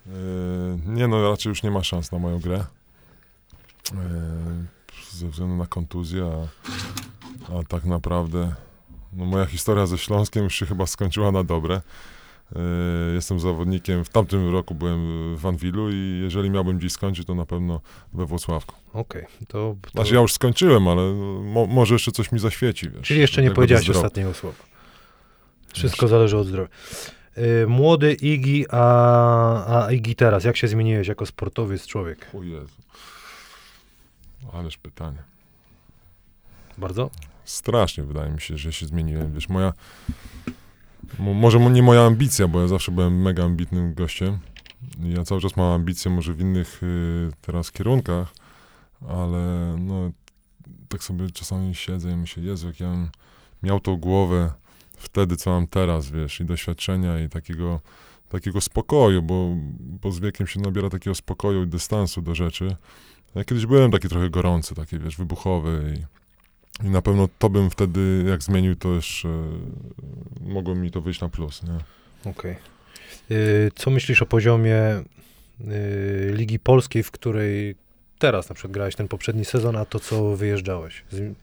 Speaker 2: Yy, nie no, raczej już nie ma szans na moją grę. Yy, ze względu na kontuzję, a, a tak naprawdę no moja historia ze Śląskiem już się chyba skończyła na dobre. Yy, jestem zawodnikiem, w tamtym roku byłem w Anwilu i jeżeli miałbym dziś skończyć, to na pewno we Włocławku.
Speaker 1: Okej, to, to...
Speaker 2: Znaczy ja już skończyłem, ale mo, może jeszcze coś mi zaświeci, wiesz.
Speaker 1: Czyli jeszcze nie powiedziałeś ostatniego słowa. Wszystko zależy od zdrowia. Y, Młody Igi, a, a Igi teraz, jak się zmieniłeś jako sportowiec, człowiek?
Speaker 2: O Jezu. Ależ pytanie.
Speaker 1: Bardzo?
Speaker 2: Strasznie wydaje mi się, że się zmieniłem. Wiesz, moja. Mo, może mo- nie moja ambicja, bo ja zawsze byłem mega ambitnym gościem. Ja cały czas mam ambicje, może w innych y, teraz kierunkach, ale no, tak sobie czasami siedzę i myślę, Jezu, jak ja miał tą głowę wtedy, co mam teraz, wiesz, i doświadczenia, i takiego, takiego spokoju, bo, bo z wiekiem się nabiera takiego spokoju i dystansu do rzeczy. Ja kiedyś byłem taki trochę gorący, taki, wiesz, wybuchowy i i na pewno to bym wtedy, jak zmienił, to jeszcze e, mogło mi to wyjść na plus, nie?
Speaker 1: Okej. Y, Co myślisz o poziomie y, Ligi Polskiej, w której teraz na przykład grałeś ten poprzedni sezon, a to co wyjeżdżałeś? Z,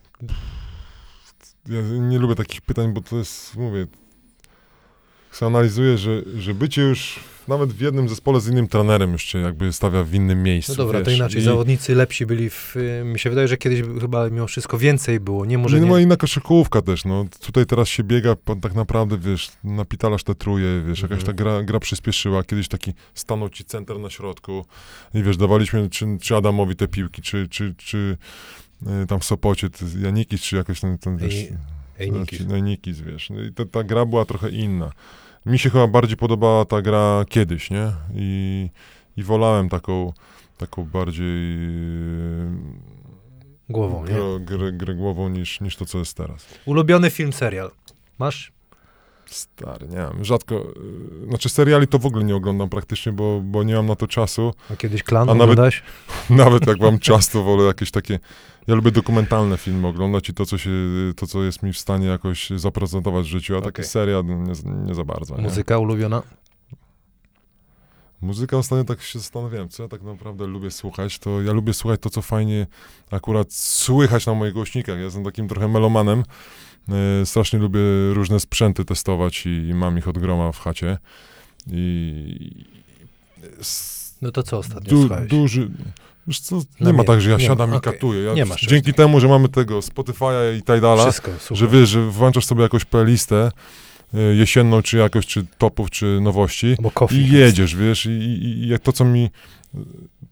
Speaker 2: Ja nie lubię takich pytań, bo to jest, mówię, się analizuję, że, że bycie już nawet w jednym zespole z innym trenerem cię jakby stawia w innym miejscu,
Speaker 1: no dobra, to
Speaker 2: wiesz,
Speaker 1: inaczej.
Speaker 2: i-
Speaker 1: Zawodnicy lepsi byli w... y, Mi się wydaje, że kiedyś chyba mimo wszystko więcej było. Nie może
Speaker 2: no,
Speaker 1: nie...
Speaker 2: no inna koszykówka też, no. Tutaj teraz się biega, tak naprawdę, wiesz, napitalasz te truje, wiesz, jakaś
Speaker 1: Mhm.
Speaker 2: ta gra, gra przyspieszyła. Kiedyś taki stanął ci center na środku i wiesz, dawaliśmy czy, czy Adamowi te piłki, czy, czy, czy tam w Sopocie, Janikis, czy jakoś ten, ten wiesz,
Speaker 1: Ej, Ej, Nikis.
Speaker 2: No, Nikis, wiesz. No i ta, ta gra była trochę inna. Mi się chyba bardziej podobała ta gra kiedyś, nie? I, i wolałem taką, taką bardziej
Speaker 1: Głową, nie?
Speaker 2: grę, grę, grę głową niż, niż to, co jest teraz.
Speaker 1: Ulubiony film, serial. Masz?
Speaker 2: Stary, nie wiem, rzadko, y, znaczy seriali to w ogóle nie oglądam praktycznie, bo, bo nie mam na to czasu.
Speaker 1: A kiedyś Klan
Speaker 2: A nawet-? Nawet jak mam czas, to wolę jakieś takie, ja lubię dokumentalne filmy oglądać i to, co się, to, co jest mi w stanie jakoś zaprezentować w życiu, a taki
Speaker 1: Okej.
Speaker 2: serial nie, nie za bardzo. Nie?
Speaker 1: Muzyka ulubiona?
Speaker 2: Muzyka ostatnio tak się zastanawiałem, co ja tak naprawdę lubię słuchać, to ja lubię słuchać to, co fajnie akurat słychać na moich głośnikach. Ja jestem takim trochę melomanem. E, strasznie lubię różne sprzęty testować i, i mam ich od groma w chacie. I s-
Speaker 1: No to co ostatnio
Speaker 2: du,
Speaker 1: słuchałeś?
Speaker 2: duży... Wiesz co, nie
Speaker 1: No
Speaker 2: ma
Speaker 1: nie,
Speaker 2: tak, że ja siadam
Speaker 1: ma,
Speaker 2: i
Speaker 1: okej.
Speaker 2: katuję. Ja,
Speaker 1: Nie masz
Speaker 2: dzięki temu, że mamy tego Spotify'a i
Speaker 1: Wszystko, słuchaj.
Speaker 2: że wiesz, że włączasz sobie jakąś playlistę e, jesienną, czy jakoś, czy topów, czy nowości i
Speaker 1: jest.
Speaker 2: jedziesz, wiesz, i, i, i jak to, co mi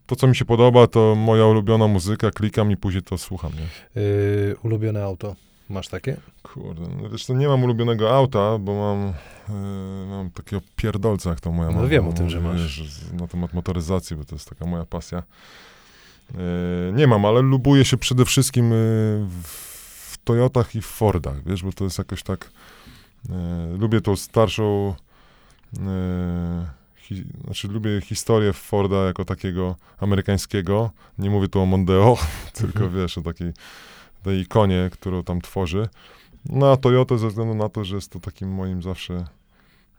Speaker 2: to, co mi się podoba, to moja ulubiona muzyka, klikam i później to słucham, nie?
Speaker 1: Yy, ulubione auto. Masz takie?
Speaker 2: Kurde, no wiesz, to nie mam ulubionego auta, bo mam, e, mam takiego pierdolca, jak to moja
Speaker 1: No
Speaker 2: mama
Speaker 1: wiem o tym, że masz.
Speaker 2: Wiesz, na temat motoryzacji, bo to jest taka moja pasja. E, nie mam, ale lubuję się przede wszystkim e, w, Toyotach i w Fordach, wiesz, bo to jest jakoś tak, lubię tą starszą, hi, znaczy lubię historię Forda jako takiego amerykańskiego, nie mówię tu o Mondeo, tylko
Speaker 1: Mhm.
Speaker 2: wiesz, o takiej tej ikonie, którą tam tworzy. No a Toyota ze względu na to, że jest to takim moim zawsze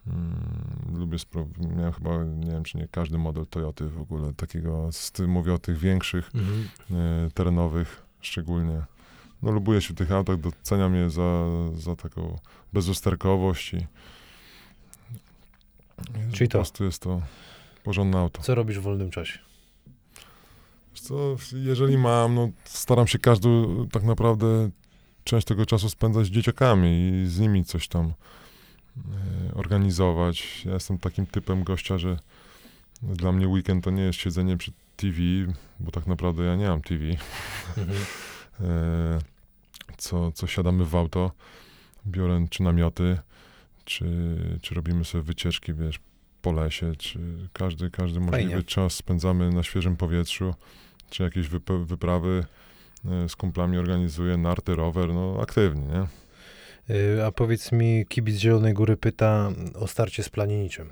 Speaker 2: mm, lubię spro- miałem chyba, nie wiem czy nie każdy model Toyoty w ogóle, takiego, z tym mówię o tych większych,
Speaker 1: Mhm.
Speaker 2: e, terenowych szczególnie. No lubuję się w tych autach, doceniam je za, za taką bezusterkowość i,
Speaker 1: Czyli
Speaker 2: po
Speaker 1: to.
Speaker 2: prostu jest to porządne auto.
Speaker 1: Co robisz w wolnym czasie?
Speaker 2: Co, jeżeli mam, no staram się każdą tak naprawdę część tego czasu spędzać z dzieciakami i z nimi coś tam e, organizować. Ja jestem takim typem gościa, że dla mnie weekend to nie jest siedzenie przy TV, bo tak naprawdę ja nie mam TV.
Speaker 1: Mhm.
Speaker 2: E, co, co siadamy w auto, biorę czy namioty, czy, czy robimy sobie wycieczki, wiesz, po lesie, czy każdy, każdy możliwy
Speaker 1: Fajnie.
Speaker 2: czas spędzamy na świeżym powietrzu, czy jakieś wyp- wyprawy e, z kumplami organizuję, narty, rower, no aktywnie, nie?
Speaker 1: Yy, a powiedz mi, kibic Zielonej Góry pyta o starcie z Planiniczem.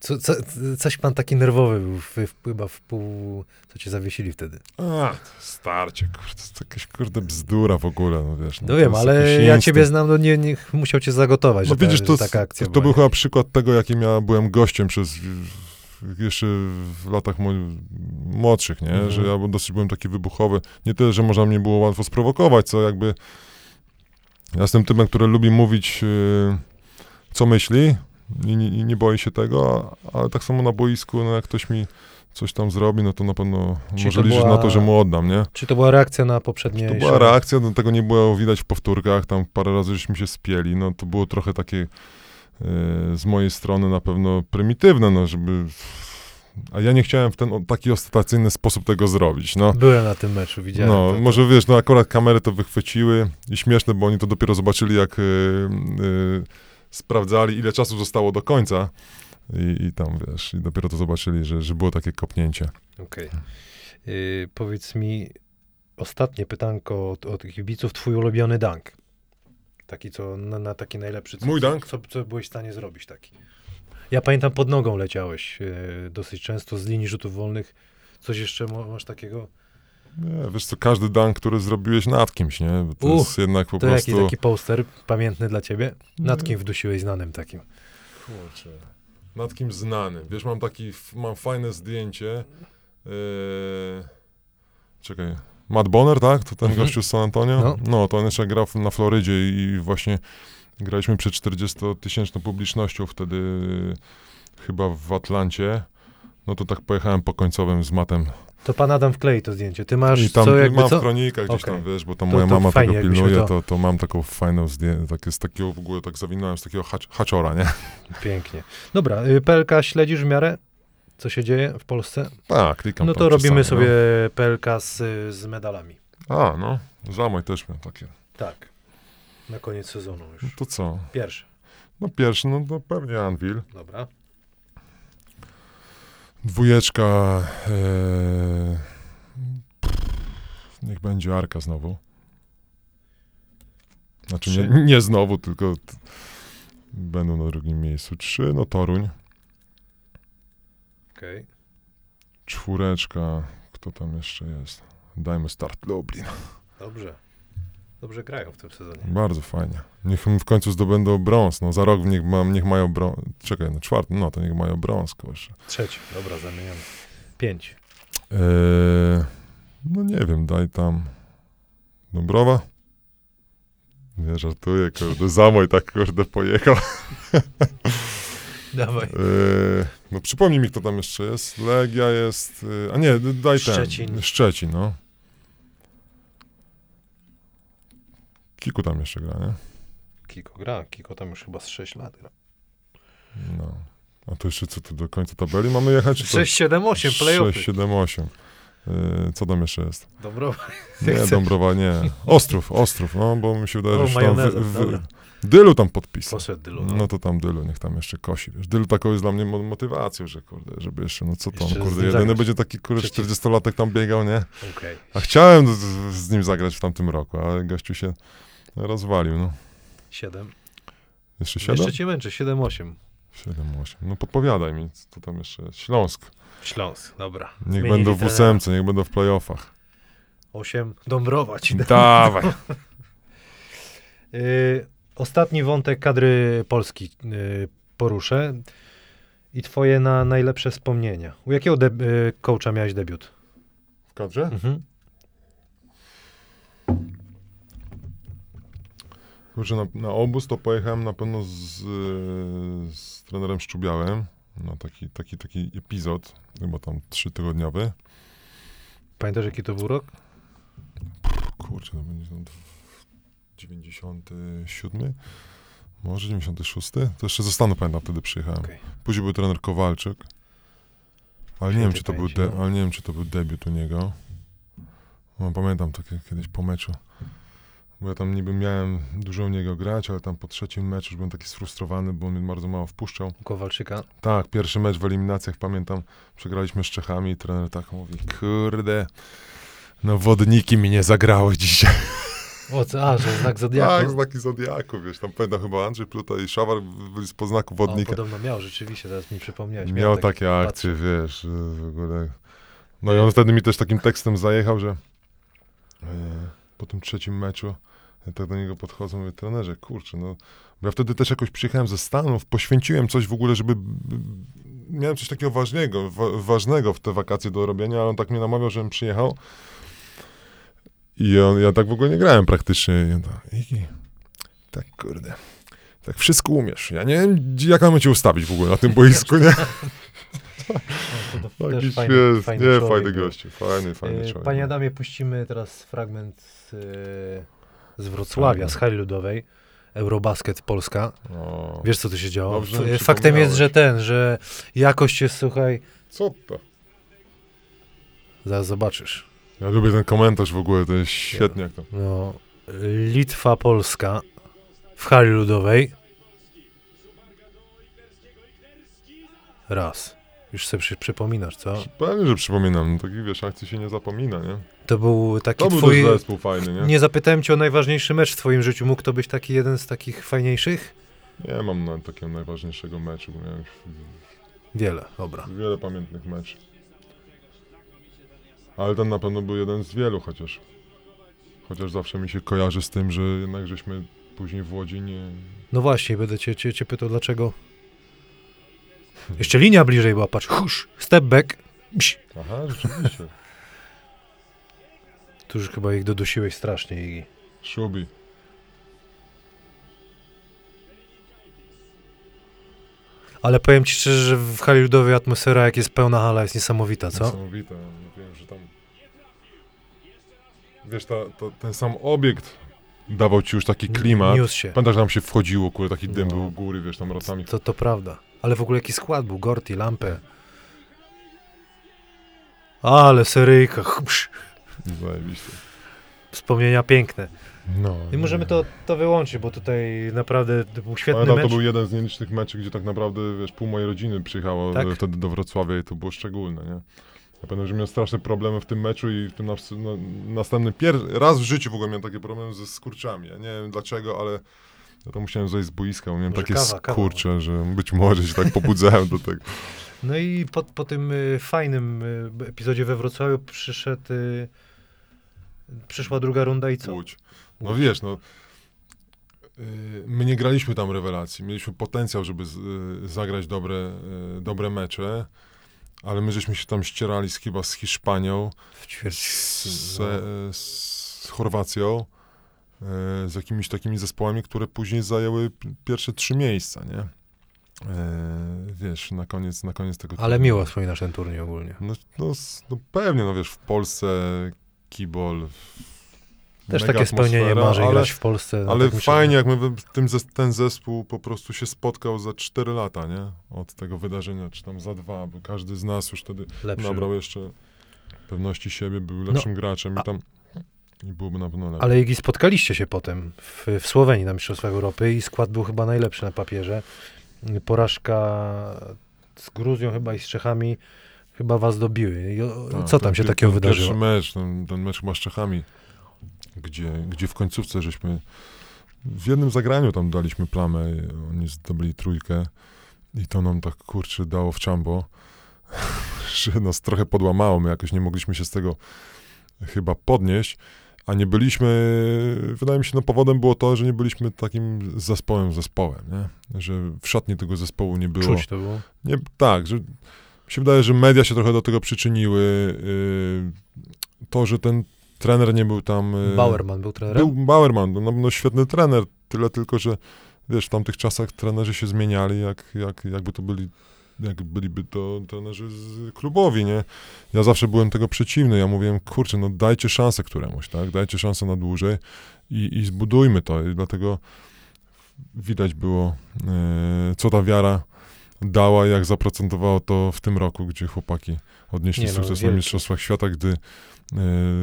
Speaker 1: Co, co, coś pan taki nerwowy był w, w, chyba w pół, co cię zawiesili wtedy.
Speaker 2: A, starcie, kurde, to jest jakaś kurde bzdura w ogóle, no wiesz.
Speaker 1: No
Speaker 2: to
Speaker 1: wiem, ale ja
Speaker 2: instynkt.
Speaker 1: ciebie znam, no nie, nie musiał cię zagotować,
Speaker 2: No
Speaker 1: że, ta,
Speaker 2: widzisz, to,
Speaker 1: że taka akcja
Speaker 2: to
Speaker 1: była.
Speaker 2: był chyba przykład tego, jakim ja byłem gościem przez jeszcze w latach młodszych, nie?
Speaker 1: Mhm.
Speaker 2: Że ja dosyć byłem taki wybuchowy. Nie tyle, że można mnie było łatwo sprowokować, co jakby ja jestem typem, który lubi mówić yy, co myśli i, nie- i nie boi się tego, ale tak samo na boisku, no jak ktoś mi coś tam zrobi, no to na pewno
Speaker 1: Czyli
Speaker 2: może liczyć
Speaker 1: była-
Speaker 2: na to, że mu oddam, nie?
Speaker 1: Czy to była reakcja na poprzednie...
Speaker 2: To była reakcja, no, tego nie było widać w powtórkach, tam parę razy żeśmy się spieli, no to było trochę takie z mojej strony na pewno prymitywne, no żeby... A ja nie chciałem w ten taki ostentacyjny sposób tego zrobić, no.
Speaker 1: Byłem na tym meczu, widziałem.
Speaker 2: No,
Speaker 1: to,
Speaker 2: może wiesz, no akurat kamery to wychwyciły i śmieszne, bo oni to dopiero zobaczyli, jak e, e, sprawdzali, ile czasu zostało do końca i, i tam, wiesz, i dopiero to zobaczyli, że, że było takie kopnięcie.
Speaker 1: Okej. Yy, powiedz mi, ostatnie pytanko od, od kibiców, twój ulubiony dunk. Taki, co na, na taki najlepszy. Co,
Speaker 2: Mój dunk?
Speaker 1: Co, co byłeś w stanie zrobić taki? Ja pamiętam, pod nogą leciałeś yy, dosyć często z linii rzutów wolnych. Coś jeszcze ma- masz takiego?
Speaker 2: Nie, wiesz co, każdy dunk, który zrobiłeś nad kimś, nie? Bo to jest jednak po
Speaker 1: To
Speaker 2: prostu...
Speaker 1: jaki taki poster pamiętny dla ciebie? Nad kim wdusiłeś znanym takim?
Speaker 2: Kurczę. Nad kim znanym. Wiesz, mam taki, mam fajne zdjęcie. Yy... Czekaj. Matt Bonner, tak? To ten
Speaker 1: Mhm.
Speaker 2: gościu z San Antonio?
Speaker 1: No.
Speaker 2: No. to on jeszcze grał na Florydzie i właśnie graliśmy przed 40-tysięczną publicznością wtedy yy, chyba w Atlancie. No to tak pojechałem po końcowym z Matem.
Speaker 1: To pan Adam wklei to zdjęcie. Ty masz
Speaker 2: I tam
Speaker 1: co jakby
Speaker 2: mam
Speaker 1: co?
Speaker 2: w kronikach gdzieś
Speaker 1: Okej.
Speaker 2: tam, wiesz, bo tam
Speaker 1: To-
Speaker 2: moja
Speaker 1: to
Speaker 2: mama
Speaker 1: fajnie,
Speaker 2: tego pilnuje,
Speaker 1: to-
Speaker 2: to... To, mam taką fajną zdjęcie, takie z takiego w ogóle tak zawinąłem z takiego hacz, haczora, nie?
Speaker 1: Pięknie. Dobra, y, PLK śledzisz w miarę? Co się dzieje w Polsce?
Speaker 2: Tak, klikam
Speaker 1: No to robimy
Speaker 2: czasami,
Speaker 1: sobie PLK z, z medalami.
Speaker 2: No. A, no. Zamoj też miał takie.
Speaker 1: Tak. Na koniec sezonu
Speaker 2: No
Speaker 1: już.
Speaker 2: to co?
Speaker 1: Pierwszy.
Speaker 2: No pierwszy, no to pewnie Anvil.
Speaker 1: Dobra.
Speaker 2: Dwójeczka. E... Niech będzie Arka znowu. Znaczy nie, nie znowu, tylko będą na drugim miejscu. Trzy, no Toruń.
Speaker 1: Okej.
Speaker 2: Czwóreczka. Kto tam jeszcze jest? Dajmy start Lublin.
Speaker 1: Dobrze. Dobrze grają w tym sezonie.
Speaker 2: Bardzo fajnie. Niech w końcu zdobędą brąz. No za rok niech, ma, niech mają brąz. Czekaj, no czwarty, no to niech mają brąz, kurczę.
Speaker 1: Trzeci, dobra, zamieniamy. Pięć.
Speaker 2: Eee, no nie wiem, daj tam Dąbrowa. Nie, żartuję, kurde, Zamoj tak, kurde, pojechał.
Speaker 1: Dawaj.
Speaker 2: Eee, no przypomnij mi, kto tam jeszcze jest. Legia jest, e, a nie, daj ten.
Speaker 1: Szczecin.
Speaker 2: Szczecin, no. Kiku tam jeszcze gra, nie?
Speaker 1: Kiko gra, Kiko tam już chyba z 6 lat gra.
Speaker 2: No. A to jeszcze co, to do końca tabeli mamy jechać? czy to-
Speaker 1: 6, 7, 8, playoffy.
Speaker 2: 6, 7, 8. Yy, co tam jeszcze jest?
Speaker 1: Dobra.
Speaker 2: Nie. Dąbrowa, nie. Ostrów, Ostrów, no, bo mi się wydaje,
Speaker 1: O,
Speaker 2: że tam wy, wy, Dylu tam podpisał.
Speaker 1: Poszedł Dylu. No.
Speaker 2: No to tam Dylu, niech tam jeszcze kosi, wiesz. Dylu taką jest dla mnie mo- motywacją, że kurde, żeby jeszcze, no co tam,
Speaker 1: Jeszcze
Speaker 2: kurde, jedyny
Speaker 1: zagrać.
Speaker 2: będzie taki, kurde,
Speaker 1: Przeciw.
Speaker 2: 40-latek tam biegał, nie?
Speaker 1: Okej.
Speaker 2: A chciałem z, z- nim zagrać w tamtym roku, ale gościu się rozwalił, no.
Speaker 1: 7.
Speaker 2: Jeszcze 7?
Speaker 1: Jeszcze cię męczę, 7, 8.
Speaker 2: 7, 8. No podpowiadaj mi, co tam jeszcze jest. Śląsk.
Speaker 1: Śląsk, dobra.
Speaker 2: Niech
Speaker 1: Zmienili
Speaker 2: będą w ósemce, niech będą w playoffach.
Speaker 1: 8. Dąbrowa ci da.
Speaker 2: Dawaj.
Speaker 1: Y, ostatni wątek kadry Polski y, poruszę. I twoje na najlepsze wspomnienia. U jakiego deb- y, coacha miałeś debiut?
Speaker 2: W kadrze?
Speaker 1: Mhm.
Speaker 2: Kurczę, na, na obóz to pojechałem na pewno z, y, z trenerem Szczubiałem na taki, taki, taki epizod, chyba tam trzytygodniowy.
Speaker 1: Pamiętasz jaki to był rok?
Speaker 2: Kurczę, to będzie tam 97? Może 96? To jeszcze ze Stanu pamiętam, wtedy przyjechałem.
Speaker 1: Okej.
Speaker 2: Później był trener Kowalczyk. Ale nie, wiem, czy to był de- ale nie wiem, czy to był debiut u niego. No, pamiętam takie kiedyś po meczu. Bo ja tam niby miałem dużo u niego grać, ale tam po trzecim meczu już byłem taki sfrustrowany, bo on mnie bardzo mało wpuszczał.
Speaker 1: Kowalczyka.
Speaker 2: Tak, pierwszy mecz w eliminacjach, pamiętam, przegraliśmy z Czechami i trener tak mówi, kurde, no wodniki mi nie zagrały dzisiaj.
Speaker 1: O, co? A, że znak
Speaker 2: Tak,
Speaker 1: Zodiaku.
Speaker 2: znaki Zodiaku, wiesz, tam pamiętam chyba Andrzej Pluta i Szawar byli z poznaku
Speaker 1: O,
Speaker 2: wodnika.
Speaker 1: podobno miał, rzeczywiście, teraz mi przypomniałeś.
Speaker 2: Miał
Speaker 1: tak-
Speaker 2: takie akcje, wiesz, że w ogóle. No i on wtedy mi też takim tekstem zajechał, że e, po tym trzecim meczu ja tak do niego podchodzę, mówię, trenerze, kurczę, no, bo ja wtedy też jakoś przyjechałem ze Stanów, poświęciłem coś w ogóle, żeby, miałem coś takiego ważnego, wa, ważnego w te wakacje do robienia, ale on tak mnie namawiał, żebym przyjechał i on, ja tak w ogóle nie grałem praktycznie. I tak, Iki, tak kurde, tak wszystko umiesz, ja nie wiem, jak mamy cię ustawić w ogóle na tym boisku, nie?
Speaker 1: No, fajny,
Speaker 2: śmieszny,
Speaker 1: fajny
Speaker 2: nie,
Speaker 1: człowiek
Speaker 2: fajny gościu, fajny, fajny
Speaker 1: E,
Speaker 2: człowiek.
Speaker 1: Panie
Speaker 2: no.
Speaker 1: Adamie, puścimy teraz fragment z, e, z Wrocławia, z hali ludowej. Eurobasket Polska.
Speaker 2: O,
Speaker 1: Wiesz, co tu się działo?
Speaker 2: Dobrze
Speaker 1: Faktem jest, że ten, że jakość jest, słuchaj,
Speaker 2: co to?
Speaker 1: zaraz zobaczysz.
Speaker 2: Ja lubię ten komentarz w ogóle, to jest świetnie jak to.
Speaker 1: No, Litwa, Polska w hali ludowej. Raz. Już sobie przy, przypominasz, co?
Speaker 2: Pewnie, że przypominam, no takich wiesz, akcji się nie zapomina, nie?
Speaker 1: To był taki
Speaker 2: To był
Speaker 1: twój...
Speaker 2: też zespół fajny, nie?
Speaker 1: Nie zapytałem cię o najważniejszy mecz w twoim życiu. Mógł to być taki jeden z takich fajniejszych?
Speaker 2: Nie mam na takiego najważniejszego meczu, bo miałem już
Speaker 1: Wiele, dobra.
Speaker 2: wiele pamiętnych meczów. Ale ten na pewno był jeden z wielu chociaż. Chociaż zawsze mi się kojarzy z tym, że jednak żeśmy później w Łodzi nie...
Speaker 1: No właśnie, będę cię, cię, cię pytał, dlaczego. Jeszcze linia bliżej była, patrz. Husz, step back.
Speaker 2: Aha, rzeczywiście.
Speaker 1: Tu już chyba ich dodusiłeś strasznie. Igi.
Speaker 2: Szubi.
Speaker 1: Ale powiem ci szczerze, że w hali ludowej atmosfera, jak jest pełna hala, jest niesamowita, co?
Speaker 2: Niesamowite. No. Wiesz, ta, to, ten sam obiekt dawał ci już taki klimat.
Speaker 1: Niósł się.
Speaker 2: Pamiętasz, że tam się wchodziło, kurde, taki dym
Speaker 1: No.
Speaker 2: był u góry, wiesz, tam rocami.
Speaker 1: To, to prawda. Ale w ogóle jaki skład był, Gorty, Lampę. Ale seryjka.
Speaker 2: Zajebiście.
Speaker 1: wspomnienia piękne.
Speaker 2: No.
Speaker 1: I możemy to, to wyłączyć, bo tutaj naprawdę to był świetny
Speaker 2: Pamiętam,
Speaker 1: mecz.
Speaker 2: to był jeden z nielicznych meczów, gdzie tak naprawdę, wiesz, pół mojej rodziny przyjechało
Speaker 1: Tak?
Speaker 2: wtedy do Wrocławia i to było szczególne, nie? Ja pamiętam, że miałem straszne problemy w tym meczu i w tym nas, no, następny pier- raz w życiu w ogóle miałem takie problemy ze skurczami. Ja nie wiem dlaczego, ale ja to musiałem zejść z boiska, bo miałem
Speaker 1: Może
Speaker 2: takie
Speaker 1: kawa, kawa.
Speaker 2: skurcze, że być może się tak pobudzałem do tego.
Speaker 1: No i po, po tym y, fajnym y, epizodzie we Wrocławiu przyszedł, y, przyszła druga runda i co?
Speaker 2: Łódź. No wiesz, no. y, My nie graliśmy tam rewelacji. Mieliśmy potencjał, żeby z, y, zagrać dobre, y, dobre mecze, ale my żeśmy się tam ścierali z, chyba z Hiszpanią,
Speaker 1: W
Speaker 2: z,
Speaker 1: no.
Speaker 2: e, z Chorwacją, e, z jakimiś takimi zespołami, które później zajęły pierwsze trzy miejsca, nie? E, Wiesz, na koniec, na koniec tego
Speaker 1: Ale miło wspominasz ten turniej ogólnie.
Speaker 2: No, no, no pewnie, no wiesz, w Polsce kibol.
Speaker 1: Też takie spełnienie marzeń
Speaker 2: ale,
Speaker 1: grać w Polsce.
Speaker 2: ale
Speaker 1: takim
Speaker 2: fajnie, jak my, tym, ten zespół po prostu się spotkał za 4 lata, nie? Od tego wydarzenia, czy tam za dwa, bo każdy z nas już wtedy
Speaker 1: lepszy.
Speaker 2: nabrał jeszcze pewności siebie, był lepszym graczem
Speaker 1: a-
Speaker 2: i tam i byłoby na pewno lepiej.
Speaker 1: Ale Igi, spotkaliście się potem w, w Słowenii na Mistrzostwach Europy i skład był chyba najlepszy na papierze. Porażka z Gruzją chyba i z Czechami chyba was dobiły. I
Speaker 2: Tak,
Speaker 1: co tam się takiego wydarzyło?
Speaker 2: Pierwszy mecz, ten, ten mecz chyba z Czechami, gdzie, gdzie w końcówce żeśmy w jednym zagraniu tam daliśmy plamę, oni zdobyli trójkę i to nam tak kurczę dało w czambo, że nas trochę podłamało, my jakoś nie mogliśmy się z tego chyba podnieść, a nie byliśmy, wydaje mi się, no powodem było to, że nie byliśmy takim zespołem zespołem, nie? że w szatni tego zespołu nie było.
Speaker 1: Czuć to było.
Speaker 2: Nie, tak, że mi się wydaje, że media się trochę do tego przyczyniły. Yy, to, że ten trener nie był tam. Yy,
Speaker 1: Bauerman był trenerem?
Speaker 2: Był Bauerman, no, no świetny trener, tyle tylko, że wiesz, w tamtych czasach trenerzy się zmieniali, jak, jak, jakby to byli, jak byliby to trenerzy z klubowi, nie? Ja zawsze byłem tego przeciwny, ja mówiłem, kurczę, no dajcie szansę któremuś, tak? Dajcie szansę na dłużej i, i zbudujmy to i dlatego widać było, yy, co ta wiara dała, jak zaprocentowało to w tym roku, gdzie chłopaki odnieśli
Speaker 1: Nie no,
Speaker 2: sukces na
Speaker 1: wielki.
Speaker 2: Mistrzostwach Świata, gdy e,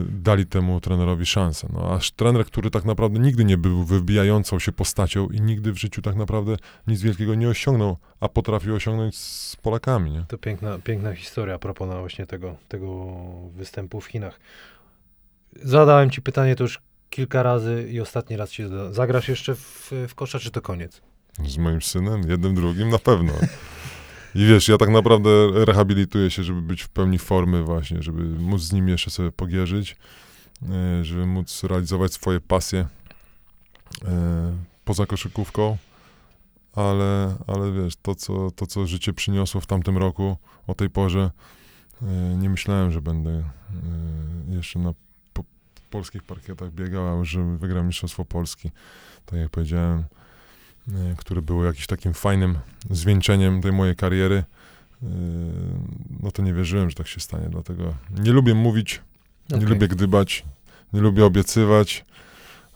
Speaker 2: dali temu trenerowi szansę. No, aż trener, który tak naprawdę nigdy nie był wybijającą się postacią i nigdy w życiu tak naprawdę nic wielkiego nie osiągnął, a potrafił osiągnąć z Polakami, nie?
Speaker 1: To piękna, piękna historia a propos właśnie tego, tego występu w Chinach. Zadałem ci pytanie to już kilka razy i ostatni raz ci zadam. Zagrasz jeszcze w, w kosza, czy to koniec?
Speaker 2: Z moim synem, jednym, drugim, na pewno. I wiesz, ja tak naprawdę rehabilituję się, żeby być w pełni formy właśnie, żeby móc z nim jeszcze sobie pogierzyć, e, żeby móc realizować swoje pasje e, poza koszykówką, ale, ale wiesz, to co, to co życie przyniosło w tamtym roku, o tej porze, e, nie myślałem, że będę jeszcze na po, polskich parkietach biegał, a że wygram Mistrzostwo Polski, tak jak powiedziałem, które było jakimś takim fajnym zwieńczeniem tej mojej kariery, e, no to nie wierzyłem, że tak się stanie, dlatego nie lubię mówić, nie lubię gdybać, nie lubię obiecywać,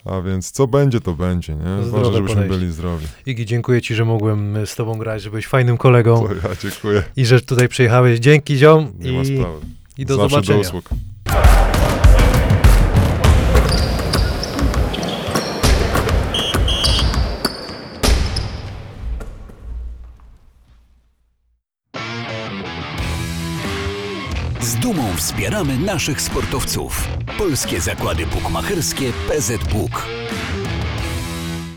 Speaker 2: a więc co będzie, to będzie, nie? Ważne, żebyśmy
Speaker 1: podejście.
Speaker 2: byli zdrowi.
Speaker 1: Igi, dziękuję ci, że mogłem z tobą grać, że byłeś fajnym kolegą
Speaker 2: To ja dziękuję,
Speaker 1: i że tutaj przyjechałeś. Dzięki ziom
Speaker 2: nie ma
Speaker 1: i,
Speaker 2: sprawy.
Speaker 1: i do
Speaker 2: Zawsze
Speaker 1: zobaczenia.
Speaker 2: do usług.
Speaker 3: Dumą wspieramy naszych sportowców. Polskie Zakłady Bukmacherskie PZBuk.